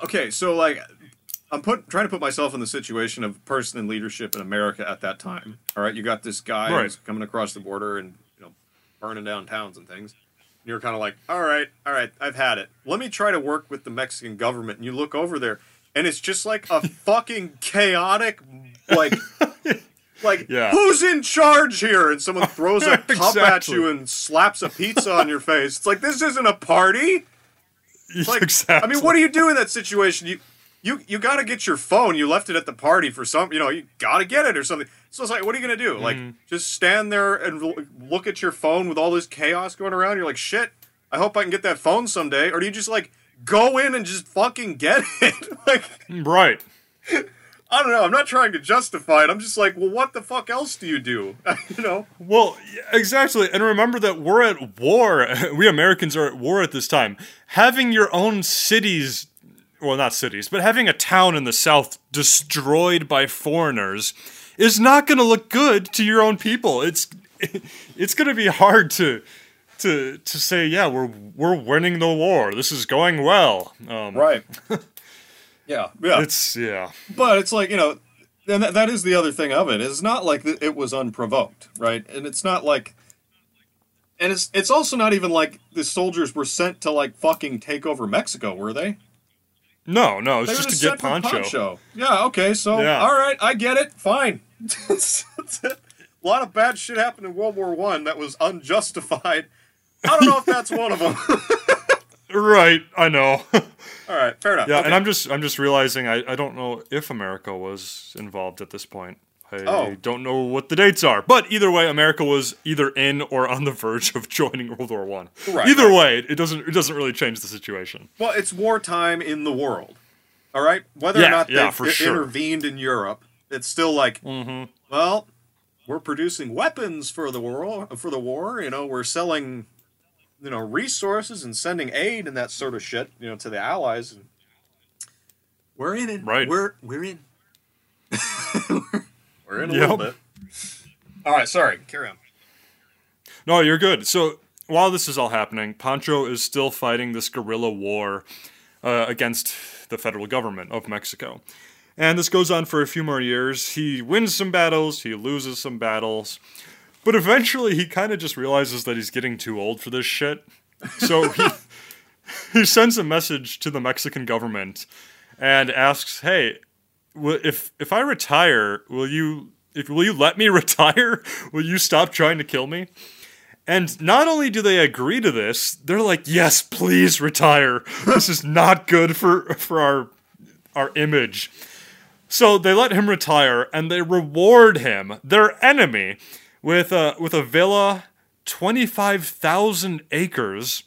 okay, so like, I'm put trying to put myself in the situation of person in leadership in America at that time. All right, you got this guy Right. who's coming across the border and burning down towns and things. You're kind of like, all right, all right, I've had it. Let me try to work with the Mexican government. And you look over there, and it's just like a (laughs) fucking chaotic, like, (laughs) like Yeah. who's in charge here? And someone (laughs) throws a cup at you and slaps a pizza on your face. It's like this isn't a party. Like, exactly. I mean, what do you do in that situation? You you you got to get your phone. You left it at the party for some. You know, you got to get it or something. So it's like, what are you gonna do? Like, Mm-hmm. just stand there and l- look at your phone with all this chaos going around. You're like, shit. I hope I can get that phone someday. Or do you just like go in and just fucking get (laughs) it? like, Right. (laughs) I don't know. I'm not trying to justify it. I'm just like, well, what the fuck else do you do? (laughs) you know? Well, exactly. And remember that we're at war. We Americans are at war at this time. Having your own cities, well, not cities, but having a town in the South destroyed by foreigners is not going to look good to your own people. It's (laughs) it's going to be hard to to to say, yeah, we're we're winning the war. This is going well. Um, Right. (laughs) yeah. Yeah. It's yeah. But it's like you know, and that, that is the other thing of it. It's not like th- it was unprovoked, right? And it's not like, and it's it's also not even like the soldiers were sent to like fucking take over Mexico, were they? No, no, it's just to get sent for Pancho. Yeah. Okay. So Yeah. all right, I get it. Fine. A (laughs) lot of bad shit happened in World War One that was unjustified. I don't know if that's one of them. (laughs) Right, I know. (laughs) all right. Fair enough. Yeah, Okay. and I'm just I'm just realizing I, I don't know if America was involved at this point. I Oh. don't know what the dates are, but either way, America was either in or on the verge of joining World War One. Right, Either right. way, it doesn't it doesn't really change the situation. Well, it's wartime in the world. All right? Whether or not yeah, i- sure. intervened in Europe, it's still like, Mm-hmm. well, we're producing weapons for the war, for the war, you know, we're selling you know, resources and sending aid and that sort of shit, you know, to the allies we're in it. Right. We're we're in. (laughs) we're in a Yep. little bit. All right, sorry. Carry on. No, you're good. So while this is all happening, Pancho is still fighting this guerrilla war uh, against the federal government of Mexico. And this goes on for a few more years. He wins some battles, he loses some battles, but eventually he kind of just realizes that he's getting too old for this shit. So (laughs) he, he sends a message to the Mexican government and asks, "Hey, if if I retire, will you if will you let me (laughs) retire? Will you stop trying to kill me?" And not only do they agree to this, they're like, "Yes, please retire. This is not good for for our our image." So they let him retire and they reward him, their enemy, with a with a villa, 25,000 acres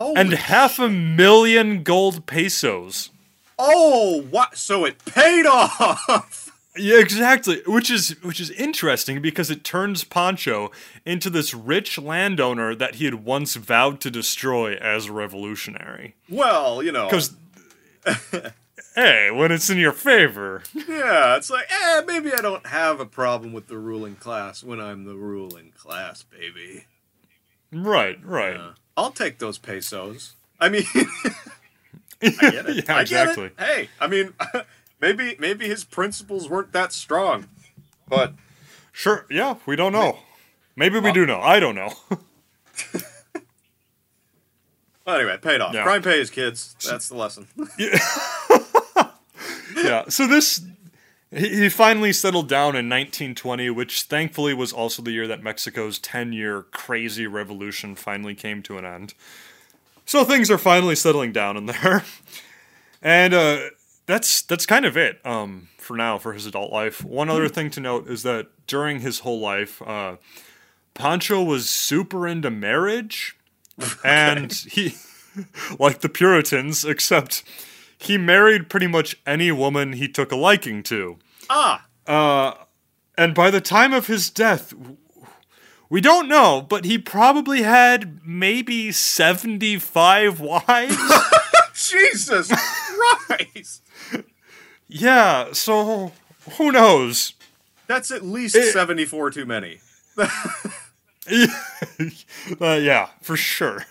and half a million gold pesos. Oh, what? So it paid off. (laughs) Yeah, exactly. Which is which is interesting because it turns Pancho into this rich landowner that he had once vowed to destroy as a revolutionary. well, you know. Because (laughs) hey, when it's in your favor. Yeah, it's like, eh, maybe I don't have a problem with the ruling class when I'm the ruling class, baby. Right, right. Uh, I'll take those pesos. I mean, (laughs) I (laughs) get it. yeah, I get exactly. it. Hey, I mean, (laughs) maybe maybe his principles weren't that strong, but Sure. Yeah, we don't know. Maybe we do know. I don't know. (laughs) well, anyway, paid off. Yeah. Crime pays, kids. That's the lesson. yeah. So this he, he finally settled down in 1920, which thankfully was also the year that Mexico's 10-year crazy revolution finally came to an end. So things are finally settling down in there. (laughs) And uh that's that's kind of it um for now for his adult life. One other thing to note is that during his whole life uh Pancho was super into marriage (laughs) and he (laughs) like the Puritans except he married pretty much any woman he took a liking to. ah, And by the time of his death, we don't know, but he probably had maybe 75 (laughs) wives. Jesus Christ! yeah, so who knows? That's at least It- seventy-four too many. (laughs) uh, yeah, for sure.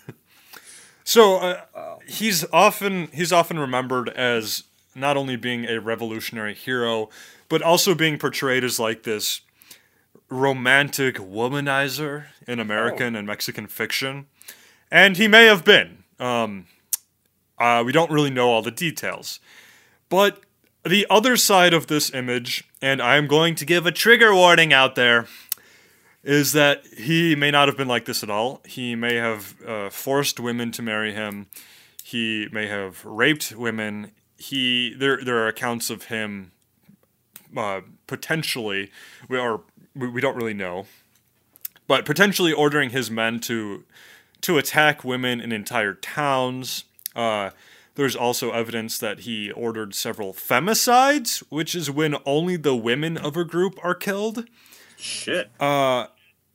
So uh, he's often he's often remembered as not only being a revolutionary hero, but also being portrayed as like this romantic womanizer in American and Mexican fiction, and he may have been. Um, uh, we don't really know all the details, but the other side of this image, and I am going to give a trigger warning out there is that he may not have been like this at all. He may have uh, forced women to marry him. He may have raped women. He there there are accounts of him uh, potentially, are we, we don't really know, but potentially ordering his men to to attack women in entire towns. Uh, there's also evidence that he ordered several femicides, which is when only the women of a group are killed. Shit.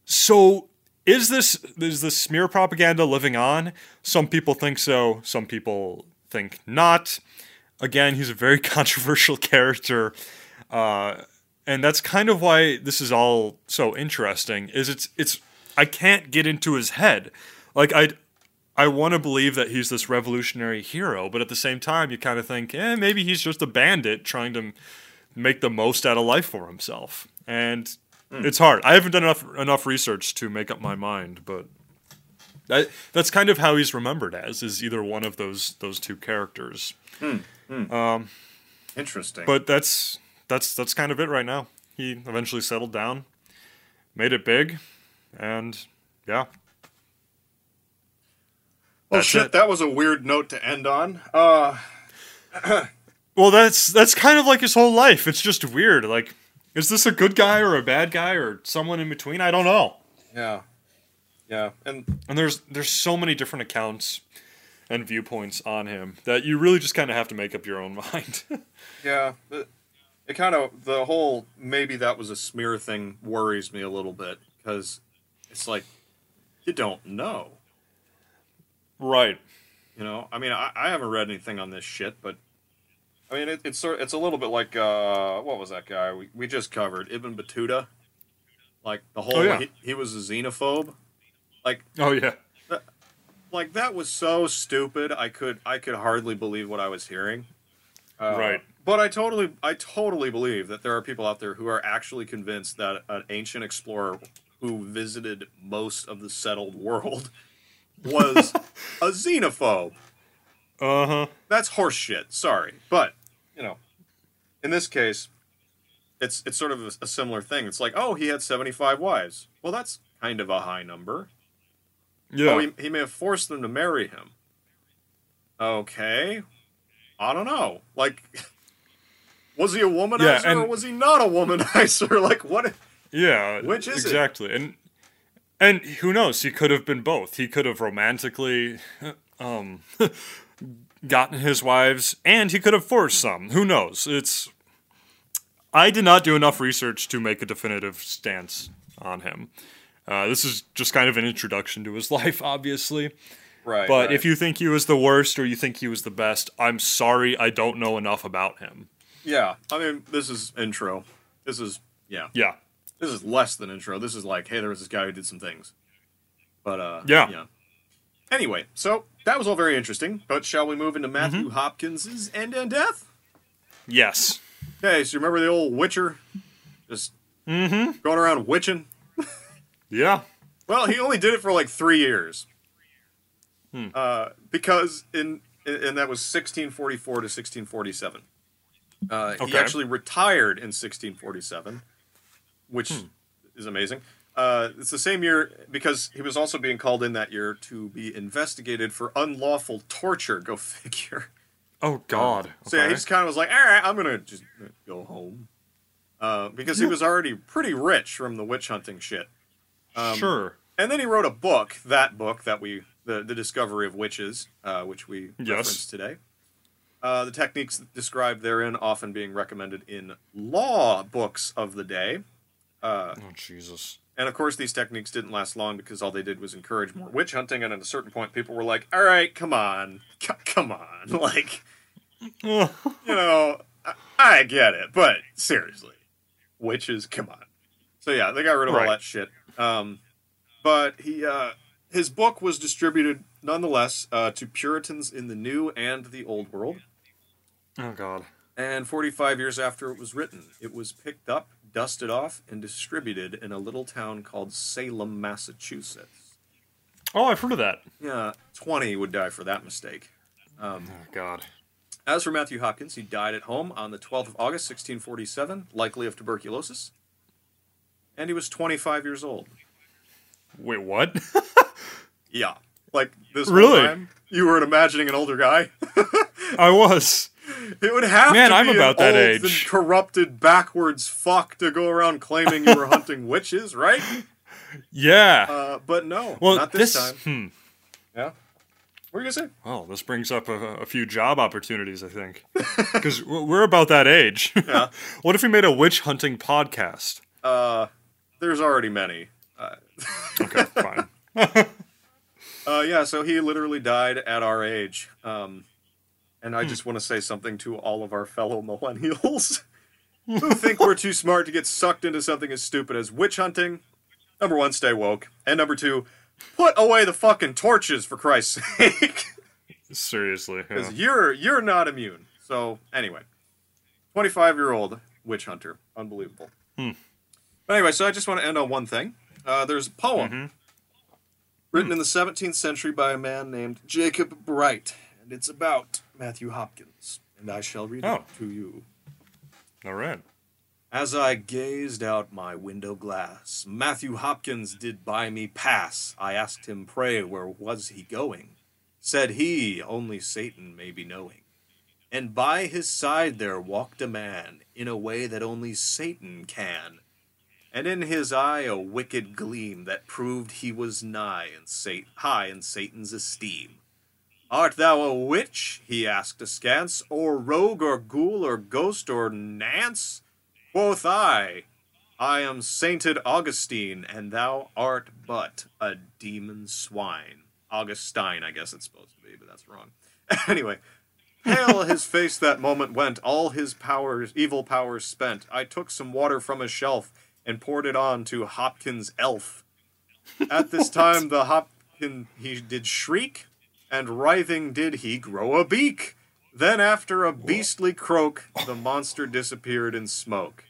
So is this is this smear propaganda living on? Some people think so, some people think not. Again, he's a very (laughs) controversial character. Uh, and that's kind of why this is all so interesting is it's it's I can't get into his head. Like I I want to believe that he's this revolutionary hero, but at the same time you kind of think, "Eh, maybe he's just a bandit trying to make the most out of life for himself." And hmm. it's hard. I haven't done enough enough research to make up my mind, but that, that's kind of how he's remembered as is either one of those those two characters. Hmm, hmm. Um, interesting. But that's that's that's kind of it right now. He eventually settled down, made it big, and yeah. oh that's shit, it. that was a weird note to end on. Uh, (coughs) Well, that's that's kind of like his whole life. It's just weird. Like, is this a good guy or a bad guy or someone in between? I don't know. yeah, yeah, and And there's there's so many different accounts and viewpoints on him that you really just kind of have to make up your own (laughs) mind. yeah, it, kind of the whole maybe that was a smear thing worries me a little bit because it's like you don't know. right. You know, I mean, I, I haven't read anything on this shit, but I mean, it, it's sort it's a little bit like uh, what was that guy we, we just covered, Ibn Battuta, like the whole Oh, yeah. he, he was a xenophobe. Like Oh yeah. like that was so stupid. I could I could hardly believe what I was hearing. Uh, Right. But I totally I totally believe that there are people out there who are actually convinced that an ancient explorer who visited most of the settled world (laughs) was a xenophobe. Uh huh. That's horseshit. Sorry, but you know, in this case, it's it's sort of a, a similar thing. It's like, oh, he had seventy five wives. Well, that's kind of a high number. Yeah. Oh, he, he may have forced them to marry him. Okay, I don't know. Like, (laughs) was he a womanizer and- or was he not a womanizer? (laughs) like, what? Yeah, Which is it? exactly, and and who knows? He could have been both. He could have romantically, (laughs) um, (laughs) gotten his wives, and he could have forced some. Who knows? It's. I did not do enough research to make a definitive stance on him. Uh, this is just kind of an introduction to his life, obviously. Right. But if you think he was the worst or you think he was the best, I'm sorry, I don't know enough about him. Yeah, I mean, this is intro. This is yeah. Yeah. This is less than intro. This is like, hey, there was this guy who did some things. But uh Yeah. yeah. Anyway, so that was all very interesting. But shall we move into Matthew Hopkins's End and Death? Yes. Okay, so you remember the old Witcher? Just going around witching? Yeah. Well, he only did it for like three years. Uh, because in and that was 1644 to 1647. Uh, He actually retired in 1647, which is amazing. Uh, it's the same year because he was also being called in that year to be investigated for unlawful torture. Go (laughs) figure. Oh God. So yeah, he just kind of was like, all right, I'm gonna just go home, uh, because he was already pretty rich from the witch hunting shit. Um, sure. And then he wrote a book, that book that we, the, the Discovery of Witches, uh, which we Yes. referenced today. Uh, the techniques described therein often being recommended in law books of the day. Oh Jesus. And of course, these techniques didn't last long because all they did was encourage more witch hunting. And at a certain point, people were like, all right, come on. C- come on. (laughs) Like, (laughs) you know, I, I get it, but seriously, witches, come on. So yeah, they got rid of all that shit. Um, but he, uh, his book was distributed nonetheless uh, to Puritans in the New and the Old World. Oh God. And 45 years after it was written, it was picked up, dusted off, and distributed in a little town called Salem, Massachusetts. Oh, I've heard of that. Yeah, 20 would die for that mistake. Um, oh God. As for Matthew Hopkins, he died at home on the 12th of August, 1647, likely of tuberculosis. And he was 25 years old. Wait, what? (laughs) Yeah. Like this Really? time, you weren't imagining an older guy. (laughs) I was. It would have Man, to I'm be about an that old age. corrupted backwards fuck to go around claiming you were (laughs) hunting witches, right? Yeah. Uh, but no, well, not this, this. time. Hmm. Yeah. What are you gonna say? Well, this brings up a, a few job opportunities, I think, (laughs) because we're about that age. (laughs) Yeah. what if we made a witch hunting podcast? Uh, there's already many. Uh, Okay, fine. uh, yeah, so he literally died at our age. Um, and I just want to say something to all of our fellow (laughs) millennials who (laughs) think we're too smart to get sucked into something as stupid as witch hunting. Number one, stay woke. And number two, put away the fucking torches for Christ's (laughs) sake. Seriously. yeah. Because you're you're not immune. So anyway, 25 year old witch hunter, unbelievable. Hmm. But anyway, so I just want to end on one thing. Uh, there's a poem Mm-hmm. written in the 17th century by a man named Jacob Bright, and it's about Matthew Hopkins. And I shall read Oh. it to you. All right. As I gazed out my window glass, Matthew Hopkins did by me pass. I asked him, pray, where was he going? Said he, only Satan may be knowing. And by his side there walked a man, in a way that only Satan can. And in his eye a wicked gleam that proved he was nigh and Sat- high in Satan's esteem. Art thou a witch? he asked askance, or rogue or ghoul or ghost or nance? Quoth I, I am sainted Augustine, and thou art but a demon swine. Augustine, I guess it's supposed to be, but that's wrong. (laughs) anyway, pale (laughs) his face that moment went, all his powers, evil powers spent. I took some water from a shelf and poured it on to Hopkins' elf. At this (laughs) time, the Hop can, he did shriek, and writhing did he grow a beak. Then, after a beastly croak, the monster disappeared in smoke.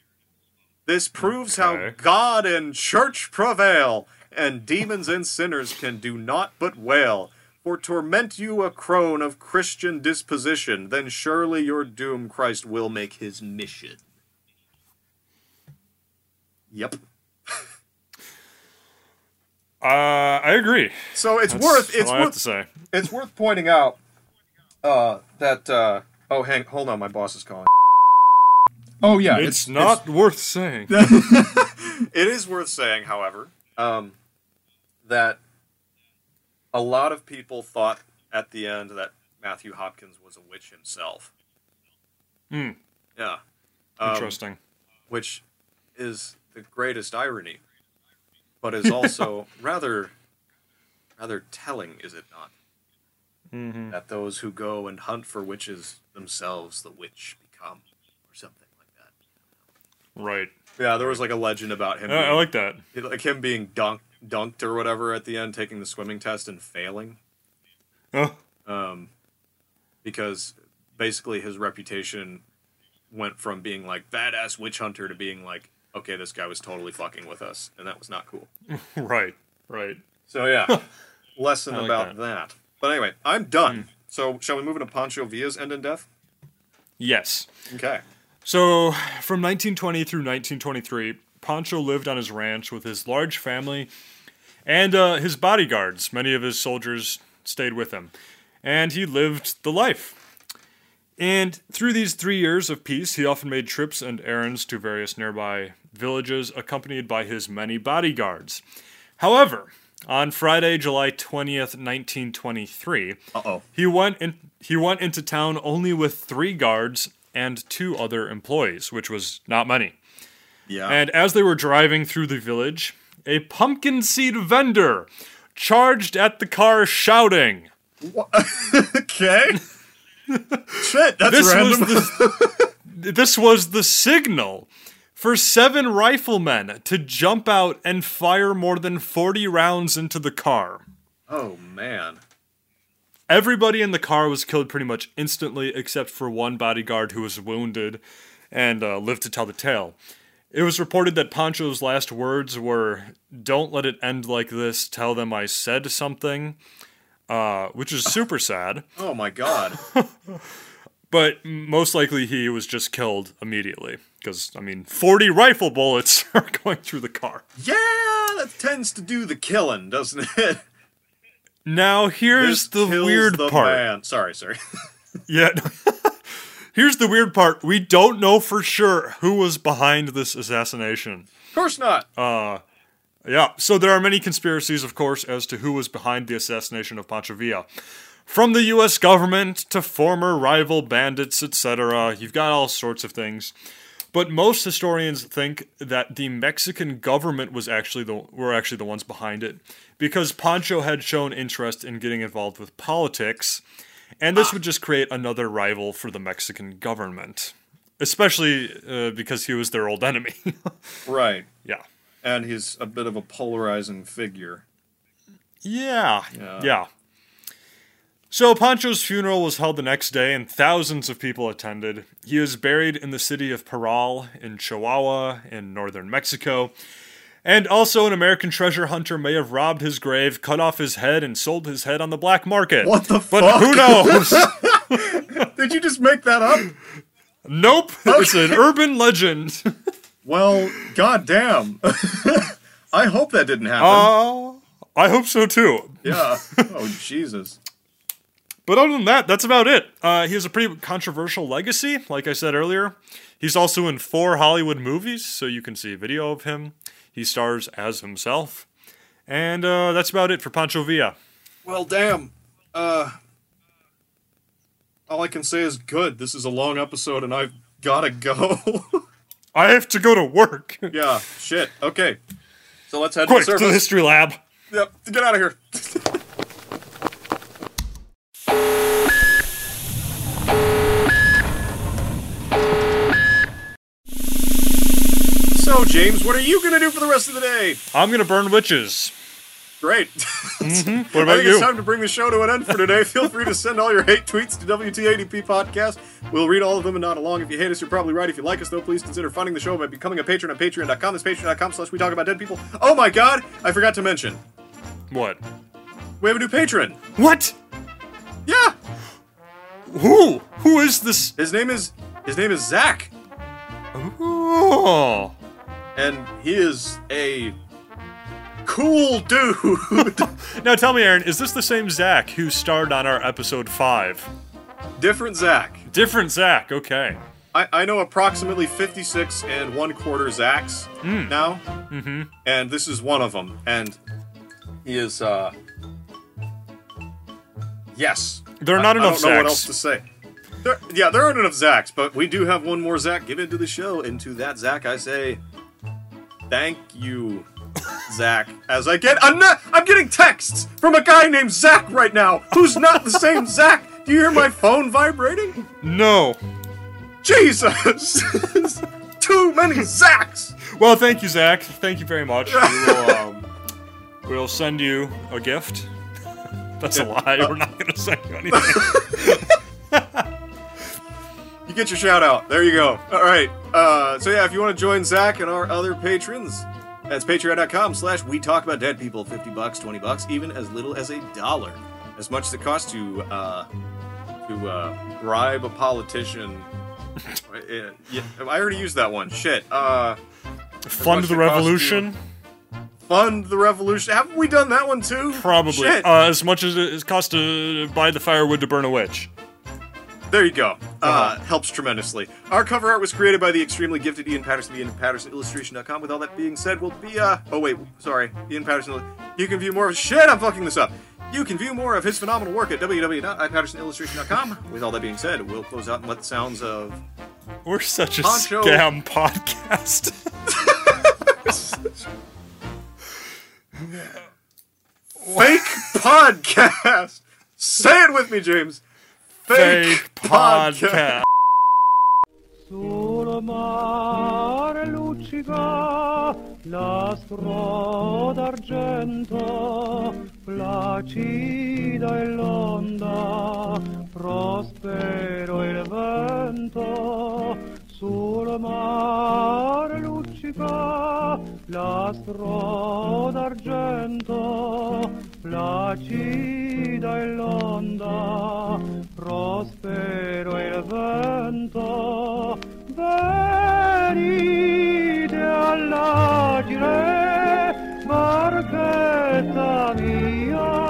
This proves how God and church prevail, and demons and sinners can do naught but wail. For torment you a crone of Christian disposition, then surely your doom Christ will make his mission. Yep. Uh, I agree. So it's That's worth it's all I have worth to say. it's worth pointing out uh, that uh, oh hang hold on my boss is calling. Oh yeah, It's, not worth saying. (laughs) It is worth saying, however, um, that a lot of people thought at the end that Matthew Hopkins was a witch himself. Hmm. Yeah. Um, Interesting. which is the greatest irony, but is also (laughs) rather, rather telling, is it not? hmm That those who go and hunt for witches themselves, the witch become, or something like that. Right. Yeah, there was like a legend about him. Uh, I like that. like him being dunked, dunked or whatever at the end, taking the swimming test and failing, Oh, um, because basically his reputation went from being like badass witch hunter to being like, okay, this guy was totally fucking with us, and that was not cool. (laughs) right. Right. So yeah, (laughs) lesson like about that. that. But anyway, I'm done. So shall we move into Pancho Villa's End in Death? Yes. Okay. So, from 1920 through 1923, Pancho lived on his ranch with his large family and uh, his bodyguards. Many of his soldiers stayed with him. And he lived the life. And through these three years of peace, he often made trips and errands to various nearby villages, accompanied by his many bodyguards. However, on Friday, July 20th, 1923, Uh oh. he went in, he went into town only with three guards and two other employees, which was not many. Yeah. And as they were driving through the village, a pumpkin seed vendor charged at the car shouting. (laughs) okay. Shit, that's This random. was the (laughs) This was the signal for seven riflemen to jump out and fire more than 40 rounds into the car. oh man. Everybody in the car was killed pretty much instantly, except for one bodyguard who was wounded and uh, lived to tell the tale. It was reported that Pancho's last words were, Don't let it end like this, tell them I said something, uh, which is super sad. Oh my god. (laughs) But most likely he was just killed immediately. Because, I mean, 40 rifle bullets (laughs) are going through the car. Yeah, that tends to do the killing, doesn't it? Now, here's This the weird the part. man. Sorry, sorry. (laughs) Yeah. Here's the weird part. We don't know for sure who was behind this assassination. of course not. Yeah, so there are many conspiracies, of course, as to who was behind the assassination of Pancho Villa. From the US government to former rival bandits, etc., you've got all sorts of things. But most historians think that the Mexican government was actually the were actually the ones behind it because Pancho had shown interest in getting involved with politics, and this would just create another rival for the Mexican government, especially uh, because he was their old enemy. (laughs) right. yeah. And he's a bit of a polarizing figure. Yeah, Yeah. yeah. So Pancho's funeral was held the next day, and thousands of people attended. He is buried in the city of Parral in Chihuahua in northern Mexico. And also, an American treasure hunter may have robbed his grave, cut off his head, and sold his head on the black market. What the But fuck? who knows? (laughs) (laughs) Did you just make that up? nope, it's an urban legend. (laughs) Well, goddamn. (laughs) I hope that didn't happen. Uh, I hope so too. yeah. (laughs) Oh Jesus. But other than that, that's about it. Uh, he has a pretty controversial legacy, like I said earlier. He's also in four Hollywood movies, so you can see a video of him. He stars as himself. And uh, that's about it for Pancho Villa. Well, damn. Uh. All I can say is good. This is a long episode, and I've gotta go. (laughs) I have to go to work. (laughs) yeah. Shit. Okay. So let's head Quick, to the to the history lab. Yep. Get out of here. (laughs) So, James, what are you gonna do for the rest of the day? I'm going to burn witches. Great. (laughs) Mm-hmm. What I about think you? it's time to bring the show to an end for today. Feel free to send all your hate tweets to WTADP Podcast. We'll read all of them and not along. If you hate us, you're probably right. If you like us, though, please consider funding the show by becoming a patron at patreon.com. That's patreon.com slash we talk about dead people. Oh my god, I forgot to mention. What? We have a new patron. What? Yeah! Who? Who is this? His name is his name is Zach. Oh. And he is a cool dude. (laughs) Now tell me, Aaron, is this the same Zach who starred on our episode five? Different Zach. Different Zach. Okay. I, I know approximately 56 and one quarter Zacks now. Mm-hmm. And this is one of them. And he is, uh. Yes. There are not I, enough I don't know what else to say. There, yeah, there aren't enough Zachs, but we do have one more Zach. given to the show. And to that Zach, I say, thank you, Zach. As I get, I'm not, I'm getting texts from a guy named Zach right now, who's not the same (laughs) Zach. Do you hear my phone vibrating? No. Jesus! (laughs) Too many Zacks! Well, thank you, Zach. Thank you very much. We (laughs) will, um, we'll send you a gift. That's a lie. We're not going to send you anything. You get your shout out. There you go. All right. Uh, so yeah, if you want to join Zach and our other patrons, that's patreon.com slash we talk about dead people. 50 bucks, 20 bucks, even as little as a dollar. As much as it costs to, uh, to, uh, bribe a politician. (laughs) Uh, yeah, I already used that one. Shit. Uh, Fund the revolution. fund the revolution. Haven't we done that one too? Probably. Shit. Uh, as much as it costs to buy the firewood to burn a witch. There you go. Uh, Uh-huh. helps tremendously. Our cover art was created by the extremely gifted Ian Patterson, Ian Patterson Illustration.com. With all that being said, we'll be, uh, oh wait, sorry, Ian Patterson. You can view more of, shit, I'm fucking this up. You can view more of his phenomenal work at www.ipattersonillustration.com. With all that being said, we'll close out and let the sounds of We're such a Poncho. scam podcast. (laughs) fake (laughs) podcast. Say it with me, James. Fake podcast. Sul mare luccica l'astro d'argento, placida è l'onda, prospero il vento. Sul mare luccica l'astro d'argento, placida è l'onda, prospero il vento. Venite all'agire, barchetta mia,